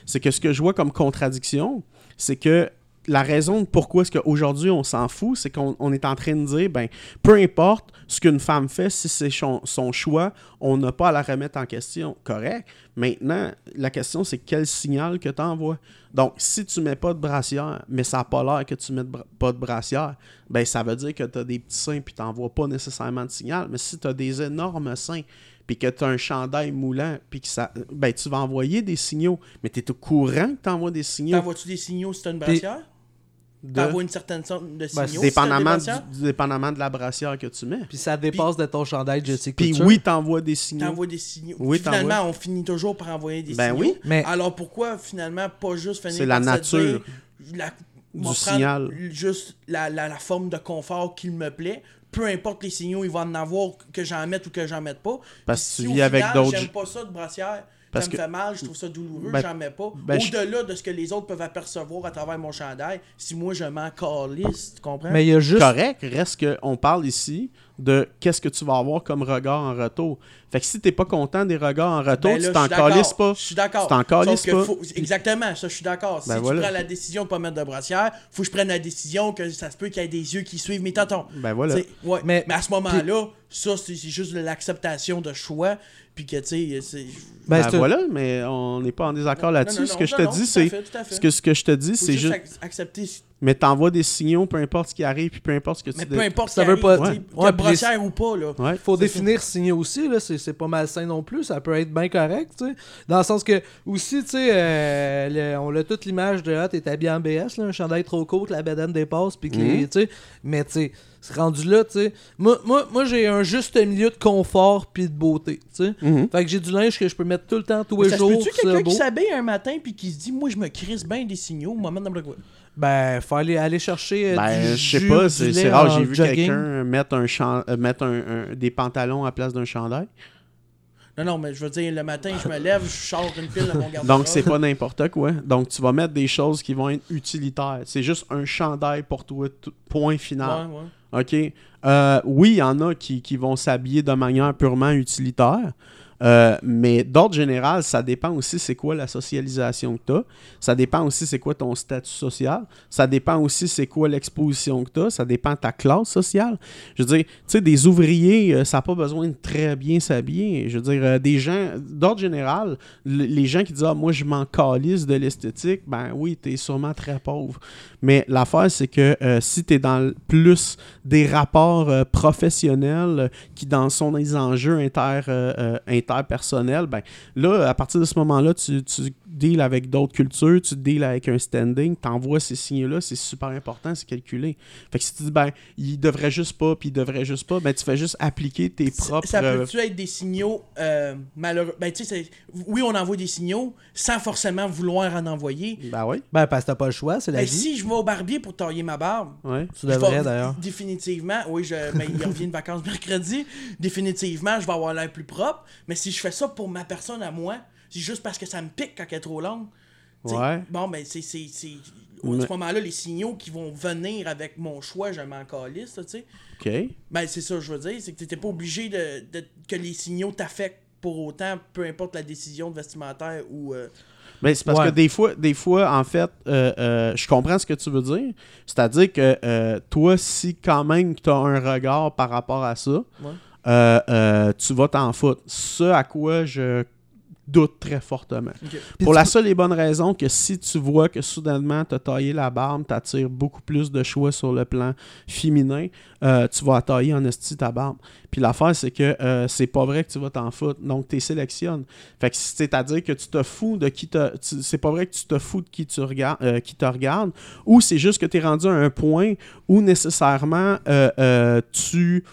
C'est que ce que je vois comme contradiction, c'est que la raison de pourquoi est-ce qu'aujourd'hui on s'en fout, c'est qu'on on est en train de dire, ben, peu importe ce qu'une femme fait, si c'est son, choix, on n'a pas à la remettre en question. Correct. Maintenant, la question, c'est quel signal que tu envoies. Donc, si tu mets pas de brassière, mais ça n'a pas l'air que tu mets pas de brassière, ben, ça veut dire que tu as des petits seins puis tu n'envoies pas nécessairement de signal. Mais si tu as des énormes seins, puis que tu as un chandail moulant, puis que ça. Ben, tu vas envoyer des signaux. Mais tu es au courant que tu envoies des signaux. T'envoies-tu des signaux si t'as une brassière? de- T'envoies une certaine sorte de signaux Ben, si t'as des dépendamment, du, dépendamment de la brassière que tu mets. Puis ça dépasse de ton chandail Jessica Puis Couture. oui, tu envoies des signaux. T'envoies des signaux. Oui, Puis finalement, on finit toujours par envoyer des Ben signaux. oui. Mais- Alors pourquoi finalement pas juste finir C'est la par se nature dire, la- du signal. Juste la, la, la forme de confort qu'il me plaît. Peu importe les signaux, il va en avoir que j'en mette ou que j'en mette pas. Parce Puis que tu si au vis avec final, d'autres- J'aime pas ça de brassière. Parce ça me que- fait mal, je trouve ça douloureux, Ben- j'en mets pas. ben, je- Au-delà de ce que les autres peuvent apercevoir à travers mon chandail, si moi je m'en calisse, tu comprends? Mais il y a juste. Correct, reste qu'on parle ici de qu'est-ce que tu vas avoir comme regard en retour. Fait que si t'es pas content des regards en retour, Ben là, tu t'en calisses pas. Je suis d'accord. Tu t'en calisses pas. faut- Exactement, ça, je suis d'accord. Si Ben tu voilà. prends la décision de pas mettre de brassière, faut que je prenne la décision que ça se peut qu'il y ait des yeux qui suivent mes tatons. Ben voilà. Ouais. Mais- Mais, à ce moment-là, ça, c'est juste de l'acceptation de choix. Puis que, tu sais, c'est. Ben, Ben voilà, mais on n'est pas en désaccord là-dessus. Ce que je te dis, tout à c'est. fait, tout à fait. Ce que, ce que je te dis, c'est juste juste. ac- accepter. Mais t'envoies des signaux, peu importe ce qui arrive, puis peu importe ce que tu Mais peu importe Ça ce qui veut pas- ouais. que Ouais, les- brassière ou pas, là. Ouais. faut définir signaux aussi, là, c'est, c'est pas malsain non plus, ça peut être bien correct, tu sais. Dans le sens que, aussi, tu sais, euh, on a toute l'image de, ah, t'es habillé en BS, là, un chandail trop court, la bedaine dépasse, puis que les- Mhm. tu sais, mais tu sais, c'est rendu là, tu sais. Moi, moi, moi j'ai un juste milieu de confort puis de beauté, tu sais. Mhm. Fait que j'ai du linge que je peux mettre tout le temps, tous les ça jours, peut-tu c'est quelqu'un qui s'habille un matin puis qui se dit, moi, je me crisse bien des signaux, moi, dans le quoi. Ben, faut aller, aller chercher euh, Ben, du je sais pas, c'est rare, j'ai vu quelqu'un mettre, un chan- euh, mettre un, un- des pantalons à place d'un chandail. Non, non, mais je veux dire, le matin, je me lève, je sors une pile dans mon garde Donc, c'est pas n'importe quoi. Donc, tu vas mettre des choses qui vont être utilitaires. C'est juste un chandail pour toi, tout- point final. Ouais, ouais. OK? Euh, oui, il y en a qui, qui vont s'habiller de manière purement utilitaire. Euh, mais d'ordre général, ça dépend aussi c'est quoi la socialisation que tu as. Ça dépend aussi c'est quoi ton statut social. Ça dépend aussi c'est quoi l'exposition que tu as. Ça dépend de ta classe sociale. Je veux dire, tu sais, des ouvriers, euh, ça n'a pas besoin de très bien s'habiller. Je veux dire, euh, des gens, d'ordre général, les gens qui disent Ah, moi, je m'en calisse de l'esthétique, ben oui, tu es sûrement très pauvre. Mais l'affaire, c'est que si tu es dans plus des rapports professionnels qui dans sont des enjeux inter, euh, interpersonnel, ben là, à partir de ce moment-là, tu deals avec d'autres cultures, tu deals avec un standing, t'envoies ces signaux-là, c'est super important, c'est calculé. Fait que si tu dis, ben, il devrait juste pas, puis il devrait juste pas, ben, tu fais juste appliquer tes propres. Ça euh, peut-tu être des signaux euh, malheureux? Ben, tu sais, oui, on envoie des signaux sans forcément vouloir en envoyer. Ben oui, Ben, parce que t'as pas le choix, c'est la Ben, vie. si je vais au barbier pour tailler ma barbe, ouais. Tu devrais, d'ailleurs. Définitivement, oui, je, ben, il revient de vacances mercredi. Définitivement, je vais avoir l'air plus propre. Mais si je fais ça pour ma personne à moi, c'est juste parce que ça me pique quand elle est trop longue. Ouais. Bon, ben, c'est. c'est, c'est... À Mais- ce moment-là, les signaux qui vont venir avec mon choix, je m'en calisse, tu sais. OK. Ben, c'est ça que je veux dire. C'est que t'étais pas obligé de, de- que les signaux t'affectent pour autant, peu importe la décision de vestimentaire ou. euh, Ben, c'est parce Ouais. que des fois, des fois, en fait, euh, euh, je comprends ce que tu veux dire. C'est-à-dire que euh, toi, si quand même tu as un regard par rapport à ça, euh, euh, tu vas t'en foutre. Ce à quoi je doute très fortement. Pour la seule et bonne raison que si tu vois que soudainement tu as taillé la barbe, tu attires beaucoup plus de choix sur le plan féminin, euh, tu vas tailler en esti ta barbe. Puis l'affaire, c'est que euh, c'est pas vrai que tu vas t'en foutre. Donc, tu sélectionnes. Fait que c'est-à-dire que tu te fous de qui te. C'est pas vrai que tu te fous de qui, tu regardes, euh, qui te regarde, ou c'est juste que tu es rendu à un point où nécessairement tu.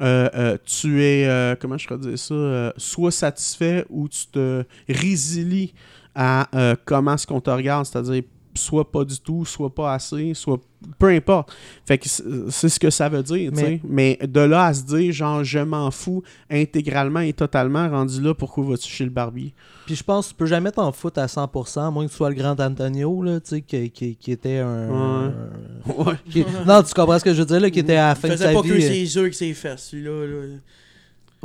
Euh, euh, tu es, euh, comment je pourrais dire ça, soit satisfait ou tu te résilies à comment est-ce qu'on te regarde, c'est-à-dire soit pas du tout, soit pas assez, soit peu importe. Fait que c'est ce que ça veut dire, Mais-. Mais de là à se dire, genre, je m'en fous intégralement et totalement, rendu là, pourquoi vas-tu chez le barbier? Puis je pense que tu peux jamais t'en foutre à 100%, à moins que tu sois le grand Antonio, là, tu sais, qui, qui, qui était un... Ouais. qui- Non, tu comprends ce que je veux dire, là, qui était à la fin Il de faisait sa pas vie... que euh, ses yeux que ses fesses, celui-là. là.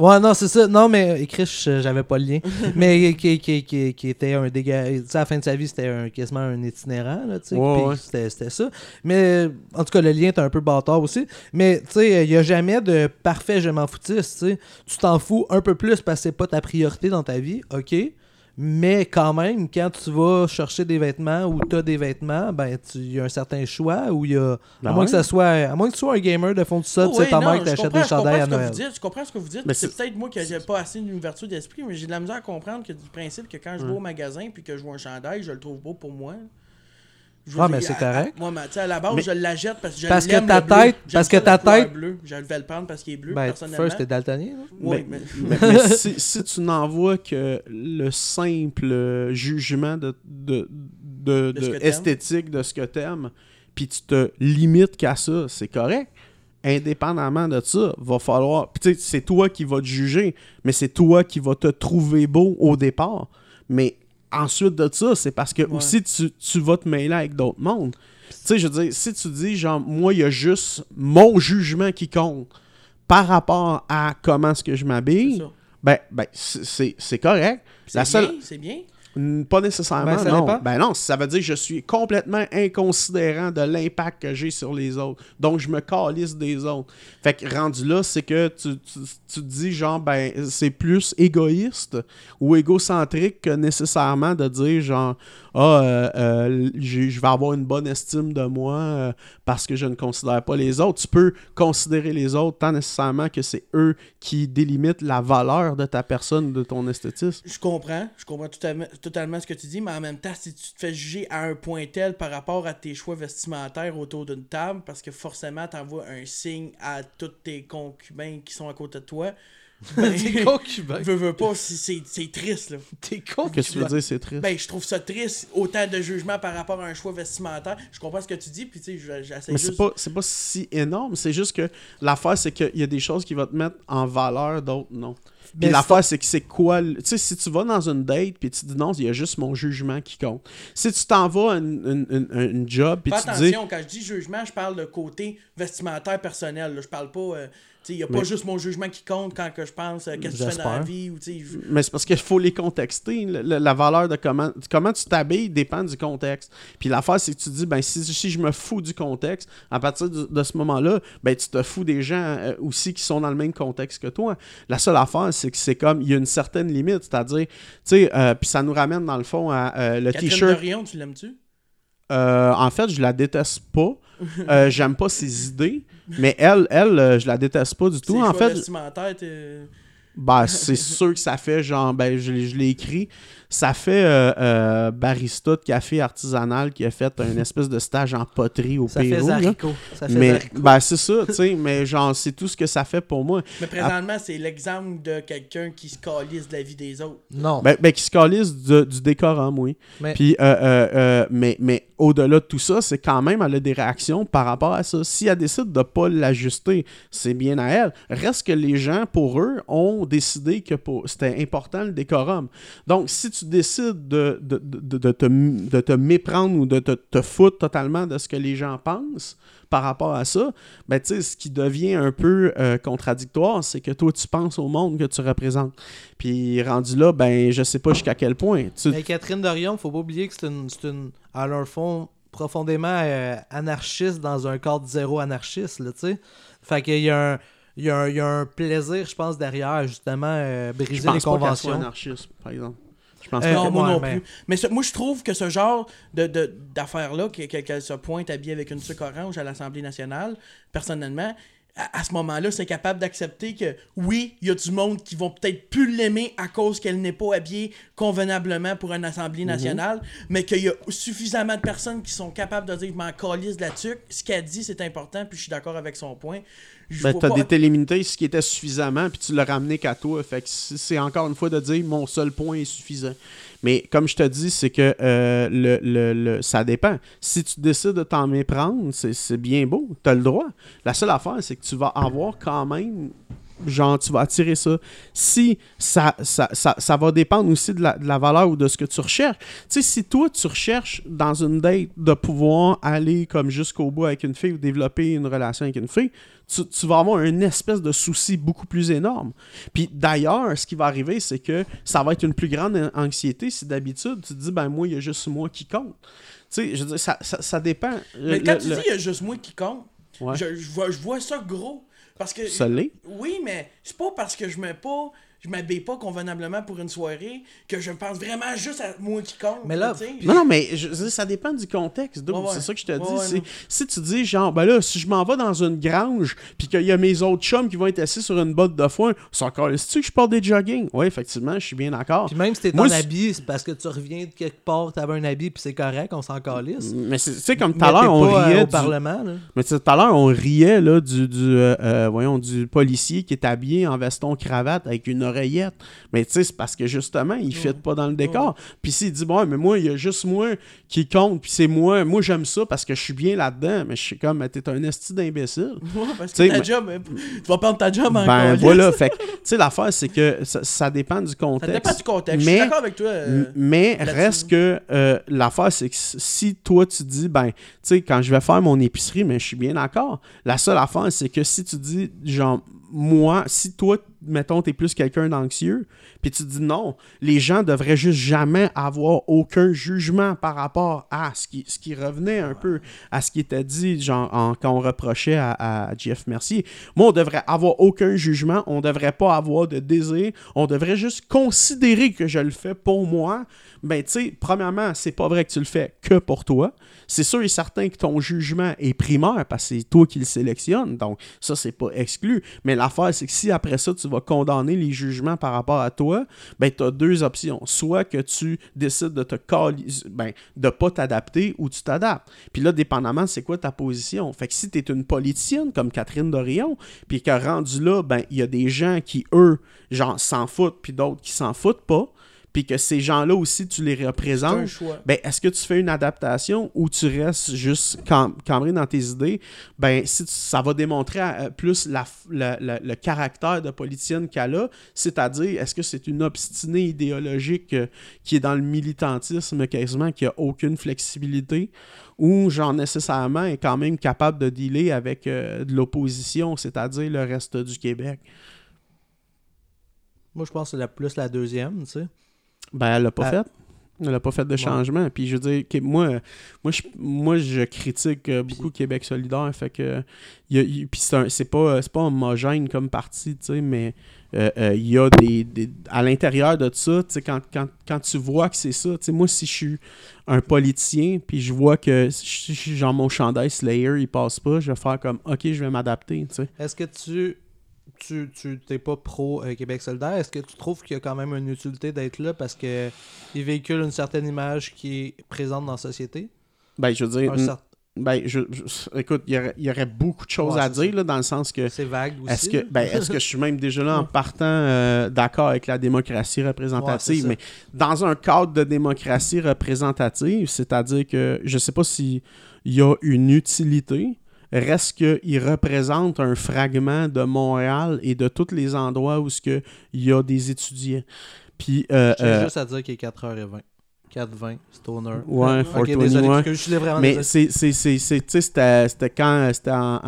Ouais, non, c'est ça. Non, mais écrit, j'avais pas le lien. mais qui, qui, qui, qui était un dégât. Tu sais, à la fin de sa vie, c'était un, quasiment un itinérant, là, tu sais. Ouais, puis ouais. C'était, c'était ça. Mais, en tout cas, le lien est un peu bâtard aussi. Mais, tu sais, il n'y a jamais de parfait je m'en foutiste, tu sais. Tu t'en fous un peu plus parce que c'est pas ta priorité dans ta vie, ok? Mais quand même, quand tu vas chercher des vêtements ou tu as des vêtements, ben il y a un certain choix où il y a. Ben à, moins ouais. que ça soit, à moins que tu sois un gamer de fond de ça, Oh, tu sais, oui, ta non, mère qui comprends- des chandails à vous Noël. dites, Je comprends ce que vous dites. Mais C'est c'est- peut-être moi qui n'ai pas assez d'ouverture d'esprit, mais j'ai de la misère à comprendre que du principe que quand je vais au magasin puis que je vois un chandail, je le trouve beau pour moi. Je Ah, dire, mais c'est correct. à- Moi, mais tu sais, à la base, Mais- je la jette parce que je Parce que ta le bleu. tête- parce que ta tête- bleue. Je vais le prendre parce qu'il est bleu, Ben, personnellement. first, t'es daltonien, là? Oui, mais, mais- mais- mais si, si tu n'envoies que le simple jugement de, de, de- esthétique de ce que t'aimes, puis tu te limites qu'à ça, c'est correct. Indépendamment de ça, va falloir. Puis tu sais, c'est toi qui vas te juger, mais c'est toi qui vas te trouver beau au départ. Mais ensuite de ça, c'est parce que Ouais. aussi tu, tu vas te mêler avec d'autres mondes. Tu sais, je veux dire, si tu dis, genre, moi, il y a juste mon jugement qui compte par rapport à comment est-ce que je m'habille, ben, ben c'est- correct. C'est seule- bien, c'est bien. Pas nécessairement, Ben, ça non. Ben non, ça veut dire que je suis complètement inconsidérant de l'impact que j'ai sur les autres. Donc, je me calisse des autres. Fait que rendu là, c'est que tu, tu, tu te dis, genre, ben, c'est plus égoïste ou égocentrique que nécessairement de dire, genre, ah, euh, euh, je vais avoir une bonne estime de moi euh, parce que je ne considère pas les autres. Tu peux considérer les autres tant nécessairement que c'est eux qui délimitent la valeur de ta personne, de ton esthétisme. Je comprends, je comprends totalement, totalement ce que tu dis, mais en même temps, si tu te fais juger à un point tel par rapport à tes choix vestimentaires autour d'une table, parce que forcément, t'envoies un signe à tous tes concubins qui sont à côté de toi, ben, T'es concubin. veux, veux pas, c'est- c'est c'est triste, là. T'es Qu'est-ce que tu veux concubin. dire, c'est triste? Ben, je trouve ça triste, autant de jugement par rapport à un choix vestimentaire. Je comprends ce que tu dis, puis tu sais, je- j'essaie Mais juste... c'est pas, c'est pas si énorme, c'est juste que l'affaire, c'est qu'il y a des choses qui vont te mettre en valeur, d'autres non. Puis Mais l'affaire, c'est que c'est quoi. Tu sais, si tu vas dans une date, puis tu dis non, il y a juste mon jugement qui compte. Si tu t'en vas à une, une, une- une job, puis tu te dis. attention, quand je dis jugement, je parle de côté vestimentaire personnel. là. Je parle pas. euh, il n'y a pas juste mon jugement qui compte quand que je pense euh, qu'est-ce que tu fais dans la vie. Ou, je- Mais c'est parce qu'il faut les contexter. Le- le- la valeur de comment, comment tu t'habilles dépend du contexte. Puis l'affaire, c'est que tu dis, ben si, si je me fous du contexte, à partir de, de ce moment-là, ben tu te fous des gens euh, aussi qui sont dans le même contexte que toi. La seule affaire, c'est que c'est comme, il y a une certaine limite. C'est-à-dire, tu sais, euh, puis ça nous ramène dans le fond à euh, le t-shirt. Tu l'aimes-tu? En fait, je la déteste pas. J'aime pas ses idées. Mais elle, elle, euh, je la déteste pas du tout. En fait, t'es- Ben, c'est sûr que ça fait, genre, ben, je, je l'ai écrit. Ça fait euh, euh, barista de café artisanal qui a fait un espèce de stage en poterie au Ça fait Pérou. Zarico. Ça fait Mais, Zarico. ben, c'est ça, tu sais, mais genre, c'est tout ce que ça fait pour moi. Mais présentement, c'est l'exemple de quelqu'un qui se calisse de la vie des autres. Non. Ben, ben qui se calisse du, du décorum, oui. Mais- Puis, euh, euh, euh, mais, mais au-delà de tout ça, c'est quand même, elle a des réactions par rapport à ça. Si elle décide de pas l'ajuster, c'est bien à elle. Reste que les gens, pour eux, ont décidé que pour- c'était important le décorum. Donc, si tu décides de, de, de, de te, de te méprendre ou de te, te foutre totalement de ce que les gens pensent par rapport à ça, ben, tu ce qui devient un peu euh, contradictoire, c'est que toi, tu penses au monde que tu représentes. Puis, rendu là, ben, je sais pas jusqu'à quel point. Tu, Mais Catherine Dorion, faut pas oublier que c'est une, une, à leur fond, profondément euh, anarchiste dans un cadre zéro anarchiste, là, tu sais. Fait qu'il y a un, il y, a un, il y a un plaisir, je pense, derrière, justement, euh, Je briser pense les pas qu'elle soit conventions. anarchiste, par exemple. Pense Euh, pas. non, moi ouais, non mais- plus. Mais ce- moi, je trouve que ce genre de, de- d'affaires-là, que- que- qu'elle se pointe habillée avec une sucre orange à l'Assemblée nationale, personnellement, à, à ce moment-là, c'est capable d'accepter que, oui, il y a du monde qui vont peut-être plus l'aimer à cause qu'elle n'est pas habillée convenablement pour une Assemblée nationale, mais qu'il y a suffisamment de personnes qui sont capables de dire, je m'en calisse de la tuque. Ce qu'elle dit, c'est important, puis je suis d'accord avec son point. Je Ben, t'as pas- délimité ce qui était suffisant, puis tu l'as ramené qu'à toi. Fait que c'est encore une fois de dire mon seul point est suffisant. Mais comme je te dis, c'est que euh, le, le- le- ça dépend. Si tu décides de t'en méprendre, c'est c'est bien beau, t'as le droit. La seule affaire, c'est que tu vas avoir quand même. Genre, tu vas attirer ça. Si ça, ça, ça, ça va dépendre aussi de la, de la valeur ou de ce que tu recherches. Tu sais, si toi, tu recherches dans une date de pouvoir aller comme jusqu'au bout avec une fille ou développer une relation avec une fille, tu, tu vas avoir une espèce de souci beaucoup plus énorme. Puis d'ailleurs, ce qui va arriver, c'est que ça va être une plus grande anxiété si d'habitude tu te dis, ben moi, il y a juste moi qui compte. Tu sais, je veux dire, ça, ça, ça dépend. Mais Le- quand le- tu le- dis, il y a juste moi qui compte, Ouais. je, je vois, je vois ça gros. Parce que. Ça l'est. Oui, mais c'est pas parce que je mets pas. Je m'habille pas convenablement pour une soirée que je pense vraiment juste à moi qui compte. Mais là, tu sais. Non, non, mais je, ça dépend du contexte. dude. Ouais, ouais. C'est ça que je te Ouais, dis. ouais, si tu dis, genre, ben là, si je m'en vais dans une grange, puis qu'il y a mes autres chums qui vont être assis sur une botte de foin, c'est encore, est-ce que je porte des jogging? Oui, effectivement, je suis bien d'accord. Puis même si t'es en habit, c'est parce que tu reviens de quelque part, t'avais un habit, puis c'est correct, on s'en calisse. Mais c'est- tu sais, comme tout Mais à l'heure, on euh, riait au du- Parlement, là. Mais tu sais, tout à l'heure, on riait là, du, du, euh, euh, voyons, du policier qui est habillé en veston cravate avec une oreillette. Mais tu sais, c'est parce que justement, il ne fit pas dans le décor. Puis s'il dit, bon, mais moi, il y a juste moi qui compte, puis c'est moi, moi j'aime ça parce que je suis bien là-dedans. Mais je suis comme, mais t'es un esti d'imbécile. Ouais, parce que ta mais- job, hein, tu vas perdre ta job encore. Ben voilà, fait tu sais, l'affaire, c'est que ça, ça dépend du Ça contexte. dépend du contexte. Mais- je suis d'accord avec toi. euh, Mais reste que euh, l'affaire, c'est que si toi tu dis, ben, tu sais, quand je vais faire mon épicerie, mais je suis bien d'accord. La seule affaire, c'est que si tu dis, genre, moi, si toi, mettons, t'es plus quelqu'un d'anxieux, puis tu dis non, les gens devraient juste jamais avoir aucun jugement par rapport à ce qui, revenait un peu à ce qui était dit, quand on reprochait à, à Jeff Mercier. Moi, on devrait avoir aucun jugement, on devrait pas avoir de désir, on devrait juste considérer que je le fais pour moi. Ben, tu sais, premièrement, c'est pas vrai que tu le fais que pour toi. C'est sûr et certain que ton jugement est primaire parce que c'est toi qui le sélectionnes. Donc, ça, c'est pas exclu. Mais l'affaire, c'est que si après ça, tu vas condamner les jugements par rapport à toi, ben, tu as deux options. Soit que tu décides de te ben, de pas t'adapter ou tu t'adaptes. Puis là, dépendamment, c'est quoi ta position? Fait que si tu es une politicienne comme Catherine Dorion, puis que rendu là, ben, il y a des gens qui, eux, genre, s'en foutent, puis d'autres qui s'en foutent pas, puis que ces gens-là aussi, tu les représentes, choix. ben, est-ce que tu fais une adaptation ou tu restes juste cam- cambré dans tes idées? Ben, si tu- ça va démontrer euh, plus la, f- la- la- le caractère de politicienne qu'elle a, c'est-à-dire, est-ce que c'est une obstinée idéologique euh, qui est dans le militantisme quasiment, qui a aucune flexibilité, ou genre nécessairement est quand même capable de dealer avec euh, de l'opposition, c'est-à-dire le reste du Québec? Moi, je pense que c'est la, plus la deuxième, tu sais. Ben, elle l'a pas Ah. fait. Elle n'a pas fait de changement. Puis je veux dire, moi, moi, je, moi, je critique euh, beaucoup Québec solidaire. Fait que. il y a- il- puis c'est pas, pas homogène comme parti, tu sais, mais euh, euh, il y a des, des- À l'intérieur de ça, tu sais, quand, quand, quand tu vois que c'est ça, tu sais, moi, si je suis un politicien, puis je vois que genre mon chandail Slayer, il passe pas, je vais faire comme, ok, je vais m'adapter, tu sais. Est-ce que tu, tu tu t'es pas pro euh, Québec solidaire, est-ce que tu trouves qu'il y a quand même une utilité d'être là parce que il véhicule une certaine image qui est présente dans la société? Ben, je veux dire, ben, je, je- écoute, il y aurait, il y aurait beaucoup de choses Ouais, à dire, là, dans le sens que C'est vague aussi. Est-ce que, ben, est-ce que je suis même déjà là en partant euh, d'accord avec la démocratie représentative, mais dans un cadre de démocratie représentative, c'est-à-dire que je sais pas s'il y a une utilité, reste qu'il représente un fragment de Montréal et de tous les endroits où ce que il y a des étudiants. Puis, euh, euh, juste à dire qu'il est 4h20. 4h20, Stoner. ouais, Ok, 421, désolé, je suis vraiment Mais désolé. c'est, c'est, c'est, c'est- tu sais, c'était, c'était quand c'était en,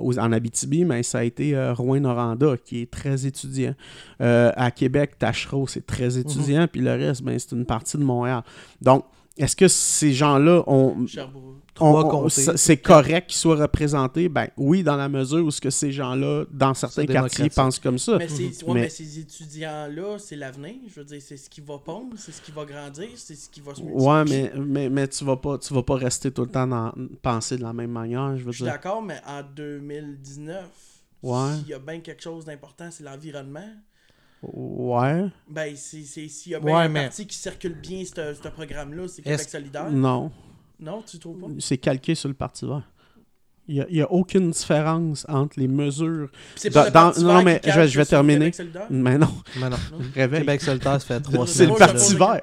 en Abitibi, mais ça a été euh, Rouen-Noranda, qui est très étudiant. Euh, à Québec, Tachereau, c'est très étudiant, puis le reste, ben, c'est une partie de Montréal. Donc, est-ce que ces gens-là ont. On- on- c'est correct qu'ils soient représentés? Ben oui, dans la mesure où ce que ces gens-là, dans certains quartiers, pensent comme ça. Mais, c'est- ouais, Mais- mais ces étudiants-là, c'est l'avenir. Je veux dire, c'est ce qui va pondre, c'est ce qui va grandir, c'est ce qui va se multiplier. Ouais, mais, mais, mais tu vas pas tu vas pas rester tout le temps dans penser de la même manière, je veux Je suis dire. d'accord, mais en 2019, Ouais. s'il y a bien quelque chose d'important, c'est l'environnement. Ouais. Ben, c'est, c'est- s'il y a bien Ouais, un mais- parti qui circule bien ce ce programme-là, c'est Québec Est-ce- solidaire? Non. Non, tu trouves pas? c'est calqué sur le Parti vert. Il n'y a, aucune différence entre les mesures. Dans- non, mais je je vais terminer. Québec solidaire? Mais non, Mais non. Québec solidaire, ça fait trois C'est le Parti vert.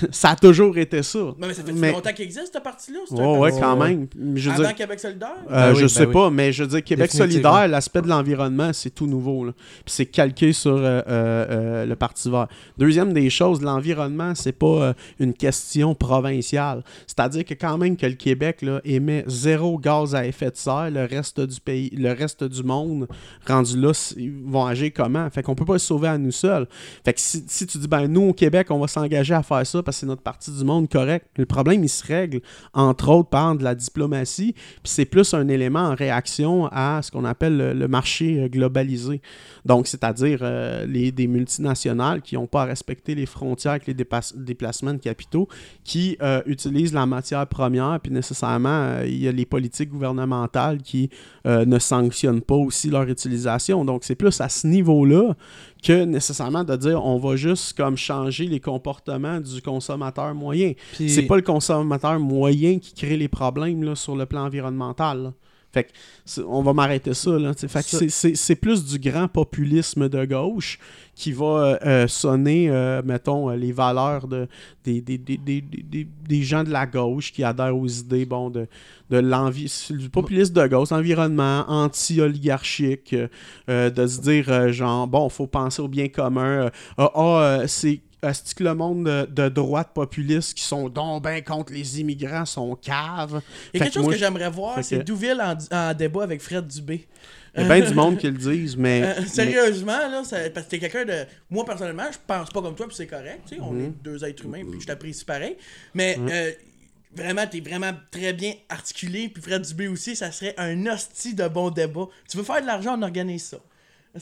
ça a toujours été ça. Non, mais ça fait Mais- longtemps qu'il existe, ce parti-là? C'est un Ouais, quand même. Je Avant dire, Québec solidaire? euh, Ben oui, je ben sais oui. pas, mais je veux dire, Québec solidaire, l'aspect de l'environnement, c'est tout nouveau. là. Puis c'est calqué sur euh, euh, euh, le Parti vert. Deuxième des choses, l'environnement, c'est pas euh, une question provinciale. C'est-à-dire que quand même que le Québec là, émet zéro gaz à effet de serre, le reste du pays, le reste du monde, rendu là, ils vont agir comment? Fait qu'on peut pas se sauver à nous seuls. Fait que si, si tu dis, ben nous au Québec, on va s'engager à faire ça parce que c'est notre partie du monde correct, le problème, il se règle, entre autres, par de la diplomatie, puis c'est plus un élément en réaction à ce qu'on appelle le, marché euh, globalisé. Donc, c'est-à-dire euh, des multinationales qui n'ont pas à respecter les frontières avec les déplacements de capitaux, qui euh, utilisent la matière première, puis nécessairement, il y a les politiques gouvernementales qui ne sanctionnent pas aussi leur utilisation. Donc, c'est plus à ce niveau-là que nécessairement de dire on va juste comme changer les comportements du consommateur moyen. Puis- C'est pas le consommateur moyen qui crée les problèmes là, sur le plan environnemental. là. Fait que on va m'arrêter ça. Là, fait que c'est- plus du grand populisme de gauche qui va euh, euh, sonner, euh, mettons, les valeurs de, des, des, des, des, des- des gens de la gauche qui adhèrent aux idées bon, de, de l'envie, du populisme de gauche, environnement, anti-oligarchique, euh, de se dire, genre, bon, faut penser au bien commun. ah, ah, c'est est-ce que le monde de, de droite populiste qui sont donc ben contre les immigrants sont caves? Il y Fait a quelque que chose moi, que j'aimerais voir, c'est que- Douville en, en débat avec Fred Dubé. Il y a bien du monde qui le disent, mais. Euh, mais- sérieusement, là, ça- parce que t'es quelqu'un de. Moi, personnellement, je pense pas comme toi, puis c'est correct. Tu sais, on Mhm. est deux êtres humains, puis je t'apprécie pareil. Mais euh, vraiment, t'es vraiment très bien articulé, puis Fred Dubé aussi, ça serait un hostie de bon débat. Tu veux faire de l'argent, on organise ça.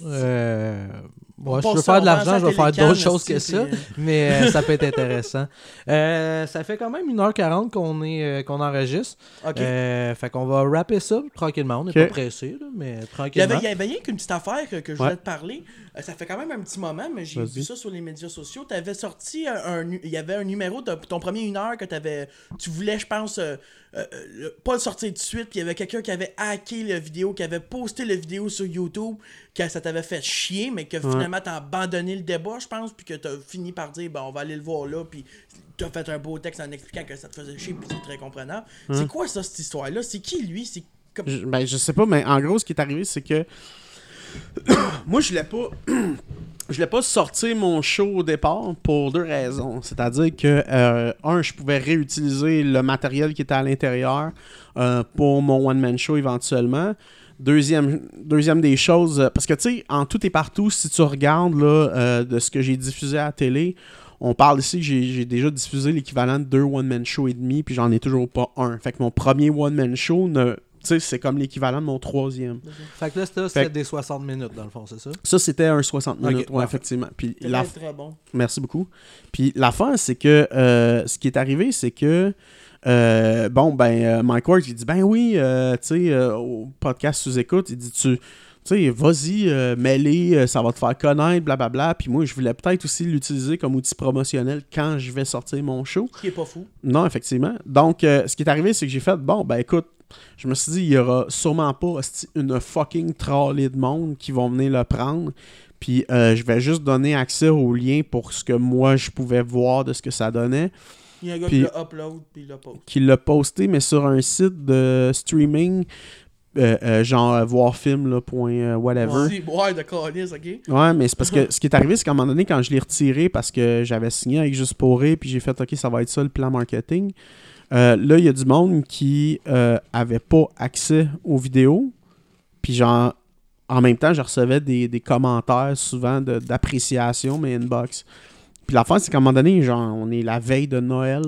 Euh, On ouais, je veux faire de l'argent, je vais faire d'autres choses que ça, puis, euh, mais euh, ça peut être intéressant. Euh, ça fait quand même 1h40 qu'on est euh, qu'on enregistre. Ok. Euh, fait qu'on va rapper ça tranquillement. On n'est pas pressé, là, mais Il y avait, tranquillement. il y avait rien qu'une petite affaire que, que je Ouais. voulais te parler. Euh, ça fait quand même un petit moment, mais j'ai vu ça sur les médias sociaux. Tu avais sorti un, Il y avait un numéro de ton premier une heure que t'avais, tu voulais, je pense, euh, euh, euh, pas le sortir tout de suite. Puis il y avait quelqu'un qui avait hacké la vidéo, qui avait posté la vidéo sur YouTube, que ça t'avait fait chier, mais que finalement t'as abandonné le débat, je pense, puis que t'as fini par dire, ben on va aller le voir là, puis t'as fait un beau texte en expliquant que ça te faisait chier, puis c'est très comprenable. C'est quoi ça, cette histoire-là? C'est qui lui? C'est comme... Je, ben, je sais pas, mais en gros, ce qui est arrivé, c'est que. Moi, je voulais pas. Je voulais pas sortir mon show au départ pour deux raisons. C'est-à-dire que, euh, un, je pouvais réutiliser le matériel qui était à l'intérieur euh, pour mon one-man show éventuellement. Deuxième, deuxième des choses, euh, parce que tu sais, en tout et partout, si tu regardes là, euh, de ce que j'ai diffusé à la télé, on parle ici que j'ai déjà diffusé l'équivalent de deux one-man show et demi, puis j'en ai toujours pas un. Fait que mon premier one-man show, ne, tu sais, c'est comme l'équivalent de mon troisième. Fait que là, c'était que- des 60 minutes, dans le fond, c'est ça? Ça, c'était un 60 minutes, Ok, ouais, effectivement. Puis Très, la, très bon. Merci beaucoup. Puis l'affaire, c'est que euh, ce qui est arrivé, c'est que euh, bon, ben, euh, Mike Ward, il dit ben oui, euh, tu sais, au podcast sous écoute, il dit tu, sais, vas-y, euh, ça va te faire connaître, blablabla. Puis moi, je voulais peut-être aussi l'utiliser comme outil promotionnel quand je vais sortir mon show. Ce qui est pas fou. Non, effectivement. Donc, ce qui est arrivé, c'est que j'ai fait, bon, ben écoute, je me suis dit, il y aura sûrement pas une fucking trolley de monde qui vont venir le prendre. Puis euh, je vais juste donner accès au lien pour ce que moi je pouvais voir de ce que ça donnait. Il y a un gars Puis- qui l'a upload puis il l'a post. Qui l'a posté, mais sur un site de streaming, euh, euh, genre euh, là, point, euh, whatever. Boire de ok? Ouais, mais c'est parce que ce qui est arrivé, c'est qu'à un moment donné, quand je l'ai retiré, parce que j'avais signé avec Juste pour rire, puis j'ai fait, OK, ça va être ça le plan marketing. là, il y a du monde qui avait pas accès aux vidéos. Puis genre, en même temps, je recevais des, des commentaires souvent de- d'appréciation, mais inbox. Puis l'affaire, c'est qu'à un moment donné, genre, on est la veille de Noël.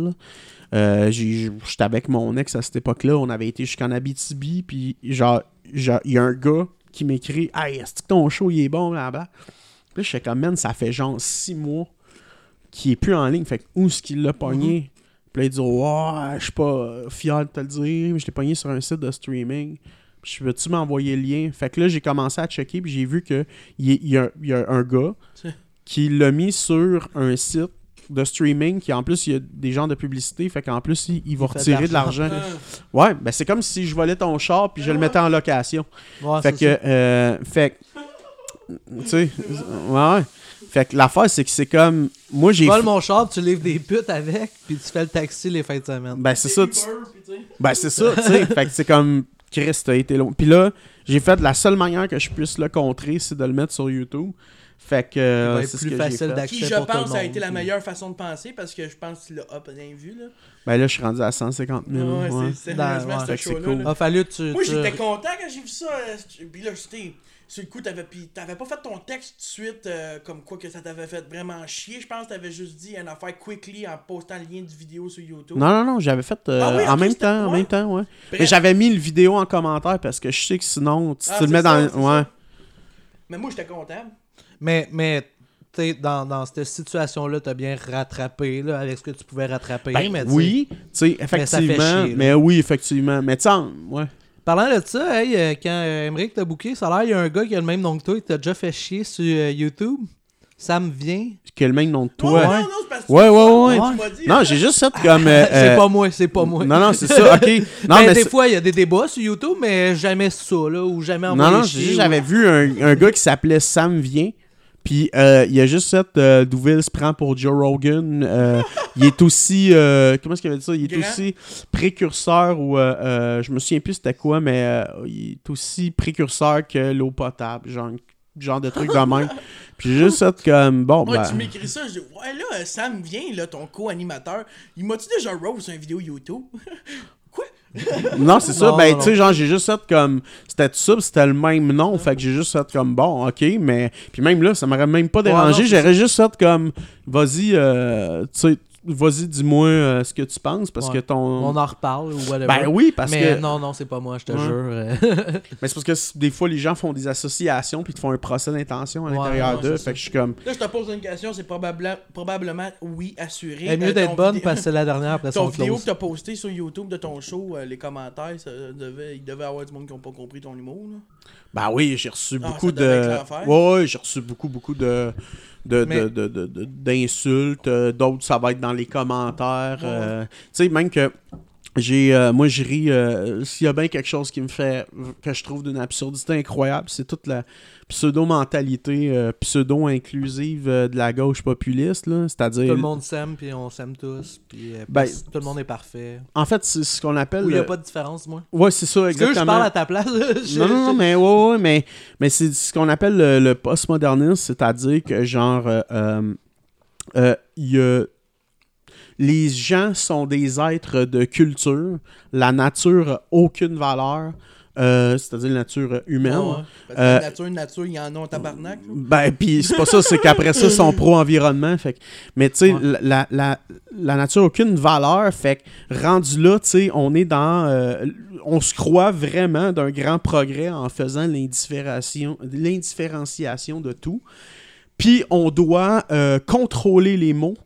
Euh, J'étais avec mon ex à cette époque-là. On avait été jusqu'en Abitibi. Puis genre, il y a un gars qui m'écrit Hey, est-ce que ton show il est bon là-bas? Puis là, je fais comme, man, ça fait genre six mois qu'il est plus en ligne. Fait que où est-ce qu'il l'a pogné? Puis là, il dit, ouais, je suis pas fier de te le dire, mais je l'ai pogné sur un site de streaming. Puis je veux-tu m'envoyer le lien? Fait que là, j'ai commencé à checker, puis j'ai vu que il y, y a un gars qui l'a mis sur un site de streaming qui en plus il y a des gens de publicité fait qu'en plus il, il va Il fait de retirer de l'argent ouais ben c'est comme si je volais ton char puis je le mettais en location Ouais, fait que, euh, fait que, tu sais, ouais, ouais. Fait que l'affaire, c'est que c'est comme, moi, j'ai, Tu voles f- mon char, tu livres des putes avec, puis tu fais le taxi les fins de semaine. ben c'est ça, tu- ben c'est ça, tu sais, fait que c'est comme, Chris, t'as été long. Puis là, j'ai fait la seule manière que je puisse le contrer, c'est de le mettre sur YouTube. Fait que, euh, c'est ce plus que facile d'accès Qui, je pour tout le pense, a monde, été la puis- meilleure façon de penser parce que je pense qu'il l'a up bien vu. Là. Ben là, je suis rendu à 150 000. Ouais, ouais. c'est ouais. que cool. là. Ah, fallu que tu. Moi, tu- j'étais content quand j'ai vu ça. euh, tu- Puis là, j'étais. Sur le coup, t'avais, pas fait ton texte tout de suite euh, comme quoi que ça t'avait fait vraiment chier. Je pense que t'avais juste dit une affaire quickly en postant le lien du vidéo sur YouTube. Non, non, non, j'avais fait euh, Ah oui, en même c'était- temps, en même temps, ouais. Bref. Mais j'avais mis le vidéo en commentaire parce que je sais que sinon, tu Ah, tu le mets ça, dans. Ouais. ça. Mais moi, j'étais content. Mais, mais tu sais, dans, dans cette situation-là, t'as bien rattrapé là, avec ce que tu pouvais rattraper. Ben mais tu oui, tu sais, ça fait effectivement. chier, Mais, oui, effectivement. Mais tu sais, en- ouais. Parlant de ça, hey, euh, quand euh, Emmerich t'a booké, ça a l'air, il y a un gars qui a le même nom que toi qui t'a déjà fait chier sur euh, YouTube. Ça me vient. Qui a le même nom de Non, toi. non, non, c'est parce que Ouais, tu- ouais, ouais. tu m'as dit, Non, hein. j'ai juste fait comme. euh, c'est euh, pas moi, c'est pas moi. Non, non, c'est ça, ok. Non, Ben, mais des fois, il y a des débats sur YouTube, mais jamais ça, là, ou jamais Non, envoyé non, ou- j'avais vu un, un gars qui s'appelait Sam Vient. Puis euh, il a juste euh, Douville se prend pour Joe Rogan. Euh, il est aussi. euh, comment est-ce qu'il avait dit ça? Il est Grand. aussi précurseur ou. euh, euh, je me souviens plus c'était quoi, mais euh, il est aussi précurseur que l'eau potable. Genre, genre de truc de même. Puis j'ai juste fait comme. Bon, Ouais, ben. tu m'écris ça, je dis, ouais, là, euh, Sam vient, là, ton co-animateur. Il m'a-tu déjà rose sur une vidéo YouTube? Non, c'est ça. Non, ben, tu sais, genre, j'ai juste fait comme. C'était tout ça, c'était le même nom. Fait que j'ai juste fait comme, bon, ok, mais. Puis même là, ça m'aurait même pas dérangé. J'aurais juste fait comme, vas-y, euh, tu sais, vas-y, dis-moi euh, ce que tu penses, parce Ouais. que ton. On en reparle, ou whatever. Ben oui, parce mais que. non, non, c'est pas moi, je te Ouais. jure. Mais c'est parce que des fois, les gens font des associations, puis ils te font un procès d'intention à Ouais, l'intérieur d'eux. Fait que je suis comme. Là, je te pose une question, c'est probablement, probablement oui, assuré. Elle est mieux Euh, d'être ton bonne parce que c'est la dernière après Ton vidéo close. que t'as posté sur YouTube de ton show, euh, les commentaires, ça devait, il devait y avoir du monde qui n'a pas compris ton humour. Là. Ben oui, j'ai reçu Ah, beaucoup de. ouais, j'ai reçu beaucoup, beaucoup de. De- Mais- d'insultes. euh, D'autres, ça va être dans les commentaires. euh, tu sais, même que. J'ai, euh, moi, je ris. euh, S'il y a bien quelque chose qui me fait. que je trouve d'une absurdité incroyable, c'est toute la pseudo-mentalité euh, pseudo-inclusive euh, de la gauche populiste. là. C'est-à-dire. Tout le monde s'aime, puis on s'aime tous, puis euh, Ben, tout le monde est parfait. En fait, c'est ce qu'on appelle. Où il n'y a pas de différence, moi? Ouais, c'est ça, Parce que exactement. je parle à ta place. je- Non, non, mais ouais, ouais, mais, mais c'est ce qu'on appelle le, le postmodernisme, c'est-à-dire que genre il y a- les gens sont des êtres de culture, la nature a aucune valeur, euh, c'est-à-dire la nature humaine. Ah. Parce que Euh, nature, nature, il y en a en tabarnak. là. Ben, puis c'est pas ça, c'est qu'après ça, ils sont pro-environnement. Fait mais tu sais, Ouais. la, la, la nature a aucune valeur. Fait que rendu là, tu sais, on est dans. euh, on se croit vraiment d'un grand progrès en faisant l'indifférenciation de tout. Puis on doit euh, contrôler les mots.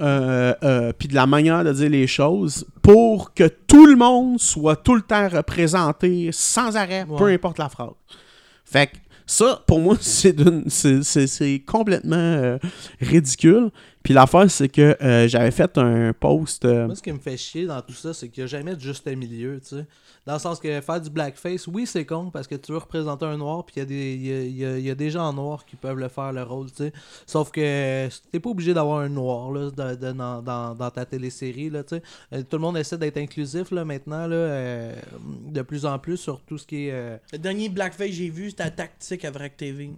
Euh, euh, puis de la manière de dire les choses pour que tout le monde soit tout le temps représenté sans arrêt, peu importe la phrase. Fait que Ça, pour moi, c'est complètement euh, ridicule. Puis l'affaire, c'est que euh, j'avais fait un post. euh, Moi, ce qui me fait chier dans tout ça, c'est qu'il n'y a jamais de juste milieu, tu sais. Dans le sens que faire du blackface, oui, c'est con parce que tu veux représenter un noir, puis il y, a des- il y a, il y a- y a des gens noirs qui peuvent le faire le rôle, tu sais. Sauf que t'es pas obligé d'avoir un noir là, de- de- dans, dans- dans ta télésérie, là, tu sais. Euh, Tout le monde essaie d'être inclusif là, maintenant, là, euh, de plus en plus sur tout ce qui est. euh, Le dernier Blackface que j'ai vu, c'était Tactique à Vrac TV.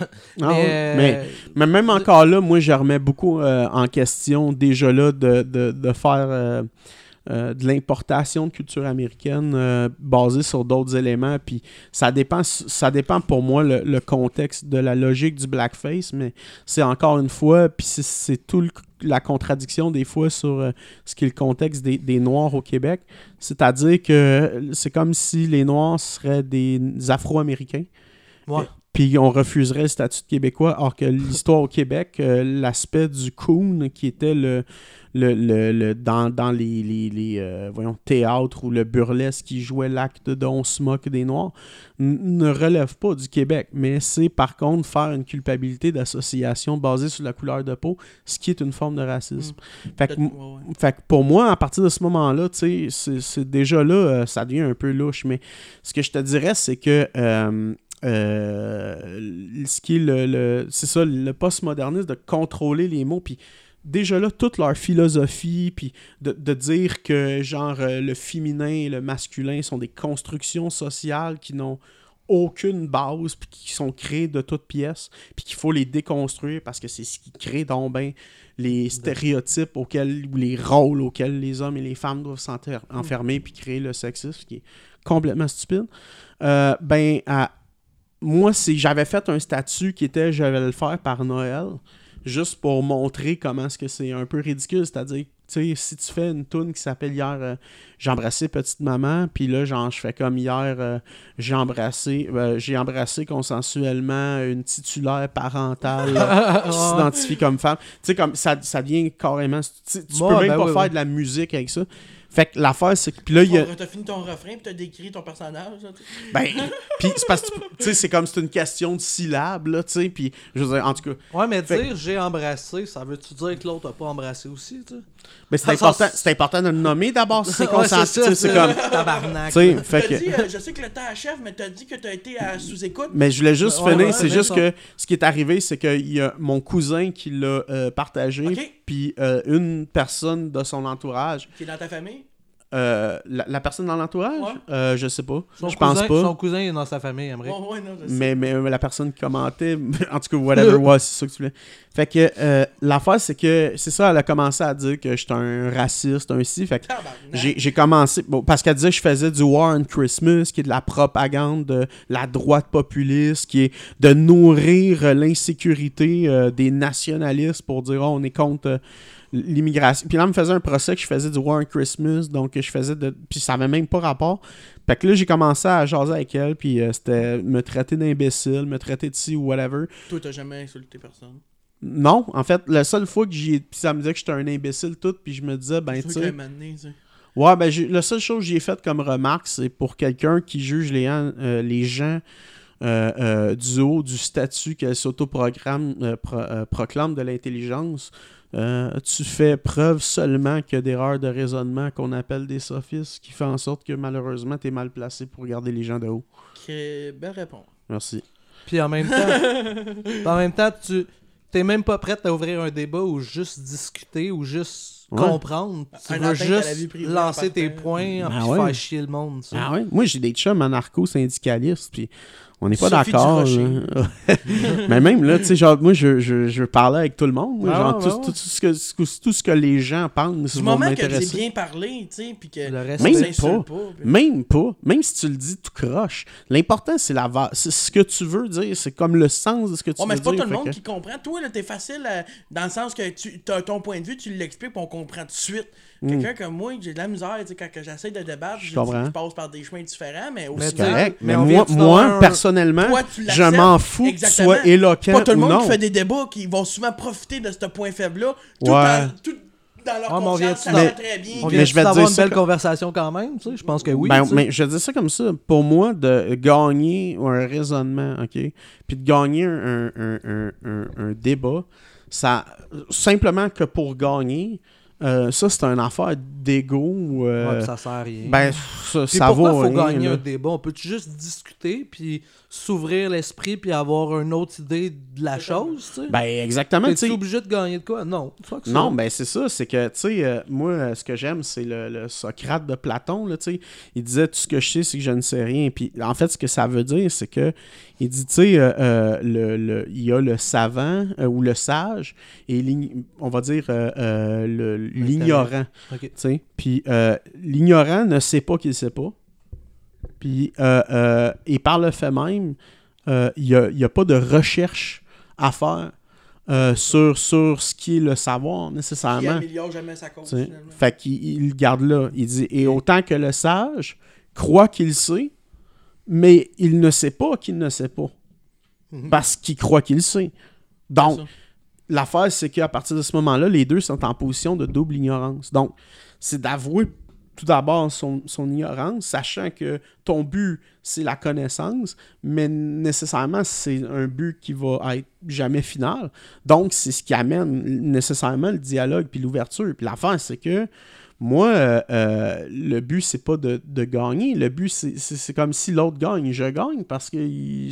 Ah mais, euh, mais Mais même encore là, moi, je remets beaucoup euh, en question déjà là de, de, de faire euh, de l'importation de culture américaine basée sur d'autres éléments. Puis ça dépend, ça dépend pour moi le, le contexte de la logique du blackface, mais c'est encore une fois, puis c'est- c'est tout le- la contradiction des fois sur euh, ce qui est le contexte des, des Noirs au Québec. C'est-à-dire que c'est comme si les Noirs seraient des Afro-Américains ouais. Puis on refuserait le statut de Québécois, alors que l'histoire au Québec, euh, l'aspect du coon, qui était le, le, le- le- dans, dans les, les, les, euh, voyons, théâtres ou le burlesque qui jouait l'acte de on se moque des Noirs, ne relève pas du Québec, mais c'est par contre faire une culpabilité d'association basée sur la couleur de peau, ce qui est une forme de racisme. Fait que Peut-être- ouais, ouais. fait que pour moi, à partir de ce moment-là, tu sais, c'est- c'est déjà là, euh, ça devient un peu louche. Mais ce que je te dirais, c'est que euh, ce qui est le, le- c'est ça, le postmodernisme, de contrôler les mots, puis déjà là, toute leur philosophie, puis de, de dire que genre euh, le féminin et le masculin sont des constructions sociales qui n'ont aucune base, puis qui sont créées de toutes pièces, puis qu'il faut les déconstruire parce que c'est ce qui crée donc ben les stéréotypes auxquels, ou les rôles auxquels les hommes et les femmes doivent s'enfermer, puis créer le sexisme, ce qui est complètement stupide. Euh, ben, à- moi, c'est j'avais fait un statut qui était je vais le faire par Noël, juste pour montrer comment est-ce que c'est un peu ridicule, c'est-à-dire tu sais, si tu fais une tune qui s'appelle hier euh, J'ai embrassé petite maman, puis là, genre, je fais comme hier, euh, j'ai embrassé, euh, j'ai embrassé consensuellement une titulaire parentale qui s'identifie comme femme. Tu sais, comme ça, ça devient carrément. Tu, peux même ben pas oui, faire oui. de la musique avec ça. Fait que l'affaire, c'est que. Puis là, il y a. T'as fini ton refrain, puis t'as décrit ton personnage. là. Ben, puis c'est parce que, tu sais, c'est comme c'est une question de syllabes, là, tu sais, puis je veux dire, en tout cas, Ouais, mais Fait- dire j'ai embrassé, ça veut-tu dire que l'autre a pas embrassé aussi, tu sais? mais c'est Ça, important, c'est important de le nommer d'abord si c'est consenti, c'est comme, Tabarnak. tu sais, là. fait que... dit, euh, je sais que le temps achève, mais t'as dit que t'as été à sous-écoute. Mais je voulais juste Ouais, finir, ouais, c'est juste ça. que ce qui est arrivé, c'est qu'il y a mon cousin qui l'a euh, partagé, Ok. puis euh, une personne de son entourage. Qui est dans ta famille? Euh, la, la personne dans l'entourage? Ouais. euh, Je sais pas. Son je pense cousin- pas. Son cousin est dans sa famille, ouais, sais. Mais, mais la personne qui commentait, en tout cas, whatever, ouais, c'est ça que tu voulais. Fait que euh, l'affaire, c'est que c'est ça, elle a commencé à dire que j'étais un raciste, un ci. Fait que Tabarnak. j'ai commencé, bon, parce qu'elle disait que je faisais du War on Christmas, qui est de la propagande de la droite populiste, qui est de nourrir l'insécurité euh, des nationalistes pour dire oh, on est contre euh, l'immigration. Puis là, elle me faisait un procès que je faisais du War on Christmas, donc je faisais de. Puis ça avait même pas rapport. Fait que là, j'ai commencé à jaser avec elle, puis euh, c'était me traiter d'imbécile, me traiter de ci ou whatever. Toi, t'as jamais insulté personne? Non, en fait, la seule fois que j'y ai. Puis ça me disait que j'étais un imbécile tout, puis je me disais, ben, tu sais. Ouais, ben, j'ai- la seule chose que j'ai faite comme remarque, c'est pour quelqu'un qui juge les, gens- euh, les gens euh, euh, du haut du statut qu'elle s'autoprogramme, euh, pro- proclame de l'intelligence. Euh, tu fais preuve seulement que d'erreurs de raisonnement qu'on appelle des sophistes, qui fait en sorte que malheureusement, tu es mal placé pour regarder les gens de haut? Que- Belle réponse. Merci. Puis en même temps, en même temps, tu t'es même pas prête à ouvrir un débat ou juste discuter ou juste Ouais. comprendre. Tu Un veux juste lancer tes points Ben puis ouais. faire chier le monde. sais. Ah ouais? Moi, j'ai des chums anarcho-syndicalistes, puis on n'est pas d'accord. Mais même là, tu sais, genre, moi, je, je, je veux parler avec tout le monde. moi, Ah genre, ouais, tout, ouais. tout ce que, tout ce que les gens pensent Du moment que c'est bien parlé, tu sais, puis que. Le reste, Même pas. puis- Même pas. Même si tu le dis tout croche. L'important, c'est la va- c'est ce que tu veux dire. C'est comme le sens de ce que tu Ouais, mais veux c'est pas tout le monde que- qui comprend. Toi, là, t'es facile à- dans le sens que tu as ton point de vue, tu l'expliques, puis on comprend tout de suite. Quelqu'un comme moi, j'ai de la misère, tu sais, quand j'essaie de débattre, Je je, passe par des chemins différents, mais aussi. Mais correct. Mais moi, moi un- personnellement, Toi, je m'en fous que tu sois éloquent pas tout le ou monde non. qui fait des débats qui vont souvent profiter de ce point faible-là. Tout Ouais. tout- dans leur Ah, conscience, ça mais- va très bien. On Mais je vais te d'avoir dire une belle comme- conversation quand même, tu sais? Je pense que oui. Ben, mais je dis ça comme ça. Pour moi, de gagner un raisonnement, OK, puis de gagner un, un- un- un- un débat, ça simplement que pour gagner, euh, ça, c'est une affaire d'ego. euh, Ouais, ça sert à rien. ben, ça, pourquoi vaut faut rien, gagner là. un débat? On peut juste discuter, puis s'ouvrir l'esprit, puis avoir une autre idée de la chose, tu sais? Ben, exactement. tu sais. obligé de gagner de quoi? Non. fuck ça. Non, ben c'est ça, c'est que, tu sais, euh, moi, euh, ce que j'aime, c'est le, le Socrate de Platon, là, tu sais. Il disait, tout ce que je sais, c'est que je ne sais rien. Puis, en fait, ce que ça veut dire, c'est que, il dit, tu sais, euh, euh, le, le- il y a le savant euh, ou le sage et, on va dire, euh, euh, le- l'ignorant, tu sais. Puis, euh, l'ignorant ne sait pas qu'il sait pas. Puis, euh, euh, et par le fait même, euh, il n'y a, il y a pas de recherche à faire sur, sur ce qui est le savoir, nécessairement. améliore jamais sa cause. Fait qu'il il le garde là. Il dit Et autant que le sage croit qu'il sait, mais il ne sait pas qu'il ne sait pas. Mhm. Parce qu'il croit qu'il sait. Donc, l'affaire, c'est qu'à partir de ce moment-là, les deux sont en position de double ignorance. Donc, c'est d'avouer tout d'abord son, son ignorance, sachant que ton but, c'est la connaissance, mais nécessairement, c'est un but qui va être jamais final. Donc, c'est ce qui amène nécessairement le dialogue puis l'ouverture. Puis l'affaire, c'est que moi, euh, euh, le but, c'est pas de, de gagner. Le but, c'est- comme si l'autre gagne. Je gagne parce que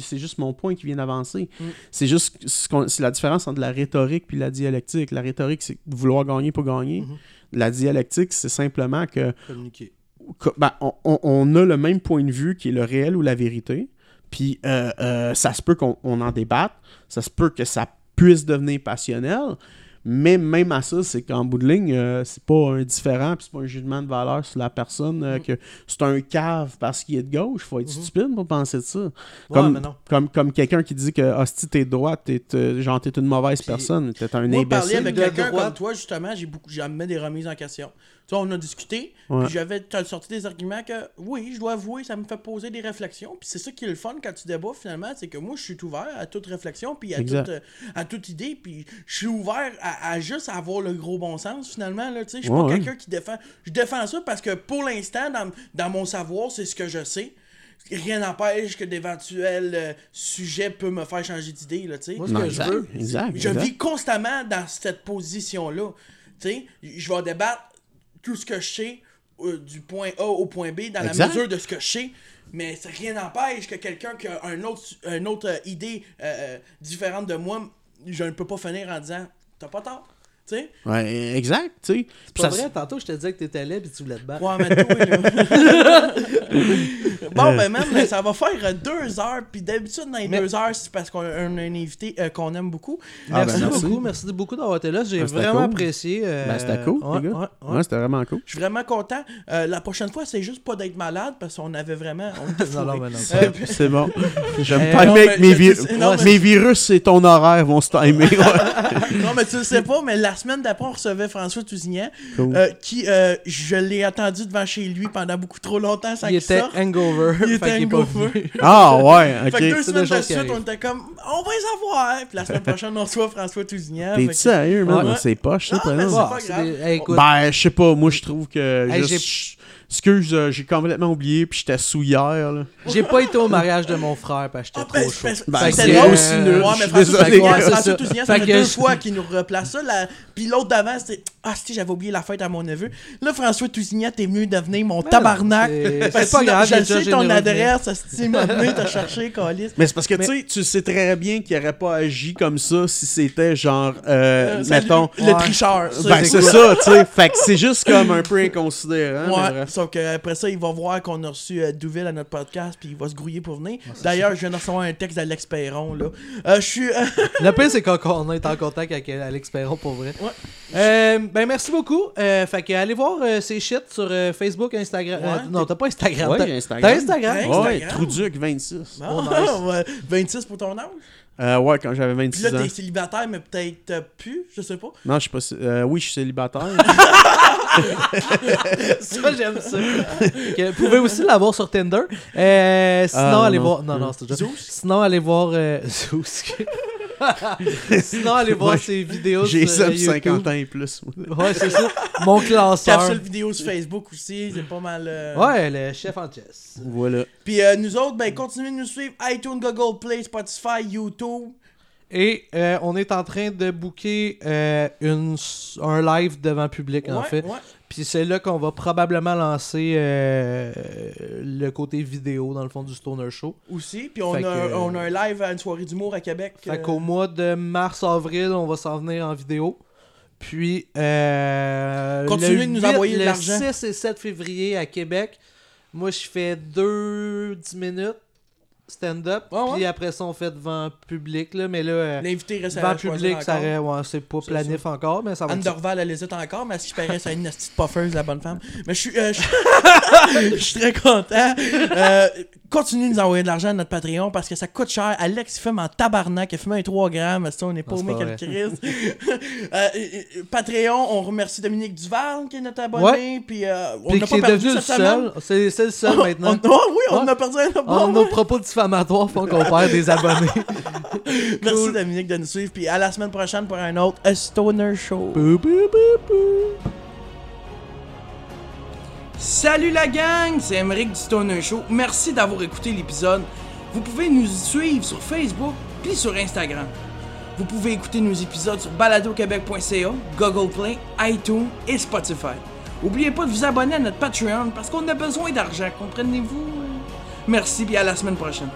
c'est juste mon point qui vient d'avancer. Mm. C'est juste ce c'est la différence entre la rhétorique puis la dialectique. La rhétorique, c'est vouloir gagner pour gagner. Mm-hmm. Mhm. La dialectique, c'est simplement que Communiquer. que- ben, on, a le même point de vue qui est le réel ou la vérité. Puis euh, euh, ça se peut qu'on on en débatte. Ça se peut que ça puisse devenir passionnel. Mais même à ça, c'est qu'en bout de ligne, euh, c'est pas indifférent, puis c'est pas un jugement de valeur sur la personne, Mm. euh, que c'est un cave parce qu'il est de gauche. Faut être Mhm. stupide pour penser de ça. Ouais, Comme, comme, comme quelqu'un qui dit que hostie, t'es droite, t'es, euh, genre, t'es une mauvaise Puis, personne, t'es un Moi, parler imbécile. avec de quelqu'un comme toi, justement, j'ai beaucoup, j'amène des remises en question. Tu on a discuté, Ouais. puis j'avais t'as sorti des arguments que, oui, je dois avouer, ça me fait poser des réflexions. Puis c'est ça qui est le fun quand tu débats, finalement, c'est que moi, je suis ouvert à toute réflexion, puis à toute, euh, à toute idée, puis je suis ouvert à, à juste avoir le gros bon sens, finalement. Là, tu sais, je suis Ouais, pas ouais. quelqu'un qui défend. Je défends ça parce que pour l'instant, dans, dans mon savoir, c'est ce que je sais. Rien n'empêche que d'éventuels euh, sujets peuvent me faire changer d'idée, là, tu sais. Moi, ce Non, que je exact, veux, exact, Je exact. vis constamment dans cette position-là. Tu sais, je vais débattre tout ce que je sais euh, du point A au point B dans Exact. la mesure de ce que je sais. Mais ça- rien n'empêche que quelqu'un qui a un autre, une autre euh, idée euh, différente de moi, je ne peux pas finir en disant T'as pas tort. Tu sais? Ouais, exact, tu sais. C'est pas vrai, tantôt je te disais que t'étais laid et tu voulais te battre. Ouais, mais toi, là. bon, ben, même, ça va faire euh, deux heures. Puis d'habitude, dans les Mais- deux heures, c'est parce qu'on a un, un invité euh, qu'on aime beaucoup. Ah, merci, ben, merci. beaucoup, merci beaucoup d'avoir été là. J'ai Ah, c'était vraiment cool. apprécié. euh, Ben, c'était cool, ouais, les gars. ouais, ouais. Ouais, c'était vraiment cool. Je suis vraiment content. Euh, la prochaine fois, c'est juste pas d'être malade parce qu'on avait vraiment. On Non, non, fourrés. mais non. Euh, C'est bon. Je me timer non, avec mais mes, virus, c'est ton horaire, vont se timer. Non, mais tu le sais pas, mais la semaine d'après, on recevait François Tousignan, Cool. euh, qui, euh, je l'ai attendu devant chez lui pendant beaucoup trop longtemps sans Il qu'il sorte. hangover. Il était hangover. Ah ouais, Fait que ok. deux semaines de suite, on était comme, on va les avoir. Puis la semaine prochaine, on reçoit François Tousignan. T'es sérieux, man? Ouais. C'est poche, ça, Non, prénom. mais c'est Ouais, pas c'est grave. des- hey, écoute, Ben, je sais pas, moi, je trouve que. Hey, juste- j'ai- Excuse, euh, j'ai complètement oublié, puis j'étais sous hier, là. J'ai pas été au mariage de mon frère parce que Ah, j'étais ben, trop chaud. ben, que, drôle. euh, aussi nul. Ouais, je mais suis François, désolé. Ouais, c'est François ça. Tousignan, ça Fait fait que deux je- fois qu'il nous replace ça. La... Puis l'autre d'avant, c'était Ah, si j'avais oublié la fête à mon neveu. Là, François Tousignan, t'es venu devenir mon Ben tabarnak. non, c'est- Parce c'est pas que grave, Je j'ai le déjà sais, ton adresse, Asti m'a venu te chercher, Calis. Mais c'est parce que, Mais- tu sais, tu sais très bien qu'il aurait pas agi comme ça si c'était genre, euh, Euh, salut, mettons. Le Ouais. tricheur. ça, Ben, c'est c'est ça, tu sais. Fait que c'est juste comme un peu inconsidérant. mais Ouais, bref. Sauf qu'après ça, il va voir qu'on a reçu euh, Douville à notre podcast, puis il va se grouiller pour venir. D'ailleurs, je viens de recevoir un texte d'Alex Perron, là. Euh, je suis... euh, Le pire, c'est qu'on est en contact avec Alex Perron pour vrai. Ouais. Euh, ben, merci beaucoup. Euh, fait que allez voir euh, ces shit sur euh, Facebook, Instagram. Ouais, Euh, non, t'as pas Instagram. Ouais, t'as- Instagram. T'as Instagram? Ouais. Ouais, Instagram. Trouduc 26. bon, Oh, nice. ouais, 26 pour ton âge? Euh, ouais, quand j'avais Puis 26 là, ans. t'es célibataire, mais peut-être euh, plus, je sais pas. Non, je suis pas. euh, oui, je suis célibataire. Ça, j'aime ça. Ok, Vous pouvez aussi l'avoir sur Tinder? Euh, sinon, Ah, allez non. voir. Non, non, c'est déjà. Sinon, allez voir. Euh... Zeus. Sinon, allez voir ses vidéos J'ai sur ça euh, de 50 YouTube. ans et plus. Ouais, c'est ça. Mon classeur. Capsule vidéo sur Facebook aussi, c'est pas mal. euh, Ouais, le chef en chess. Voilà. Puis euh, nous autres, ben continuez de nous suivre iTunes, Google Play, Spotify, YouTube. Et euh, on est en train de booker euh, une, un live devant public, en Ouais, fait. ouais. Puis c'est là qu'on va probablement lancer euh, le côté vidéo, dans le fond, du Stoner Show. Aussi. Puis on, a, que- on a un live à une soirée d'humour à Québec. Fait qu'au mois de mars-avril, on va s'en venir en vidéo. Puis, euh, Continuez le de nous 8, envoyer le l'argent. 6 et 7 février à Québec. Moi, je fais 2 10 minutes stand-up. Ouais, ouais. Puis après ça, on fait devant public. Là, mais là, euh, L'invité reste devant à public, ça reste- ouais, c'est pas planif encore, mais ça va Anne Dorval, elle hésite encore, mais à ce qui paraît, c'est une petite puffeuse, la bonne femme. Mais je suis, euh, je je suis très content. Euh, continuez de nous envoyer de l'argent à notre Patreon parce que ça coûte cher. Alex, il fume en tabarnak, il fume un 3 grammes. Ça, on n'est pas au c'est mec pas le Christ. Euh, euh, euh, Patreon, on remercie Dominique Duval qui est notre abonné. Puis euh, on n'a qui pas est perdu devenu le cette semaine. seul. C'est le seul maintenant. on- oh oui, on Ouais. a perdu un bon. nos propos diffamatoires font qu'on perd des abonnés. Merci. Dominique de nous suivre. Puis à la semaine prochaine pour un autre A Stoner Show. Bou, bou, bou, bou. Salut la gang, c'est Emeric du Stoner Show. Merci d'avoir écouté l'épisode. Vous pouvez nous suivre sur Facebook puis sur Instagram. Vous pouvez écouter nos épisodes sur baladoquebec.ca, Google Play, iTunes et Spotify. N'oubliez pas de vous abonner à notre Patreon parce qu'on a besoin d'argent, comprenez-vous? Merci et à la semaine prochaine.